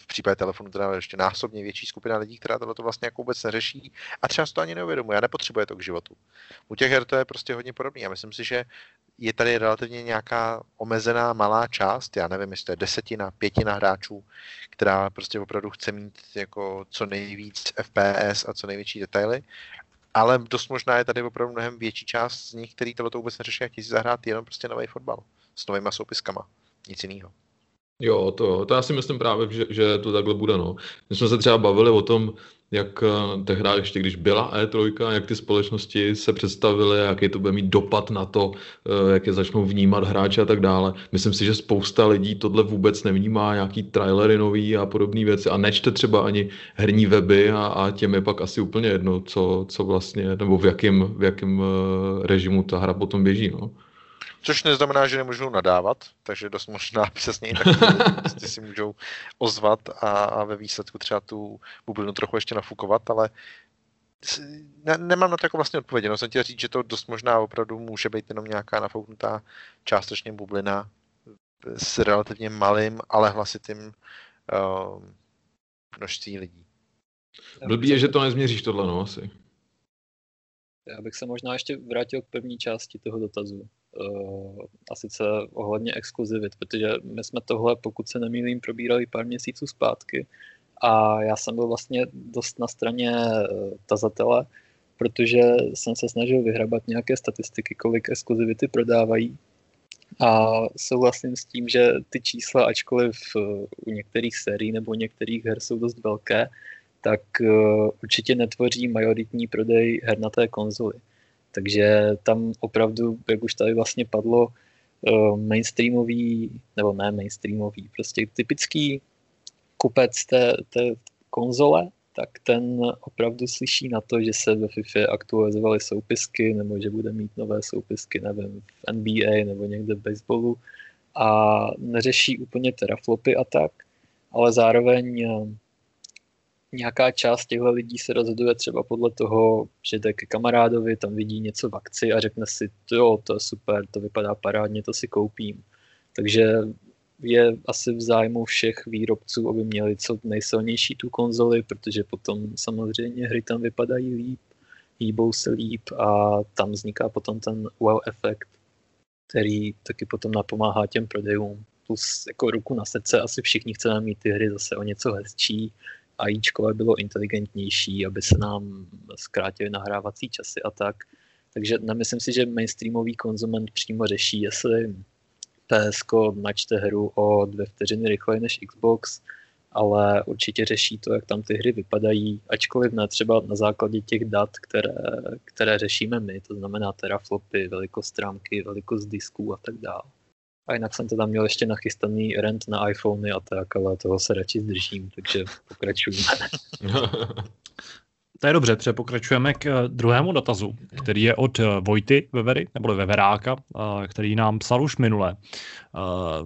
v případě telefonu teda ještě násobně větší skupina lidí, která tohle to vlastně jako vůbec neřeší a třeba to ani neuvědomuje a nepotřebuje to k životu. U těch her to je prostě hodně podobné. Já myslím si, že je tady relativně nějaká omezená malá část, já nevím, jestli to je desetina, pětina hráčů, která prostě opravdu chce mít jako co nejvíc FPS a co největší detaily ale dost možná je tady opravdu mnohem větší část z nich, který tohle vůbec neřeší a chtějí zahrát jenom prostě nový fotbal s novýma soupiskama. Nic jiného. Jo, to, to já si myslím právě, že, že to takhle bude. No. My jsme se třeba bavili o tom, jak eh, tehdy ještě, když byla E3, jak ty společnosti se představily, jaký to bude mít dopad na to, eh, jak je začnou vnímat hráči a tak dále. Myslím si, že spousta lidí tohle vůbec nevnímá, nějaký trailery nový a podobné věci a nečte třeba ani herní weby a, a těm je pak asi úplně jedno, co, co vlastně, nebo v jakém, v jakém eh, režimu ta hra potom běží. No. Což neznamená, že nemůžou nadávat, takže dost možná (laughs) přesně i tak prostě si můžou ozvat a, a ve výsledku třeba tu bublinu trochu ještě nafukovat, ale ne, nemám na to jako vlastně odpověď, no jsem chtěl říct, že to dost možná opravdu může být jenom nějaká nafouknutá částečně bublina s relativně malým, ale hlasitým uh, množství lidí. Blbý je, že to nezměříš tohle, no asi. Já bych se možná ještě vrátil k první části toho dotazu. Uh, a sice ohledně exkluzivit, protože my jsme tohle, pokud se nemýlím, probírali pár měsíců zpátky a já jsem byl vlastně dost na straně uh, tazatele, protože jsem se snažil vyhrabat nějaké statistiky, kolik exkluzivity prodávají a souhlasím s tím, že ty čísla, ačkoliv uh, u některých sérií nebo některých her jsou dost velké, tak určitě netvoří majoritní prodej her na té konzoli. Takže tam opravdu, jak už tady vlastně padlo, eh, mainstreamový, nebo ne mainstreamový, prostě typický kupec té, té konzole, tak ten opravdu slyší na to, že se ve FIFA aktualizovaly soupisky, nebo že bude mít nové soupisky, nevím, v NBA nebo někde v baseballu a neřeší úplně teraflopy a tak, ale zároveň eh, nějaká část těchto lidí se rozhoduje třeba podle toho, že jde ke kamarádovi, tam vidí něco v akci a řekne si, jo, to je super, to vypadá parádně, to si koupím. Takže je asi v zájmu všech výrobců, aby měli co nejsilnější tu konzoli, protože potom samozřejmě hry tam vypadají líp, hýbou se líp a tam vzniká potom ten wow efekt, který taky potom napomáhá těm prodejům. Plus jako ruku na srdce, asi všichni chceme mít ty hry zase o něco hezčí, AIčkové bylo inteligentnější, aby se nám zkrátily nahrávací časy a tak. Takže nemyslím si, že mainstreamový konzument přímo řeší, jestli PSK načte hru o dvě vteřiny rychleji než Xbox, ale určitě řeší to, jak tam ty hry vypadají, ačkoliv ne třeba na základě těch dat, které, které řešíme my, to znamená teraflopy, velikost strámky, velikost disků a tak dále. A jinak jsem teda měl ještě nachystaný rent na iPhony a tak, ale toho se radši zdržím, takže pokračujeme. (laughs) To je dobře, protože pokračujeme k eh, druhému dotazu, který je od eh, Vojty Vevery, nebo Veveráka, eh, který nám psal už minule.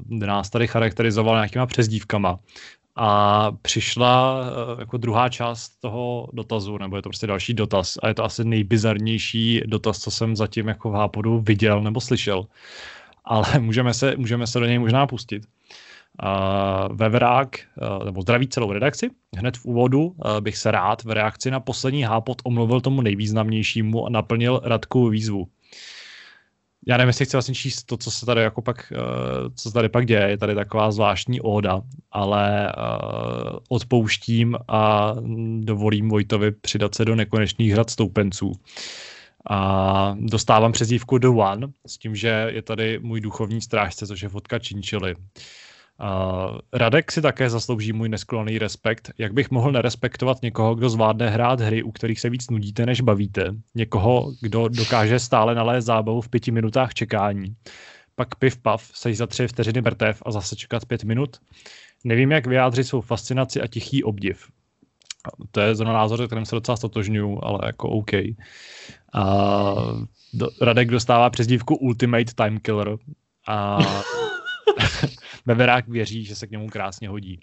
Nás tady charakterizoval nějakýma přezdívkama. A přišla jako druhá část toho dotazu, nebo je to prostě další dotaz. A je to asi nejbizarnější dotaz, co jsem zatím jako v Hápodu viděl nebo slyšel ale (laughs) můžeme se, můžeme se do něj možná pustit. Uh, Veverák, uh, nebo zdraví celou redakci. Hned v úvodu uh, bych se rád v reakci na poslední hápot omluvil tomu nejvýznamnějšímu a naplnil Radku výzvu. Já nevím, jestli chci vlastně číst to, co se tady jako pak, uh, co se tady pak děje, je tady taková zvláštní óda, ale odpouštím a dovolím Vojtovi přidat se do nekonečných hrad stoupenců. A dostávám přezdívku The One, s tím, že je tady můj duchovní strážce, což je fotka Činčily. Radek si také zaslouží můj nesklonný respekt. Jak bych mohl nerespektovat někoho, kdo zvládne hrát hry, u kterých se víc nudíte, než bavíte? Někoho, kdo dokáže stále nalézt zábavu v pěti minutách čekání. Pak piv pav, seš za tři vteřiny mrtev a zase čekat pět minut? Nevím, jak vyjádřit svou fascinaci a tichý obdiv. To je zrovna názor, kterým se docela stotožňuju, ale jako OK. A do, Radek dostává přezdívku Ultimate Time Killer a (laughs) Beverák věří, že se k němu krásně hodí.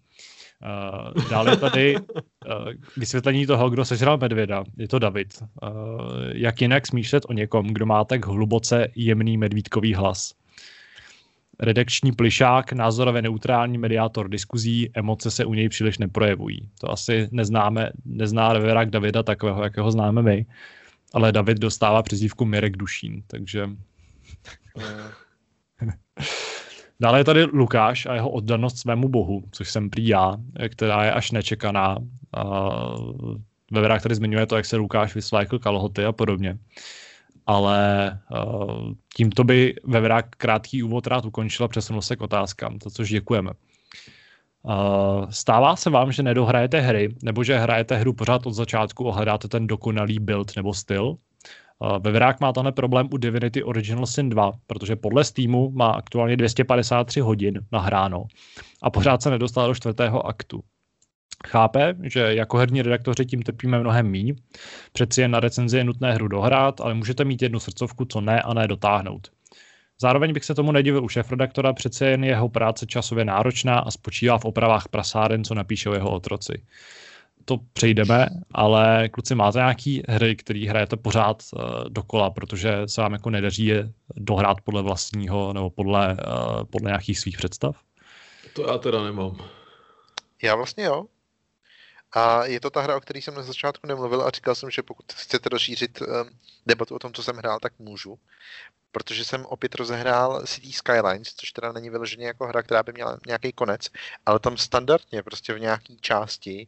Uh, dále tady uh, vysvětlení toho, kdo sežral medvěda. Je to David. Uh, jak jinak smýšlet o někom, kdo má tak hluboce jemný medvídkový hlas? Redakční plišák, názorově neutrální mediátor diskuzí, emoce se u něj příliš neprojevují. To asi neznáme, nezná Veverák Davida takového, jakého známe my, ale David dostává přezdívku Mirek Dušín, takže... (laughs) Dále je tady Lukáš a jeho oddanost svému bohu, což jsem prý já, která je až nečekaná. Veverák tady zmiňuje to, jak se Lukáš vysvlékl kalhoty a podobně ale uh, tímto by Veverák krátký úvod rád ukončila, přesunul se k otázkám, za což děkujeme. Uh, stává se vám, že nedohrajete hry, nebo že hrajete hru pořád od začátku a hledáte ten dokonalý build nebo styl? Uh, má tenhle problém u Divinity Original Sin 2, protože podle Steamu má aktuálně 253 hodin nahráno a pořád se nedostal do čtvrtého aktu chápe, že jako herní redaktoři tím trpíme mnohem míň. Přeci jen na recenzi je nutné hru dohrát, ale můžete mít jednu srdcovku, co ne a ne dotáhnout. Zároveň bych se tomu nedivil u šéf-redaktora, přece jen jeho práce časově náročná a spočívá v opravách prasáren, co napíšou jeho otroci. To přejdeme, ale kluci, máte nějaký hry, které hrajete pořád uh, dokola, protože se vám jako nedaří je dohrát podle vlastního nebo podle, uh, podle nějakých svých představ? To já teda nemám. Já vlastně jo. A je to ta hra, o které jsem na začátku nemluvil a říkal jsem, že pokud chcete rozšířit um, debatu o tom, co jsem hrál, tak můžu. Protože jsem opět rozehrál City Skylines, což teda není vyloženě jako hra, která by měla nějaký konec, ale tam standardně prostě v nějaké části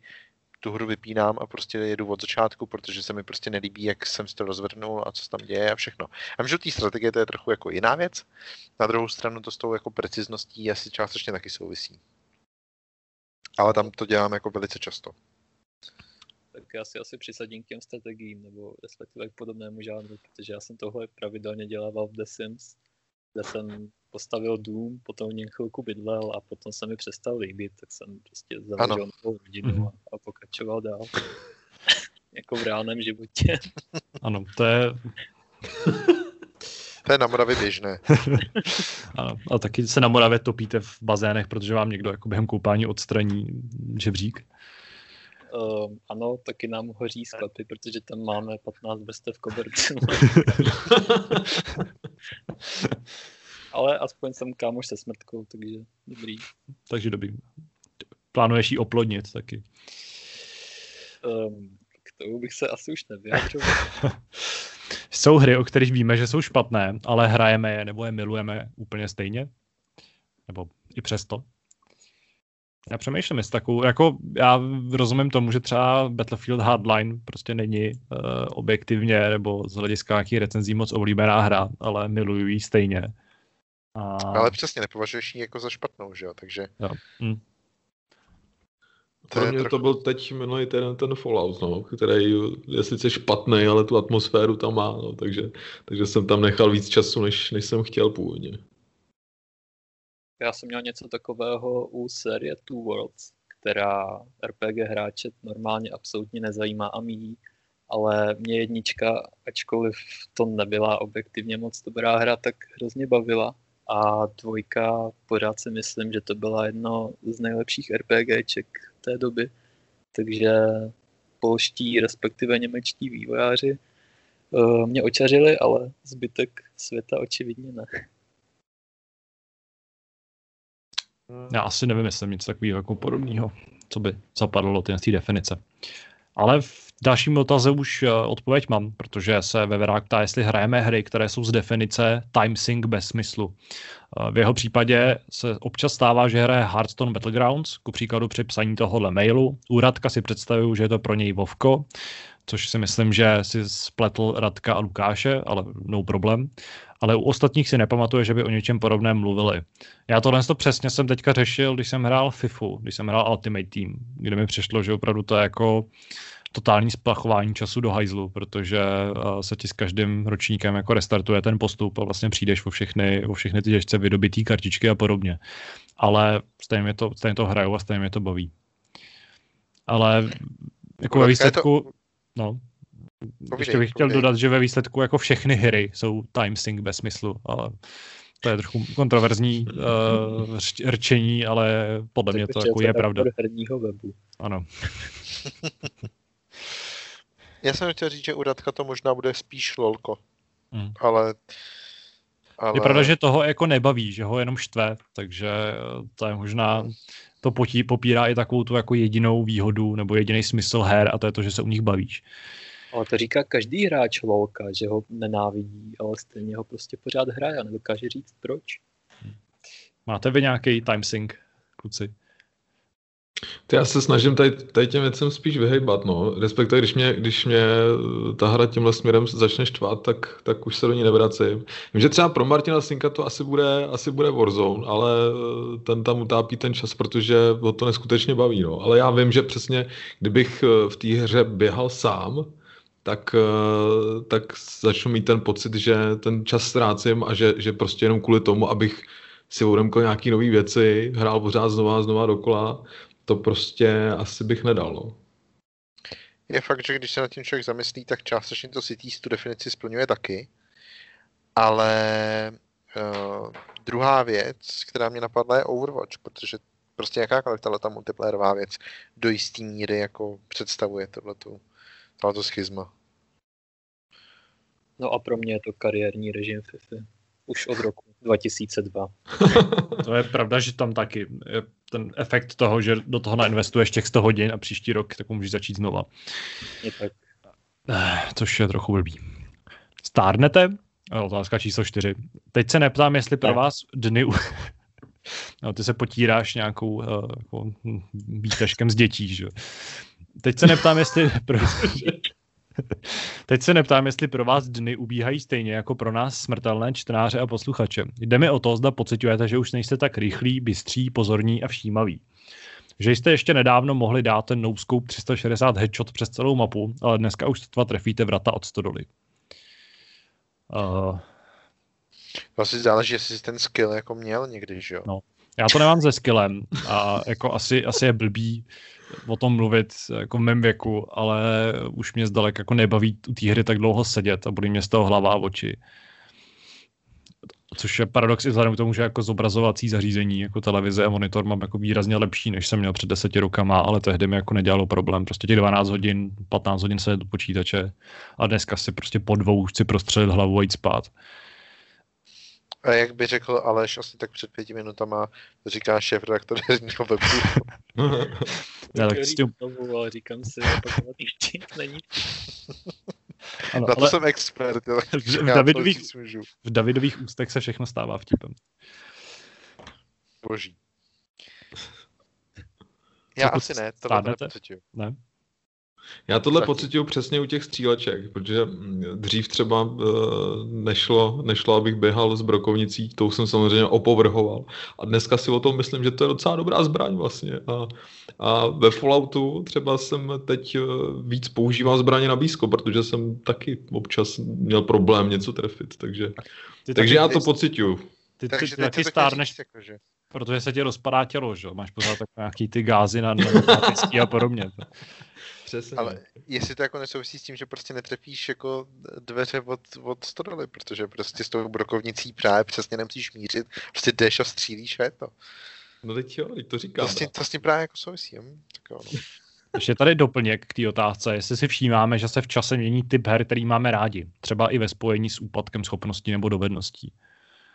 tu hru vypínám a prostě jedu od začátku, protože se mi prostě nelíbí, jak jsem si to rozvrhnul a co se tam děje a všechno. A vím, že té strategie to je trochu jako jiná věc. Na druhou stranu to s tou jako precizností asi částečně taky souvisí. Ale tam to dělám jako velice často tak já si asi přisadím k těm strategiím, nebo respektive k podobnému žánru, protože já jsem tohle pravidelně dělával v The Sims, kde jsem postavil dům, potom v něm chvilku bydlel a potom se mi přestal líbit, tak jsem prostě založil novou rodinu mm-hmm. a, a pokračoval dál. (laughs) jako v reálném životě. ano, to je... to je na Moravě běžné. (laughs) ano, a taky se na Moravě topíte v bazénech, protože vám někdo jako během koupání odstraní žebřík. Uh, ano, taky nám hoří sklepy, protože tam máme 15 vrstev koberců. (laughs) Ale aspoň jsem kámoš se smrtkou, takže dobrý. Takže dobrý. Plánuješ ji oplodnit taky? Um, k tomu bych se asi už nevyjadřoval. (laughs) jsou hry, o kterých víme, že jsou špatné, ale hrajeme je nebo je milujeme úplně stejně? Nebo i přesto? Já přemýšlím, jestli takovou, jako já rozumím tomu, že třeba Battlefield Hardline prostě není uh, objektivně nebo z hlediska nějakých recenzí moc oblíbená hra, ale miluju ji stejně. A... Ale přesně, nepovažuješ ji jako za špatnou, že jo, takže... Jo. Hm. To Pro mě trochu... to byl teď minulý ten, ten Fallout, no, který je sice špatný, ale tu atmosféru tam má, no, takže, takže jsem tam nechal víc času, než, než jsem chtěl původně. Já jsem měl něco takového u série Two Worlds, která RPG hráče normálně absolutně nezajímá a míjí, ale mě jednička, ačkoliv to nebyla objektivně moc dobrá hra, tak hrozně bavila. A dvojka, pořád si myslím, že to byla jedno z nejlepších RPGček té doby. Takže polští, respektive němečtí vývojáři uh, mě očařili, ale zbytek světa očividně ne. Já asi nevím, jestli něco takového jako podobného, co by zapadlo do té definice. Ale v dalším otaze už eh, odpověď mám, protože se Veverák ptá, jestli hrajeme hry, které jsou z definice time sync bez smyslu. Eh, v jeho případě se občas stává, že hraje Hearthstone Battlegrounds, ku příkladu při psaní tohohle mailu. U Radka si představuju, že je to pro něj Vovko, což si myslím, že si spletl Radka a Lukáše, ale no problém ale u ostatních si nepamatuje, že by o něčem podobném mluvili. Já tohle to přesně jsem teďka řešil, když jsem hrál FIFU, když jsem hrál Ultimate Team, kde mi přišlo, že opravdu to je jako totální splachování času do hajzlu, protože uh, se ti s každým ročníkem jako restartuje ten postup a vlastně přijdeš o všechny, o všechny ty těžce vydobitý kartičky a podobně. Ale stejně to, stejně to hraju a stejně mě to baví. Ale jako ve výsledku, to... no, Povídej, Ještě bych chtěl povídej. dodat, že ve výsledku jako všechny hry jsou time sync bez smyslu, ale to je trochu kontroverzní uh, rčení, ale podle mě to jako je pravda. herního webu. Ano. (laughs) Já jsem chtěl říct, že u Radka to možná bude spíš lolko, hmm. ale Ale... Je pravda, že toho jako nebaví, že ho jenom štve, takže to je možná, to potí, popírá i takovou tu jako jedinou výhodu nebo jediný smysl her a to je to, že se u nich bavíš. Ale to říká každý hráč Volka, že ho nenávidí, ale stejně ho prostě pořád hraje a nedokáže říct proč. Máte vy nějaký timesync, kluci? Já se snažím tady, tady těm věcem spíš vyhejbat, no. Respektive, když mě, když mě ta hra tímhle směrem začne štvát, tak, tak už se do ní nevracím. Vím, že třeba pro Martina Sinka to asi bude, asi bude Warzone, ale ten tam utápí ten čas, protože ho to neskutečně baví, no. Ale já vím, že přesně, kdybych v té hře běhal sám, tak, tak začnu mít ten pocit, že ten čas ztrácím a že, že prostě jenom kvůli tomu, abych si odemkl nějaký nové věci, hrál pořád znova a znova dokola, to prostě asi bych nedal. No. Je fakt, že když se nad tím člověk zamyslí, tak částečně to City tu definici splňuje taky. Ale uh, druhá věc, která mě napadla, je Overwatch, protože prostě jakákoliv tato multiplayerová věc do jistý míry jako představuje tohleto, tohleto schizma. No a pro mě je to kariérní režim FIFA. Už od roku 2002. (laughs) to je pravda, že tam taky je ten efekt toho, že do toho nainvestuješ těch 100 hodin a příští rok tak můžeš začít znova. Je tak. Eh, což je trochu blbý. Stárnete? Otázka číslo 4. Teď se neptám, jestli pro vás dny... (laughs) no, ty se potíráš nějakou uh, jako, výtažkem z dětí, že? Teď se neptám, jestli... (laughs) Pro... (laughs) Teď se neptám, jestli pro vás dny ubíhají stejně jako pro nás smrtelné čtenáře a posluchače. Jde mi o to, zda pocitujete, že už nejste tak rychlí, bystří, pozorní a všímaví. Že jste ještě nedávno mohli dát ten no-scope 360 headshot přes celou mapu, ale dneska už sotva trefíte vrata od stodoly. Uh... Vlastně záleží, jestli jsi ten skill jako měl někdy, že jo? No, já to nemám se skillem a jako asi, asi je blbý o tom mluvit jako v mém věku, ale už mě zdalek jako nebaví u té hry tak dlouho sedět a bude mě z toho hlava a oči. Což je paradox i vzhledem k tomu, že jako zobrazovací zařízení, jako televize a monitor mám jako výrazně lepší, než jsem měl před deseti rokama, ale tehdy mi jako nedělalo problém. Prostě těch 12 hodin, 15 hodin se do počítače a dneska si prostě po dvou chci prostřelit hlavu a jít spát. A jak by řekl Aleš asi tak před pěti minutama, to říká šéf redaktor herního webu. (laughs) Já tak s tím... Znovu, ale říkám si, že není. Ano, Na to ale... jsem expert. Jo. (laughs) V, v, Davidových, v Davidových ústech se všechno stává vtipem. Boží. Já Co asi ne, to ne? Já tohle pocituju přesně u těch stříleček, protože dřív třeba e, nešlo, nešlo, abych běhal s brokovnicí, tou jsem samozřejmě opovrhoval. A dneska si o tom myslím, že to je docela dobrá zbraň vlastně. A, a ve Falloutu třeba jsem teď e, víc používal zbraně na blízko, protože jsem taky občas měl problém něco trefit, takže, ty takže já to pocituju. Ty, ty, ty taky stárneš, jakože. protože se ti rozpadá tělo, že? Máš pořád tak nějaký ty gázy na, na, na a podobně. Přesně. Ale jestli to jako nesouvisí s tím, že prostě netrefíš jako dveře od, od stodoly, protože prostě s tou brokovnicí právě přesně nemusíš mířit, prostě jdeš a střílíš a je to. No teď jo, teď to říkám. To s tím, to s tím právě jako souvisí. Hm? Tak jo, no. (laughs) Ještě tady doplněk k té otázce, jestli si všímáme, že se v čase mění typ her, který máme rádi, třeba i ve spojení s úpadkem schopností nebo dovedností.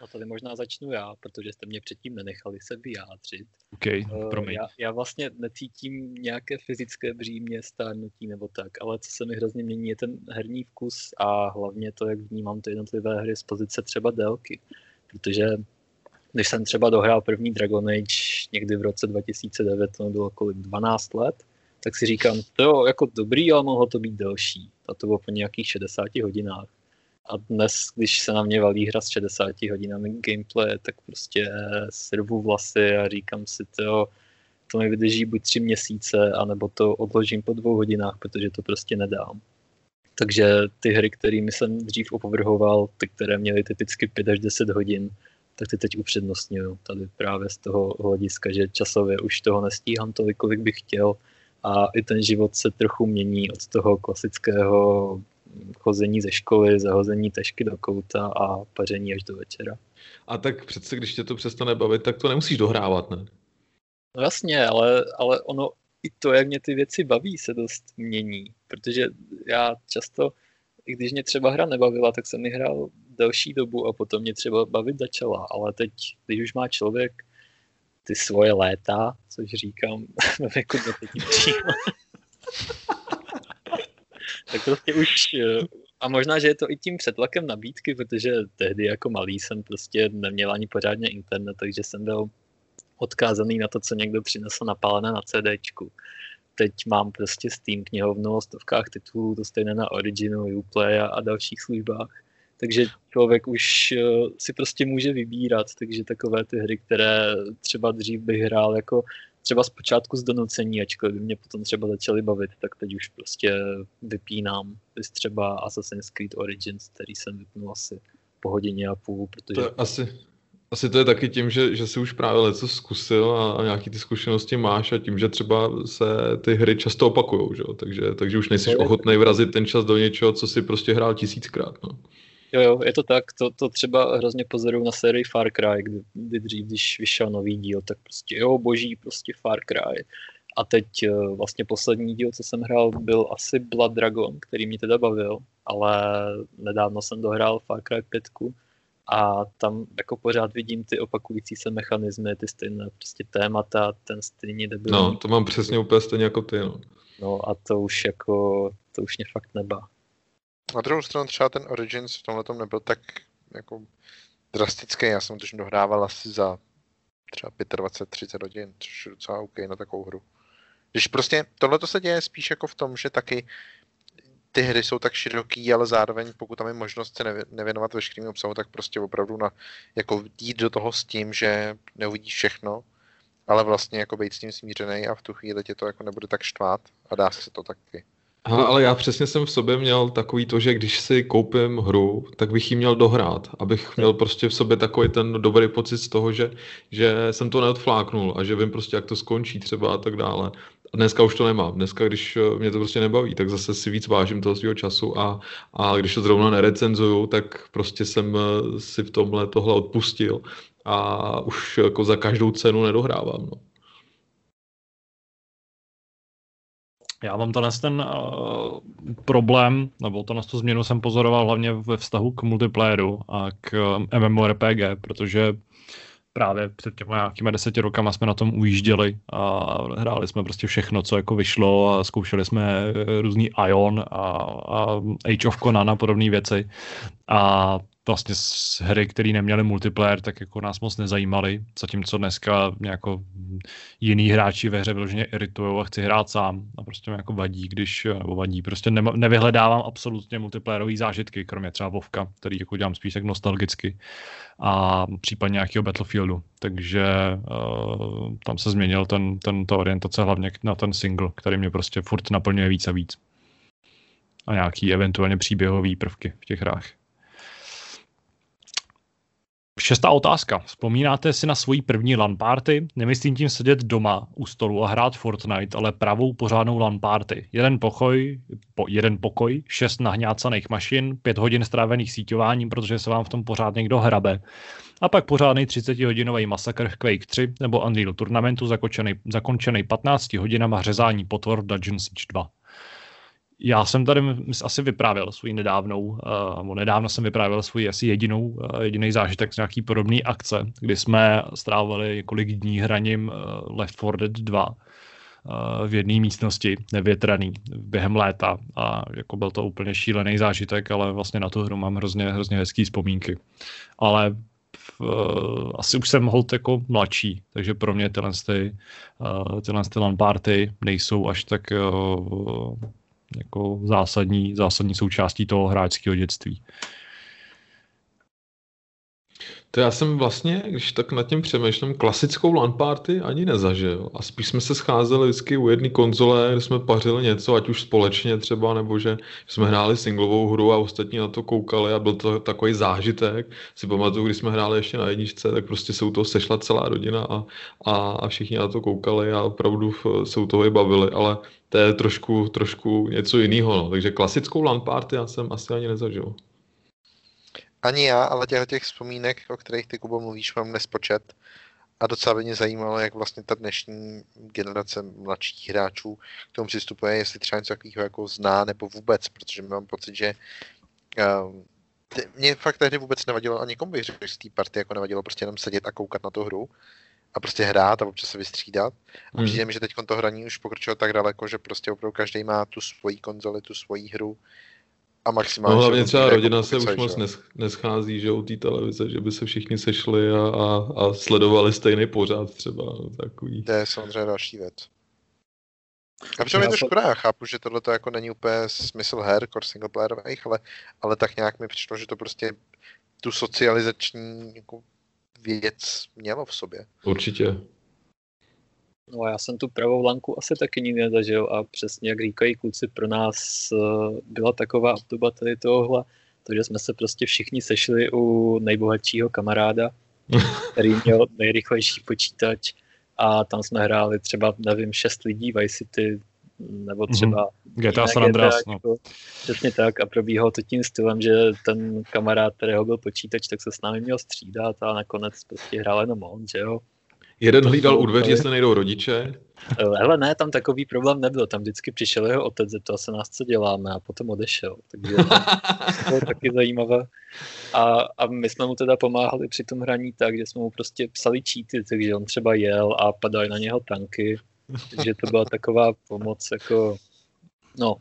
A tady možná začnu já, protože jste mě předtím nenechali se vyjádřit. Okay, uh, já, já vlastně necítím nějaké fyzické břímě, stárnutí nebo tak, ale co se mi hrozně mění je ten herní vkus a hlavně to, jak vnímám ty jednotlivé hry z pozice třeba délky. Protože když jsem třeba dohrál první Dragon Age někdy v roce 2009, to bylo kolik 12 let, tak si říkám, to jo, jako dobrý, ale mohlo to být delší. A to bylo po nějakých 60 hodinách. A dnes, když se na mě valí hra s 60 hodinami gameplay, tak prostě srvu vlasy a říkám si, to, to mi vydrží buď tři měsíce, anebo to odložím po dvou hodinách, protože to prostě nedám. Takže ty hry, kterými jsem dřív opovrhoval, ty, které měly typicky 5 až 10 hodin, tak ty teď upřednostňuju. Tady právě z toho hlediska, že časově už toho nestíhám tolik, kolik bych chtěl a i ten život se trochu mění od toho klasického chození ze školy, zahození tašky do kouta a paření až do večera. A tak přece, když tě to přestane bavit, tak to nemusíš dohrávat, ne? No jasně, ale, ale ono i to, jak mě ty věci baví, se dost mění. Protože já často, i když mě třeba hra nebavila, tak jsem ji hrál delší dobu a potom mě třeba bavit začala, ale teď, když už má člověk ty svoje léta, což říkám ve (laughs) věku do (laughs) tak prostě už, a možná, že je to i tím přetlakem nabídky, protože tehdy jako malý jsem prostě neměl ani pořádně internet, takže jsem byl odkázaný na to, co někdo přinesl napálené na CDčku. Teď mám prostě Steam knihovnu o stovkách titulů, to stejné na Originu, Uplay a, a dalších službách. Takže člověk už uh, si prostě může vybírat, takže takové ty hry, které třeba dřív bych hrál jako třeba zpočátku z donucení, ačkoliv by mě potom třeba začaly bavit, tak teď už prostě vypínám. Vys třeba Assassin's Creed Origins, který jsem vypnul asi po hodině a půl, protože... To asi, asi to je taky tím, že, že jsi už právě něco zkusil a, a nějaký ty zkušenosti máš a tím, že třeba se ty hry často opakujou, že? Takže, takže už nejsi ochotný vrazit ten čas do něčeho, co si prostě hrál tisíckrát. No. Jo, jo, je to tak. To, to třeba hrozně pozoruju na sérii Far Cry, kdy, kdy dřív, když vyšel nový díl, tak prostě jo, boží, prostě Far Cry. A teď eh, vlastně poslední díl, co jsem hrál, byl asi Blood Dragon, který mě teda bavil, ale nedávno jsem dohrál Far Cry 5 a tam jako pořád vidím ty opakující se mechanismy, ty stejné prostě témata, ten stejný debil. No, to mám přesně úplně stejně jako ty, no. No a to už jako, to už mě fakt nebá. Na druhou stranu třeba ten Origins v tomhle nebyl tak jako drastický. Já jsem to dohrával asi za třeba 25-30 hodin, což je docela OK na takovou hru. Když prostě tohle se děje spíš jako v tom, že taky ty hry jsou tak široký, ale zároveň pokud tam je možnost se nevěnovat veškerým obsahu, tak prostě opravdu na, jako jít do toho s tím, že neuvidíš všechno, ale vlastně jako být s tím smířený a v tu chvíli tě to jako nebude tak štvát a dá se to taky. Aha, ale já přesně jsem v sobě měl takový to, že když si koupím hru, tak bych ji měl dohrát, abych měl prostě v sobě takový ten dobrý pocit z toho, že, že jsem to neodfláknul a že vím prostě, jak to skončí třeba a tak dále. A dneska už to nemám. Dneska, když mě to prostě nebaví, tak zase si víc vážím toho svého času a, a když to zrovna nerecenzuju, tak prostě jsem si v tomhle tohle odpustil a už jako za každou cenu nedohrávám. No. Já mám tenhle ten uh, problém, nebo to na tu změnu jsem pozoroval hlavně ve vztahu k multiplayeru a k uh, MMORPG, protože právě před těmi nějakými deseti rokama jsme na tom ujížděli a hráli jsme prostě všechno, co jako vyšlo a zkoušeli jsme eh, různý Ion a, a Age of Conan a podobné věci. A vlastně z hry, které neměly multiplayer, tak jako nás moc nezajímaly, zatímco dneska jako jiný hráči ve hře vyloženě iritují a chci hrát sám. A prostě mi jako vadí, když, nebo vadí, prostě ne, nevyhledávám absolutně multiplayerový zážitky, kromě třeba Vovka, který jako dělám spíš tak nostalgicky a případně nějakého Battlefieldu, takže uh, tam se změnil ten, ten, ta orientace hlavně na ten single, který mě prostě furt naplňuje víc a víc. A nějaký eventuálně příběhový prvky v těch hrách. Šestá otázka. Vzpomínáte si na svoji první LAN party? Nemyslím tím sedět doma u stolu a hrát Fortnite, ale pravou pořádnou LAN party. Jeden pokoj, po, jeden pokoj, šest nahňácaných mašin, pět hodin strávených síťováním, protože se vám v tom pořád někdo hrabe. A pak pořádný 30-hodinový masakr v Quake 3 nebo Unreal Tournamentu zakončený, zakončený 15 hodinama řezání potvor v Dungeon Siege 2 já jsem tady asi vyprávěl svůj nedávnou, uh, nedávno jsem vyprávěl svůj asi jedinou, uh, jediný zážitek z nějaký podobný akce, kdy jsme strávili několik dní hraním uh, Left 4 Dead 2 uh, v jedné místnosti, nevětraný, během léta a jako byl to úplně šílený zážitek, ale vlastně na tu hru mám hrozně, hrozně hezký vzpomínky. Ale asi už jsem hold jako mladší, takže pro mě tyhle, ty, tyhle ty LAN party nejsou až tak jako zásadní, zásadní součástí toho hráčského dětství. To já jsem vlastně, když tak nad tím přemýšlím, klasickou LAN party ani nezažil. A spíš jsme se scházeli vždycky u jedné konzole, kde jsme pařili něco, ať už společně třeba, nebo že jsme hráli singlovou hru a ostatní na to koukali a byl to takový zážitek. Si pamatuju, když jsme hráli ještě na jedničce, tak prostě se u toho sešla celá rodina a, a, a všichni na to koukali a opravdu se u toho i bavili, ale to je trošku, trošku něco jiného. No. Takže klasickou LAN party já jsem asi ani nezažil. Ani já, ale těch, těch vzpomínek, o kterých ty, Kubo, mluvíš, mám nespočet. A docela by mě zajímalo, jak vlastně ta dnešní generace mladších hráčů k tomu přistupuje, jestli třeba něco takového jako zná nebo vůbec, protože mám pocit, že uh, Mě fakt tehdy vůbec nevadilo, ani komu bych řekl, že z té party jako nevadilo prostě jenom sedět a koukat na tu hru a prostě hrát a občas se vystřídat. A Hmm. přijde mi, že teď to hraní už pokročilo tak daleko, že prostě opravdu každý má tu svoji konzoli, tu svoji hru a maximálně... No hlavně třeba hry rodina jako se už moc neschází, že u té televize, že by se všichni sešli a, a, a sledovali stejný pořád třeba, no, takový. To je samozřejmě další věc. A přitom je Já to to- škoda, já chápu, že tohle to jako není úplně smysl her, core singleplayerových, ale, ale tak nějak mi přišlo, že to prostě tu socializační jako věc mělo v sobě. Určitě. No a já jsem tu pravou lanku asi taky nikdy nezažil a přesně jak říkají kluci, pro nás eh, byla taková obdoba tady tohohle, takže jsme se prostě všichni sešli u nejbohatšího kamaráda, (laughs) který měl nejrychlejší počítač a tam jsme hráli třeba, nevím, šest lidí Vice City, nebo třeba GTA jiné San Andreas, no. GTAčko. Přesně tak a probíhalo to tím stylem, že ten kamarád, kterého byl počítač, tak se s námi měl střídat a nakonec prostě hrál jenom on, že jo. Jeden hlídal u dveří, jestli nejdou rodiče. Eh, Hele, ne, tam takový problém nebyl. Tam vždycky přišel jeho otec, zeptal se nás, co děláme a potom odešel. Takže to (laughs) bylo taky zajímavé. A, a my jsme mu teda pomáhali při tom hraní tak, že jsme mu prostě psali cheaty, takže on třeba jel a padaly na něho tanky. Takže to byla taková pomoc jako, no,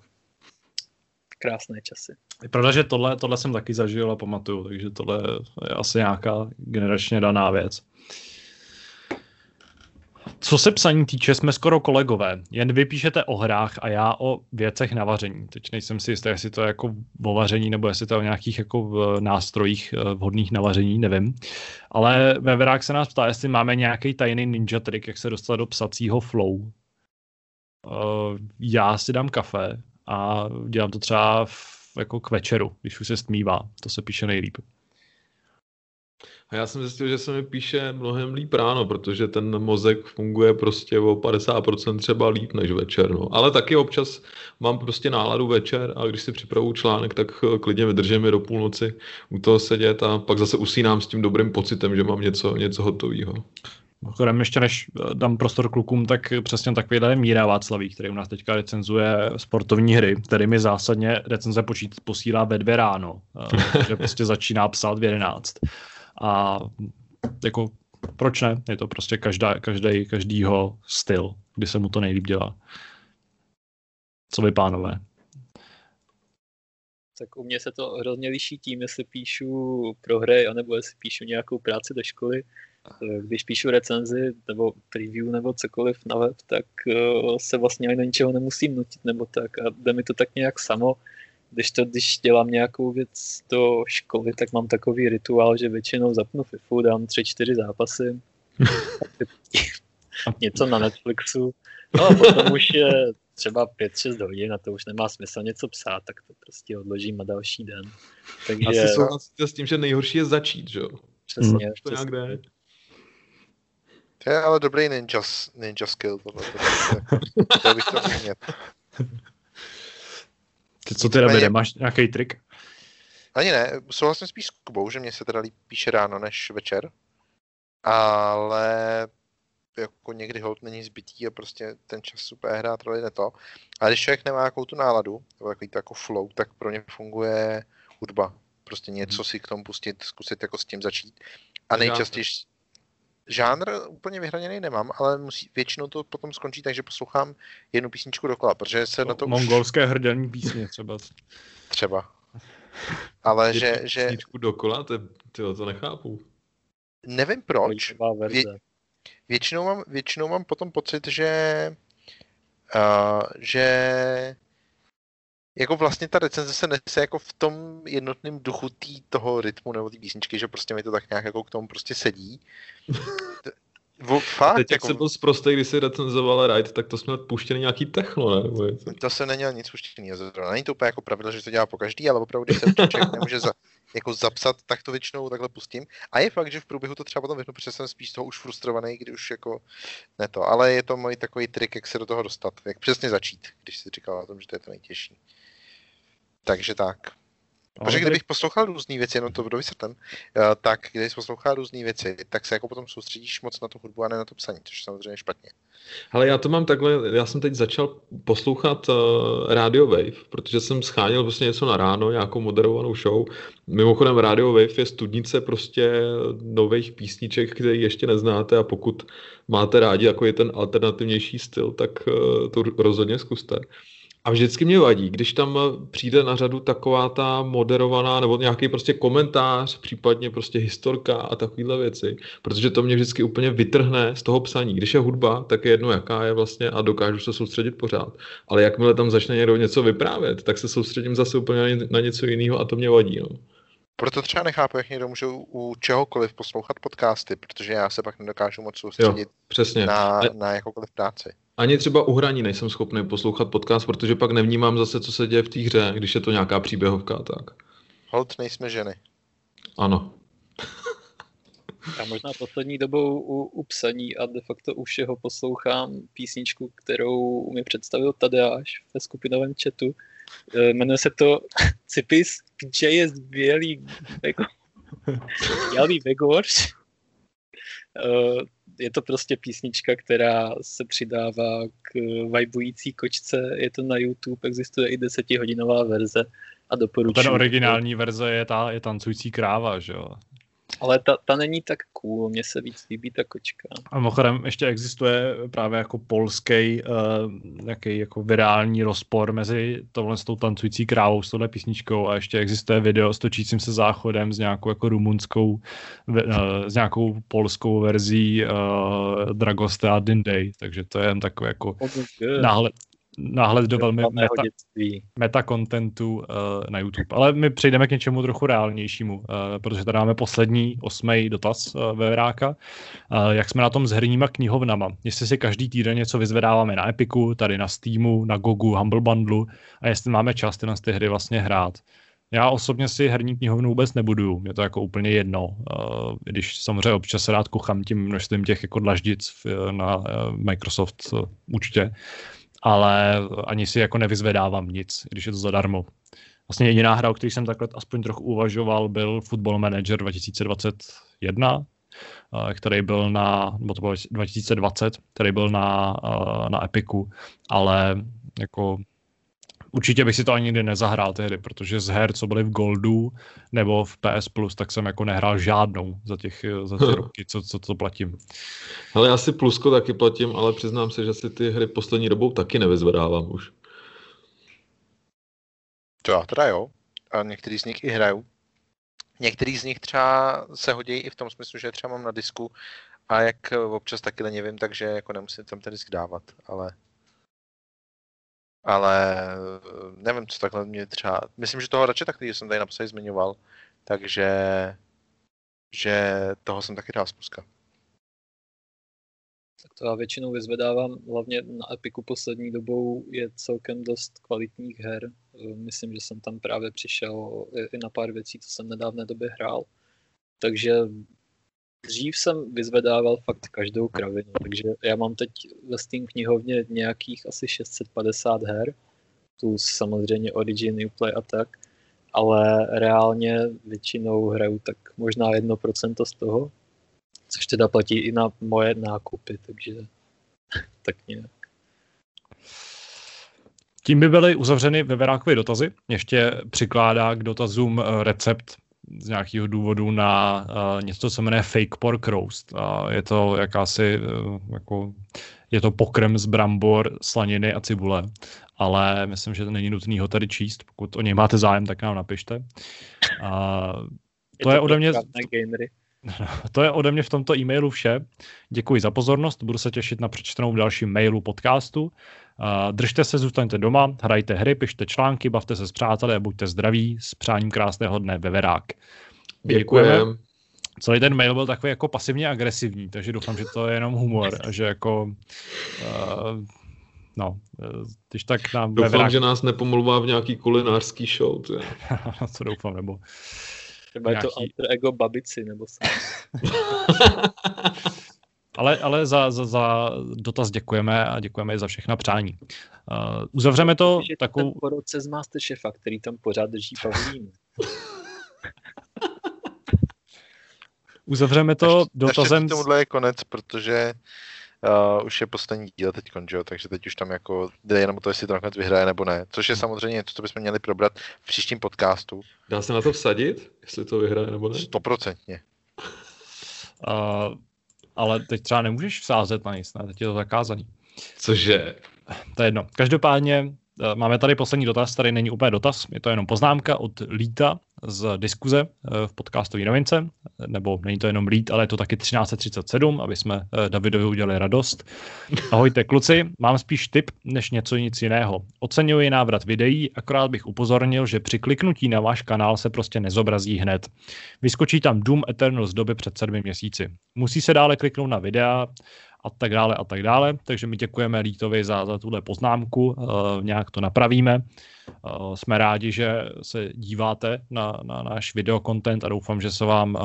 krásné časy. Je pravda, že tohle, tohle jsem taky zažil a pamatuju, takže tohle je asi nějaká generačně daná věc. Co se psaní týče, jsme skoro kolegové. Jen vy píšete o hrách a já o věcech na vaření. Teď nejsem si jistý, jestli to je jako o vaření, nebo jestli to je o nějakých jako nástrojích eh, vhodných na vaření, nevím. Ale ve Verák se nás ptá, jestli máme nějaký tajný ninja trik, jak se dostat do psacího flow. Uh, já si dám kafe a dělám to třeba v, jako k večeru, když už se stmívá. To se píše nejlíp. A já jsem zjistil, že se mi píše mnohem líp ráno, protože ten mozek funguje prostě o 50% třeba líp než večer. No. Ale taky občas mám prostě náladu večer a když si připravu článek, tak eh, klidně vydržím i do půlnoci u toho sedět a pak zase usínám s tím dobrým pocitem, že mám něco, něco hotového. Mimochodem, ještě než eh, dám prostor klukům, tak přesně takovýhle je Míra Václavík, který u nás teďka recenzuje sportovní hry, který mi zásadně recenze počít, posílá ve dvě ráno, eh, (laughs) že prostě začíná psát v 11. A jako, proč ne? Je to prostě každá, každý, každýho styl, kdy se mu to nejlíp dělá. Co vy, pánové? Tak u mě se to hrozně liší tím, jestli píšu pro hry, anebo jestli píšu nějakou práci do školy. Eh, Když píšu recenzi nebo preview nebo cokoliv na web, tak eh, se vlastně ani do ničeho nemusím nutit nebo tak a jde mi to tak nějak samo. Když to, když dělám nějakou věc do školy, tak mám takový rituál, že většinou zapnu FIFU, dám tři, čtyři zápasy, (laughs) něco na Netflixu, no a potom už je třeba 5-6 hodin a to už nemá smysl něco psát, tak to prostě odložím na další den. Takže Asi souhlasíte s tím, že nejhorší je začít, že jo? přesně, To přesně. nějak jde. To je ale dobrý ninja, ninja skill. Tohle, to, (laughs) to bych to měl. Ty, co Nicméně- Davide, máš nějaký trik? Ani ne, souhlasím spíš s Kubou, že mě se teda líp píše ráno než večer. Ale jako někdy hold není zbytý a prostě ten čas super hrát roli ne to. A když člověk nemá nějakou tu náladu, nebo takový to jako flow, tak pro ně funguje hudba. Prostě něco si k tomu pustit, zkusit jako s tím začít. A nejčastěji žánr úplně vyhraněný nemám, ale musí, většinou to potom skončí tak, že poslouchám jednu písničku dokola, protože se na to už Mongolské hrdelní písně třeba. třeba. Ale že, Jednu že písničku dokola, to, tyjo, to nechápu. nevím proč, verze. většinou mám, většinou mám potom pocit, že uh, že jako vlastně ta recenze se nese jako v tom jednotném duchu tý, toho rytmu nebo té písničky, že prostě mi to tak nějak jako k tomu prostě sedí. (laughs) Vo, fakt, Teď, jak jako, jsem byl zprostej, když si recenzoval Ride, tak to jsme puštěli nějaký techno, ne? To jsem neměl nic zrovna. Není to úplně jako pravidlo, že to dělá po každý, ale opravdu, když se to člověk (laughs) nemůže za, jako zapsat, tak to většinou takhle pustím. A je fakt, že v průběhu to třeba potom vyhnu, protože jsem spíš toho už frustrovaný, kdy už jako ne to. Ale je to můj takový trik, jak se do toho dostat, jak přesně začít, když si říkal o tom, že to je to nejtěžší. Takže tak. Protože kdybych poslouchal různé věci, jenom to budu vysvětlen, eh, tak když poslouchal různé věci, tak se jako potom soustředíš moc na tu hudbu a ne na to psaní, což je samozřejmě špatně. Ale já to mám takhle, já jsem teď začal poslouchat uh, Radio Wave, protože jsem scháněl prostě něco na ráno, nějakou moderovanou show. Mimochodem Radio Wave je studnice prostě nových písniček, které ještě neznáte a pokud máte rádi jako je ten alternativnější styl, tak uh, to rozhodně zkuste. A vždycky mě vadí, když tam přijde na řadu taková ta moderovaná nebo nějaký prostě komentář, případně prostě historka a takovéhle věci, protože to mě vždycky úplně vytrhne z toho psaní. Když je hudba, tak je jedno, jaká je vlastně a dokážu se soustředit pořád. Ale jakmile tam začne někdo něco vyprávět, tak se soustředím zase úplně na něco jiného a to mě vadí. No. Proto třeba nechápu, jak někdo může u čehokoliv poslouchat podcasty, protože já se pak nedokážu moc soustředit jo, přesně. Na, na jakoukoliv práci. Ani třeba u hraní nejsem schopný poslouchat podcast, protože pak nevnímám zase, co se děje v té hře, když je to nějaká příběhovka. Tak. Hold, nejsme ženy. Ano. Já možná poslední dobou u, u psaní a de facto u všeho poslouchám písničku, kterou mi představil Tadeáš ve skupinovém chatu. E, jmenuje se to (laughs) Cipis, kde je bělý vego... (laughs) bělý vegorš. E, je to prostě písnička, která se přidává k vajbující kočce, je to na YouTube, existuje i desetihodinová verze a doporučuji. Ten originální verze je ta je tancující kráva, že jo? Ale ta, ta není tak cool, mně se víc líbí ta kočka. A mimochodem ještě existuje právě jako polský uh, nějaký jako virální rozpor mezi tohle s tou tancující krávou, s touhle písničkou a ještě existuje video s točícím se záchodem s nějakou jako rumunskou, uh, s nějakou polskou verzí uh, Dragoste a Dinday, takže to je jen takový jako oh náhled, náhled do velmi meta, meta contentu uh, na YouTube. Ale my přejdeme k něčemu trochu reálnějšímu, uh, protože tady máme poslední osmý dotaz uh, ve Vráka. Uh, jak jsme na tom s herníma knihovnama? Jestli si každý týden něco vyzvedáváme na Epiku, tady na Steamu, na Gogu, Humble Bundle a jestli máme čas ty na ty hry vlastně hrát. Já osobně si herní knihovnu vůbec nebuduju, je to jako úplně jedno, uh, když samozřejmě občas rád kuchám tím množstvím těch jako dlaždic na uh, Microsoft uh, účtě, ale ani si jako nevyzvedávám nic, když je to zadarmo. Vlastně jediná hra, o které jsem takhle aspoň trochu uvažoval, byl Football Manager 2021, eh, který byl na, nebo to bylo 2020, který byl na, eh, na Epiku, ale jako určitě bych si to ani nikdy nezahrál tehdy, protože z her, co byly v Goldu nebo v PS Plus, tak jsem jako nehrál žádnou za, těch, za ty (laughs) roky, co, co to platím. Ale já si Plusko taky platím, ale přiznám se, že si ty hry poslední dobou taky nevyzvedávám už. To já teda jo. A některý z nich i hraju. Některý z nich třeba se hodí i v tom smyslu, že třeba mám na disku a jak občas taky nevím, takže jako nemusím tam ten disk dávat, ale ale eh, nevím, co takhle mě třeba, myslím, že toho radši tak, jsem tady napsal zmiňoval, takže že toho jsem taky dal zpuska. Tak to já většinou vyzvedávám, hlavně na Epiku poslední dobou je celkem dost kvalitních her. Eh, myslím, že jsem tam právě přišel i na pár věcí, co jsem nedávné době hrál. Takže Dřív jsem vyzvedával fakt každou kravinu, takže já mám teď ve Steam knihovně nějakých asi 650 her, plus samozřejmě Origin, Uplay a tak, ale reálně většinou hraju tak možná 1% z toho, což teda platí i na moje nákupy, takže (laughs) tak nějak. Tím by byly uzavřeny Veverákové dotazy. Ještě přikládá k dotazům eh, recept z nějakého důvodu na uh, něco, co se jmenuje fake pork roast. Uh, je to jakási, uh, jako, je to pokrm z brambor, slaniny a cibule, ale myslím, že to není nutný ho tady číst. Pokud o něj máte zájem, tak nám napište. Uh, to je, je ode mě... (laughs) To je ode mě v tomto e-mailu vše. Děkuji za pozornost, budu se těšit na přečtenou v dalším mailu podcastu. Držte se, zůstaňte doma, hrajte hry, pište články, bavte se s přáteli a buďte zdraví. S přáním krásného dne, Veverák. Děkujeme. Celý ten mail byl takový jako pasivně agresivní, takže doufám, že to je jenom humor a že jako uh, no, když tak nám... Doufám, Veverák... že nás nepomluvá v nějaký kulinářský show. to (laughs) doufám, nebo... Třeba nějaký... je to alter ego babici, nebo (laughs) Ale, ale za, za, za dotaz děkujeme a děkujeme i za všechna přání. Uh, uzavřeme to že takovou... Ten po roce z Masterchefa, který tam pořád drží Pavlín. (laughs) Uzavřeme to Naštěstí dotazem... Naštěstí tomuhle je konec, protože uh, už je poslední díl teď jo, takže teď už tam jako jde jenom o to, jestli to nakonec vyhraje nebo ne. Což je samozřejmě něco, co bychom měli probrat v příštím podcastu. Dá se na to vsadit, jestli to vyhraje nebo ne? Stoprocentně. Uh, ale teď třeba nemůžeš vsázet na nic, ne? teď je to zakázaný. Cože? To je jedno. Každopádně Eh, máme tady poslední dotaz, tady není úplně dotaz, je to jenom poznámka od Líta z diskuze eh, v podcastové novince, nebo není to jenom Lít, ale je to taky 1337, aby jsme eh, Davidovi udělali radost. Ahojte kluci, mám spíš tip než něco nic jiného. Oceňuji návrat videí, akorát bych upozornil, že při kliknutí na váš kanál se prostě nezobrazí hned. Vyskočí tam Doom Eternal z doby před sedmi měsíci. Musí se dále kliknout na videa, a tak dále a tak dále. Takže my děkujeme Lítovi za, za tuhle poznámku, uh, nějak to napravíme. Uh, jsme rádi, že se díváte na, na náš videokontent a doufám, že se vám uh,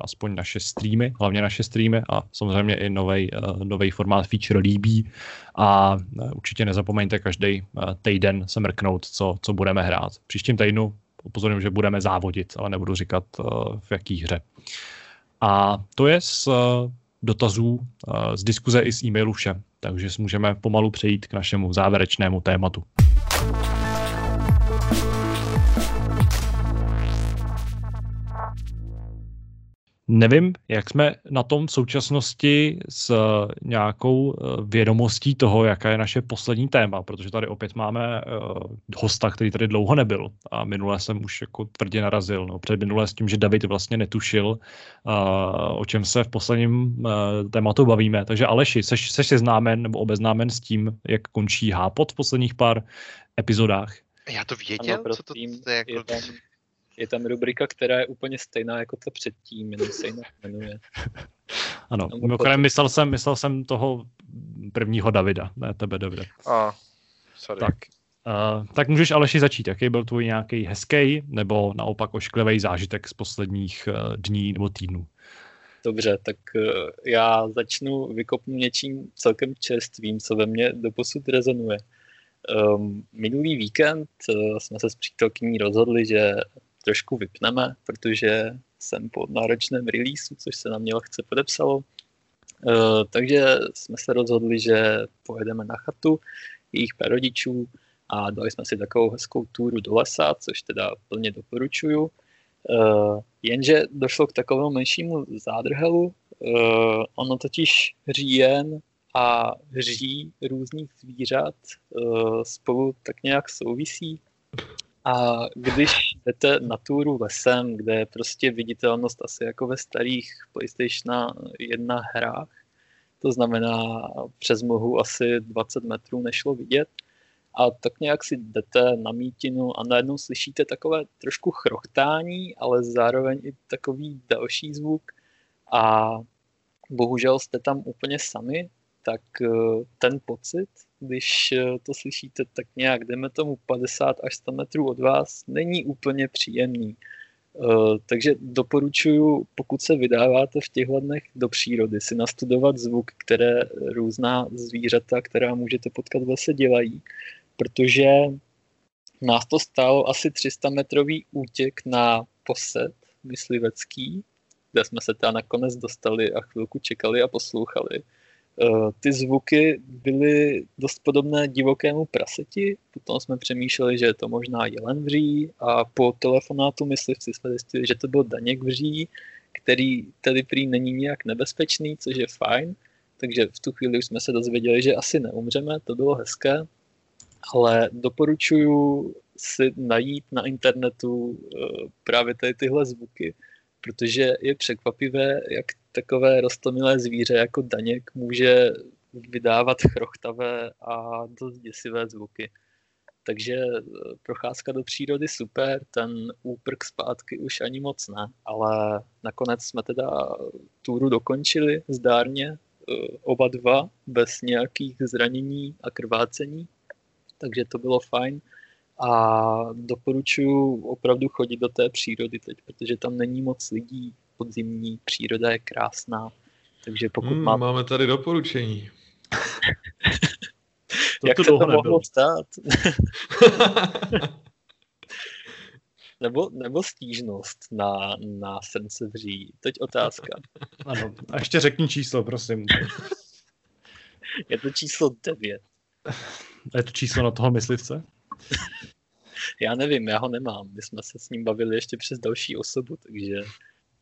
aspoň naše streamy, hlavně naše streamy a samozřejmě i nový uh, formát feature líbí a uh, určitě nezapomeňte každý uh, týden se mrknout, co, co budeme hrát. Příštím týdnu upozorňuji, že budeme závodit, ale nebudu říkat uh, v jaký hře. A to je z uh, dotazů eh, z diskuze i z e-mailu vše. Takže můžeme pomalu přejít k našemu závěrečnému tématu. Nevím, jak jsme na tom v současnosti s eh, nějakou eh, vědomostí toho, jaká je naše poslední téma, protože tady opět máme uh, hosta, který tady dlouho nebyl a minule jsem už jako tvrdě narazil. No, před minule s tím, že David vlastně netušil, o čem se v posledním tématu bavíme. Takže Aleši, seš, seš seznámen nebo obeznámen s tím, jak končí Hápot v posledních pár epizodách? Já to věděl, ano, co to, to je jako... Je tam je tam rubrika, která je úplně stejná jako ta předtím, jenom se jinak jmenuje. (laughs) Ano, mimochodem myslel jsem, myslel jsem toho prvního Davida, ne tebe, Davide. A, sorry. Tak, uh, tak můžeš Aleši začít. Jaký byl tvůj nějaký hezký nebo naopak ošklivý zážitek z posledních uh, dní nebo týdnů? Dobře, tak uh, já začnu vykopnu něčím celkem čerstvým, co ve mně doposud rezonuje. Um, minulý víkend uh, jsme se s přítelkyní rozhodli, že trošku vypneme, protože jsem po náročném releaseu, což se na mě lehce podepsalo. Uh, takže jsme se rozhodli, že pojedeme na chatu jejich rodičů a dali jsme si takovou hezkou túru do lesa, což teda plně doporučuju. Uh, jenže došlo k takovému menšímu zádrhelu. Uh, ono totiž říjen a hří různých zvířat spolu tak nějak souvisí. A když jdete na túru lesem, kde je prostě viditelnost asi jako ve starých PlayStation 1 hrách, to znamená přes mohu asi 20 metrů nešlo vidět, a tak nějak si jdete na mítinu a najednou slyšíte takové trošku chrochtání, ale zároveň i takový další zvuk. A bohužel jste tam úplně sami, tak eh, ten pocit, když eh, to slyšíte tak nějak, jdeme tomu 50 až 100 metrů od vás, není úplně příjemný. Uh, takže doporučuji, pokud se vydáváte v těchto dnech do přírody, si nastudovat zvuk, které různá zvířata, která můžete potkat v lese, dělají, protože nás to stálo asi 300 metrový útěk na posed myslivecký, kde jsme se teda nakonec dostali a chvilku čekali a poslouchali. Eh, ty zvuky byly dost podobné divokému praseti, potom jsme přemýšleli, že je to možná jelen vří a po telefonátu myslivci jsme zjistili, že to byl daněk vří, který tedy prý není nijak nebezpečný, což je fajn, takže v tu chvíli už jsme se dozvěděli, že asi neumřeme, to bylo hezké, ale doporučuji si najít na internetu eh, právě tady tyhle zvuky, protože je překvapivé, jak takové rostomilé zvíře jako daněk může vydávat chrochtavé a dost děsivé zvuky. Takže eh, procházka do přírody super, ten úprk zpátky už ani moc ne, ale nakonec jsme teda túru dokončili zdárně, eh, oba dva, bez nějakých zranění a krvácení, takže to bylo fajn a doporučuji opravdu chodit do té přírody teď, protože tam není moc lidí, podzimní příroda je krásná, takže pokud hmm, má... Máme tady doporučení. (laughs) to Jak se to nebylo. mohlo stát? (laughs) nebo, nebo stížnost na, na srdce vří? Teď otázka. (laughs) Ano, a ještě řekni číslo, prosím. Je to číslo 9. A je to číslo na toho myslivce? Já nevím, já ho nemám. My jsme se s ním bavili ještě přes další osobu, takže...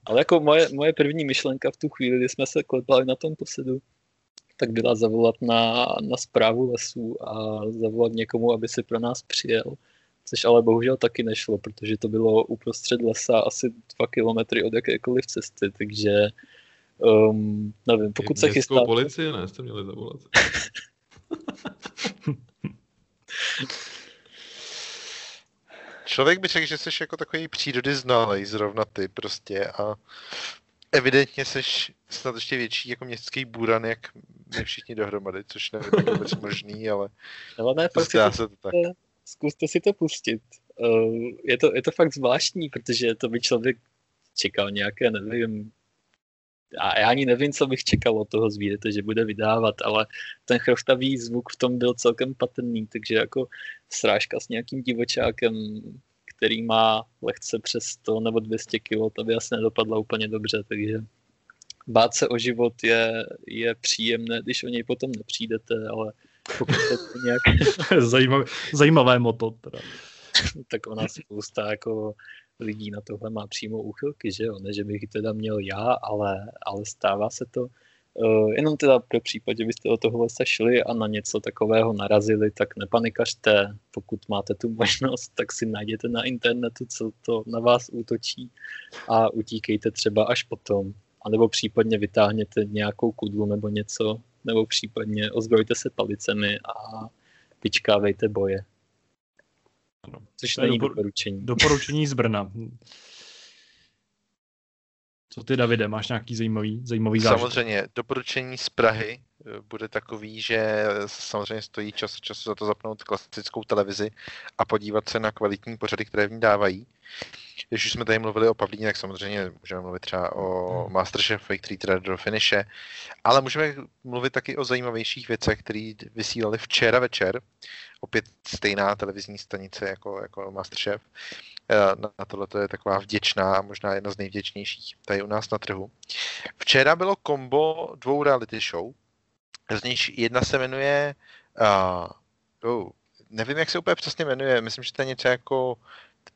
Ale jako moje, moje první myšlenka v tu chvíli, kdy jsme se klepali na tom posedu, tak byla zavolat na, na zprávu lesů a zavolat někomu, aby si pro nás přijel. Což ale bohužel taky nešlo, protože to bylo uprostřed lesa asi dva kilometry od jakékoliv cesty, takže um, nevím, pokud se chystáte... policii ne, jste měli zavolat. (laughs) Člověk by řekl, že jsi jako takový přírody znalej, zrovna ty prostě a evidentně jsi snad ještě větší jako městský buran, jak my všichni dohromady, což nevím, jak vůbec možný, ale, ale ne, zdá se to tak. Zkuste si to pustit. Uh, je, to, je to fakt zvláštní, protože to by člověk čekal nějaké, nevím, a já ani nevím, co bych čekal od toho zvířete, že bude vydávat, ale ten chrochtavý zvuk v tom byl celkem patrný, takže jako srážka s nějakým divočákem, který má lehce přes 100 nebo 200 kg, to by asi nedopadla úplně dobře, takže bát se o život je, je příjemné, když o něj potom nepřijdete, ale pokud to nějak... (laughs) zajímavé, zajímavé moto teda. (laughs) tak ona spousta jako lidí na tohle má přímo úchylky, že jo, ne, že bych teda měl já, ale, ale stává se to. Uh, jenom teda pro případ, že byste do tohohle se šli a na něco takového narazili, tak nepanikařte, pokud máte tu možnost, tak si najděte na internetu, co to na vás útočí a utíkejte třeba až potom. A nebo případně vytáhněte nějakou kudlu nebo něco, nebo případně ozbrojte se palicemi a vyčkávejte boje. Ano. Což To není dopor- doporučení. Doporučení z Brna. Co ty, Davide, máš nějaký zajímavý, zajímavý zážitek? Samozřejmě, doporučení z Prahy eh, bude takový, že samozřejmě stojí čas času za to zapnout klasickou televizi a podívat se na kvalitní pořady, které v ní dávají. Když už jsme tady mluvili o Pavlíně, tak samozřejmě můžeme mluvit třeba o Masterchefovi, který teda do finiše, ale můžeme mluvit taky o zajímavějších věcech, které vysílali včera večer. Opět stejná televizní stanice jako, jako Masterchef. Eh, Na tohle to je taková vděčná a možná jedna z nejvděčnějších tady u nás na trhu. Včera bylo kombo dvou reality show, z nich jedna se jmenuje, uh, oh, nevím, jak se úplně přesně jmenuje, myslím, že to je něco jako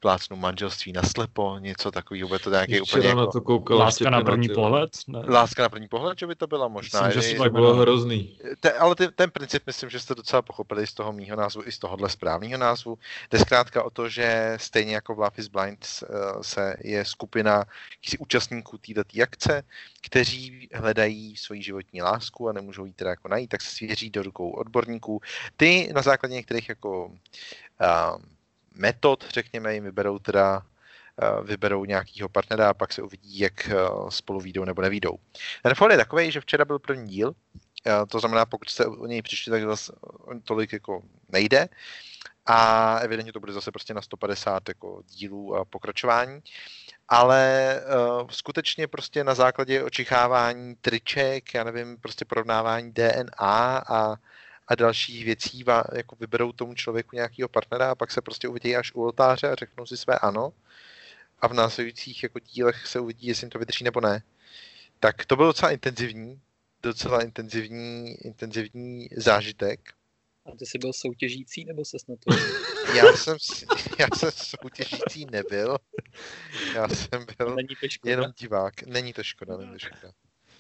plácnu manželství na slepo, něco takového, bude to nějaký úplně jako, to koukal Láska na první pohled? Ne. láska na první pohled, že by to byla možná. Myslím, že To tak bylo hrozný. te, ale ten, ten princip myslím, že jste docela pochopili z toho mýho názvu i z tohohle správného názvu. Jde zkrátka o to, že stejně jako v Love is Blind eh, se je skupina jakýchsi účastníků této akce, kteří hledají svoji životní lásku a nemůžou ji teda jako najít, tak se svěří do rukou odborníků. Ty na základě některých jako uh, metod, řekněme, jim vyberou teda eh, vyberou nějakýho partnera a pak se uvidí, jak eh, spolu výjdou nebo nevídou. Ten fond je takový, že včera byl první díl, Eh, to znamená, pokud jste o něj přišli, tak zase tolik jako nejde. A evidentně to bude zase prostě na 150 jako dílů a pokračování. Ale uh, skutečně prostě na základě očichávání triček, já nevím, prostě porovnávání DNA a, a dalších věcí jako vyberou tomu člověku nějakého partnera a pak se prostě uvidí až u oltáře a řeknou si své ano. A v následujících jako dílech se uvidí, jestli jim to vydrží nebo ne. Tak to bylo docela intenzivní, docela intenzivní, intenzivní zážitek. A ty jsi byl soutěžící, nebo se na to... (laughs) Já jsem, já jsem soutěžící nebyl. Já jsem byl Není to škoda. jenom divák. Není to škoda, není to škoda.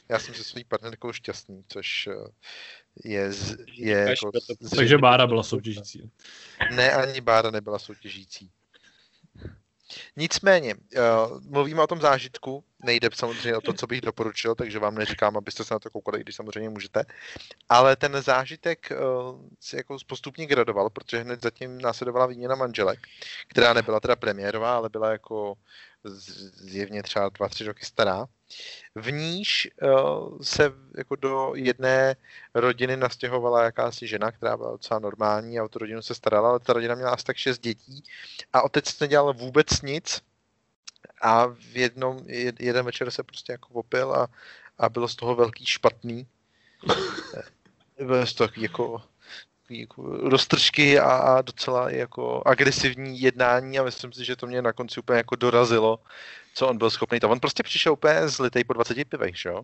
Já jsem se svojí partnerkou šťastný, což eh, je, z- je Říkáš, jako to- zřejmě- Takže Bára byla soutěžící. Ne, ani Bára nebyla soutěžící. Nicméně, uh, mluvíme o tom zážitku, nejde samozřejmě o to, co bych doporučil, takže vám neříkám, abyste se na to koukali, i když samozřejmě můžete, ale ten zážitek uh, se jako postupně gradoval, protože hned zatím následovala výměna manželek, která nebyla teda premiérová, ale byla jako zjevně třeba dva, tři roky stará. V níž uh, se jako do jedné rodiny nastěhovala jakási žena, která byla docela normální a o tu rodinu se starala, ale ta rodina měla asi tak šest dětí a otec nedělal vůbec nic a v jednom, jed, jeden večer se prostě jako opil a, a bylo z toho velký špatný. (laughs) Bylo z toho jako takový jako roztržky a, a docela jako agresivní jednání a myslím si, že to mě na konci úplně jako dorazilo, co on byl schopný. To on prostě přišel úplně zlitej po 20 pivech, že jo?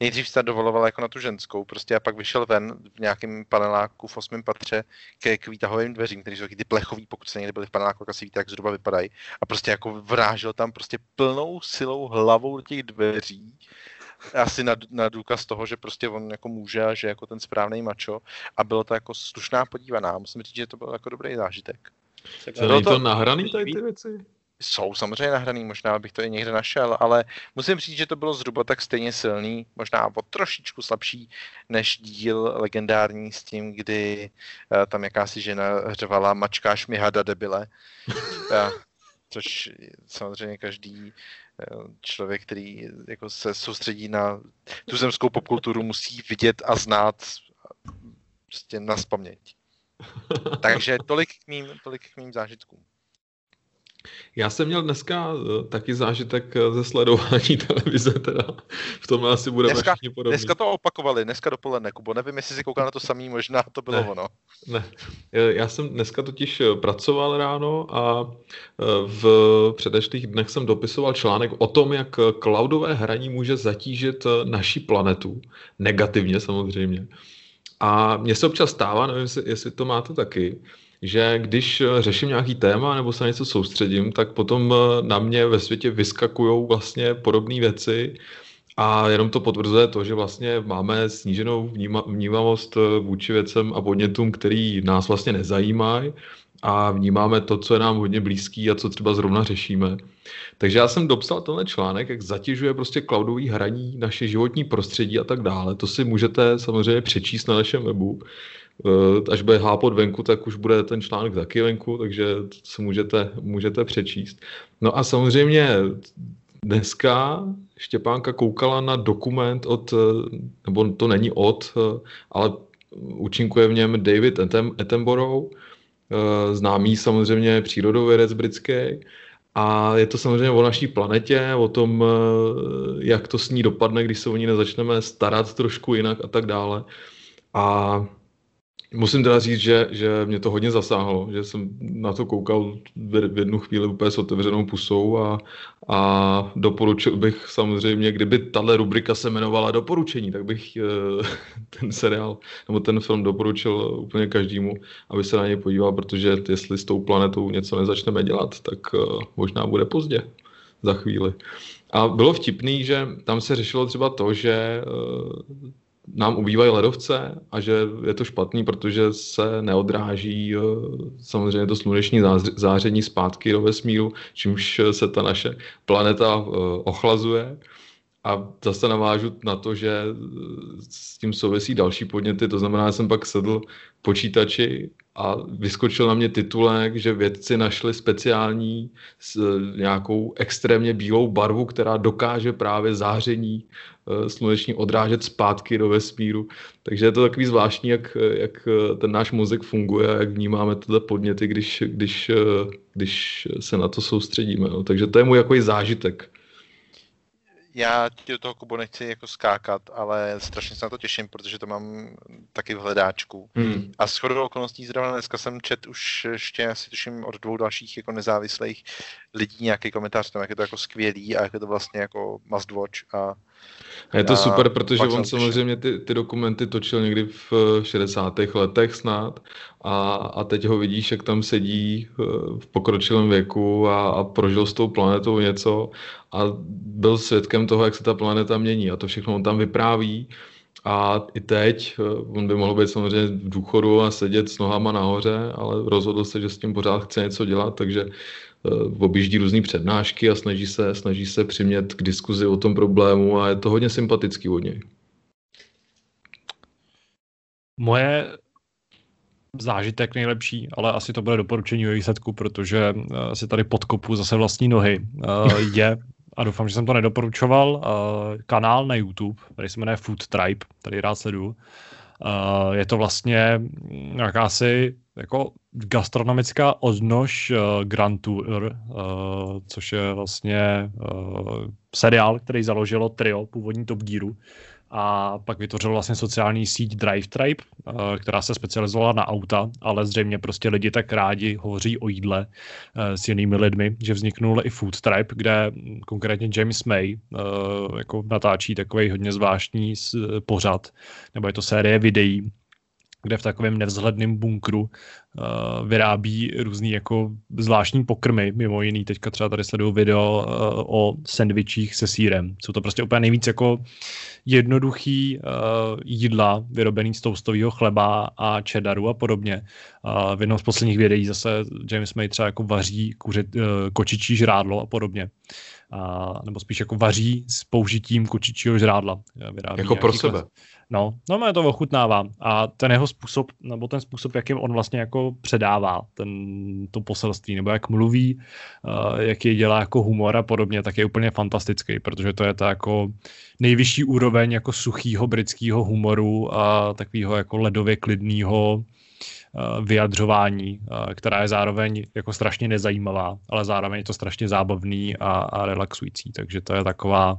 Nejdřív se dovoloval jako na tu ženskou prostě a pak vyšel ven v nějakém paneláku v osmém patře ke k výtahovým dveřím, které jsou ty plechový, pokud se někdy byli v paneláku, tak asi víte, jak zhruba vypadají. A prostě jako vrážel tam prostě plnou silou hlavou do těch dveří asi na, na důkaz toho, že prostě on jako může a že jako ten správný mačo a bylo to jako slušná podívaná. Musím říct, že to byl jako dobrý zážitek. Co, není to, to nahraný tady ty věci? Jsou samozřejmě nahraný, možná bych to i někde našel, ale musím říct, že to bylo zhruba tak stejně silný, možná o trošičku slabší než díl legendární s tím, kdy uh, tam jakási žena řvala mačkáš mi hada debile. (laughs) což samozřejmě každý Eh, člověk, který jako se soustředí na tu zemskou popkulturu, musí vidět a znát prostě na spaměť. (laughs) Takže tolik k mým, tolik k mým zážitkům. Já jsem měl dneska eh, taky zážitek eh, ze sledování (laughs) televize, teda v tom asi budeme dneska, všichni podobní. Dneska to opakovali, dneska dopoledne, Kubo, nevím, jestli si koukal na to samý, možná to bylo ne, ono. Ne, já jsem dneska totiž eh, pracoval ráno a v předešlých dnech jsem dopisoval článek o tom, jak cloudové hraní může zatížit naší planetu, negativně samozřejmě. A mně se občas stává, nevím, jestli to máte taky, že když eh, řeším nějaký téma nebo se na něco soustředím, tak potom eh, na mě ve světě vyskakují vlastně podobné věci a jenom to potvrzuje to, že vlastně máme sníženou vníma, vnímavost eh, vůči věcem a podnětům, který nás vlastně nezajímají a vnímáme to, co je nám hodně blízký a co třeba zrovna řešíme. Takže já jsem dopsal tenhle článek, jak zatěžuje prostě cloudový hraní naše životní prostředí a tak dále. To si můžete samozřejmě přečíst na našem webu. Eh, až bude hápot venku, tak už bude ten článek taky venku, takže se můžete, můžete přečíst. No a samozřejmě dneska Štěpánka koukala na dokument od, eh, nebo to není od, eh, ale účinkuje v něm David Attenborough, známý samozřejmě přírodovědec britský. A je to samozřejmě o naší planetě, o tom, jak to s ní dopadne, když se o ní nezačneme starat trošku jinak a tak dále. A Musím teda říct, že, že mě to hodně zasáhlo, že jsem na to koukal v jednu chvíli úplně s otevřenou pusou a, a doporučil bych samozřejmě, kdyby tahle rubrika se jmenovala doporučení, tak bych eh, (laughs) ten seriál nebo ten film doporučil úplně každému, aby se na něj podíval, protože jestli s tou planetou něco nezačneme dělat, tak eh, možná bude pozdě za chvíli. A bylo vtipný, že tam se řešilo třeba to, že eh, nám ubývají ledovce a že je to špatný, protože se neodráží eh, samozřejmě to sluneční záření zpátky do vesmíru, čímž se ta naše planeta eh, ochlazuje. A zase navážu na to, že eh, s tím souvisí další podněty, to znamená, že jsem pak sedl počítači a vyskočil na mě titulek, že vědci našli speciální s nějakou extrémně bílou barvu, která dokáže právě záření sluneční odrážet zpátky do vesmíru. Takže je to takový zvláštní, jak, jak ten náš mozek funguje a jak vnímáme tyhle podněty, když, když, eh, když se na to soustředíme. No. Takže to je můj jako zážitek já ti do toho Kubo nechci jako skákat, ale strašně se na to těším, protože to mám taky v hledáčku. Hmm. A s chodou okolností zrovna dneska jsem čet už ještě asi tuším od dvou dalších jako nezávislých lidí nějaký komentář tam, jak je to jako skvělý a jak je to vlastně jako must watch a a je to a super, protože on samozřejmě ty, ty dokumenty točil někdy v 60. letech snad a, a teď ho vidíš, jak tam sedí eh, v pokročilém věku a, a prožil s tou planetou něco a byl svědkem toho, jak se ta planeta mění a to všechno on tam vypráví a i teď, eh, on by mohl být samozřejmě v důchodu a sedět s nohama nahoře, ale rozhodl se, že s tím pořád chce něco dělat, takže eh, objíždí různé přednášky a snaží se, snaží se přimět k diskuzi o tom problému a je to hodně sympatický od něj. Moje zážitek nejlepší, ale asi to bude doporučení o výsledku, protože uh, si tady podkopu zase vlastní nohy. Uh, je, a doufám, že jsem to nedoporučoval, kanál na YouTube, který se jmenuje Food Tribe, tady rád sleduju. Je to vlastně jakási jako gastronomická odnož uh, Grand Tour, uh, což je vlastně uh, seriál, který založilo trio původní Top Gearu, a pak vytvořil vlastně sociální síť Drive Tribe, eh, která se specializovala na auta, ale zřejmě prostě lidi tak rádi hovoří o jídle eh, s jinými lidmi, že vzniknul i Food Tribe, kde konkrétně James May eh, jako natáčí takový hodně zvláštní pořad, nebo je to série videí, kde v takovém nevzhledném bunkru uh, vyrábí různý jako zvláštní pokrmy, mimo jiný teďka třeba tady sleduju video uh, o sendvičích se sírem. Jsou to prostě úplně nejvíc jako jednoduchý uh, jídla vyrobený z toastového chleba a cheddaru a podobně. Uh, v jednom z posledních videí zase James May třeba jako vaří kuře, uh, kočičí žrádlo a podobně. Uh, nebo spíš jako vaří s použitím kočičího žrádla. Vyrábí jako pro sebe. Klas. No, no mě to ochutnává. A ten jeho způsob, nebo ten způsob, jakým on vlastně jako předává ten, to poselství, nebo jak mluví, uh, jak je dělá jako humor a podobně, tak je úplně fantastický, protože to je ta jako nejvyšší úroveň jako suchýho britského humoru a takového jako ledově klidného vyjadřování, která je zároveň jako strašně nezajímavá, ale zároveň je to strašně zábavný a, a relaxující. Takže to je taková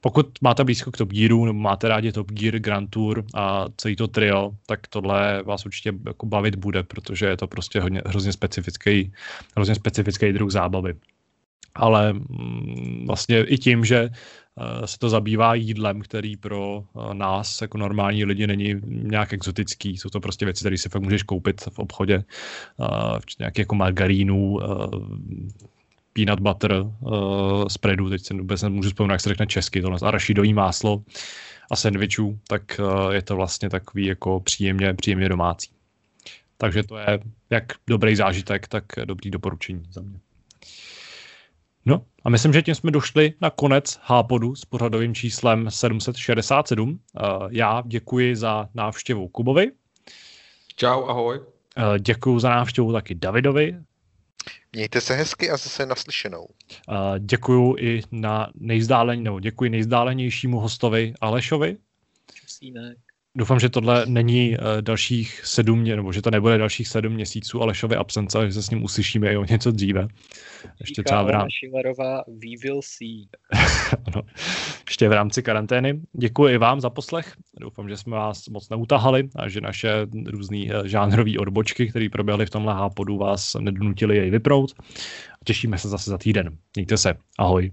pokud máte blízko k Top Gearu, nebo máte rádi Top Gear, Grand Tour a celý to trio, tak tohle vás určitě jako bavit bude, protože je to prostě hodně, hrozně specifický, hrozně specifický druh zábavy. Ale mm, vlastně i tím, že eh, se to zabývá jídlem, který pro eh, nás jako normální lidi není nějak exotický. Jsou to prostě věci, které si fakt můžeš koupit v obchodě, uh, nějaký jako margarínu, peanut butter uh, spreadu, teď se vůbec nemůžu vzpomenout, jak se řekne česky, tohle arašidový máslo a sendvičů, tak uh, je to vlastně takový jako příjemně, příjemně domácí. Takže to je jak dobrý zážitek, tak dobrý doporučení za mě. No a myslím, že tím jsme došli na konec Hápodu s pořadovým číslem 767. Uh, já děkuji za návštěvu Kubovi. Čau, ahoj. Děkuji za návštěvu taky Davidovi. Mějte se hezky a zase naslyšenou. Uh, děkuju i na nebo děkuji nejzdálenějšímu hostovi Alešovi. Čusínek. Doufám, že tohle není uh, dalších sedm, nebo že to nebude dalších sedm měsíců Alešovy absence, ale že se s ním uslyšíme i o něco dříve. Ještě třeba v rámci... We will see. (laughs) ano. Ještě v rámci karantény. Děkuji i vám za poslech. Doufám, že jsme vás moc neutahali a že naše různé eh, žánrové odbočky, které proběhly v tomhle hápodu, vás nedonutili jej vyprout. Těšíme se zase za týden. Mějte se. Ahoj.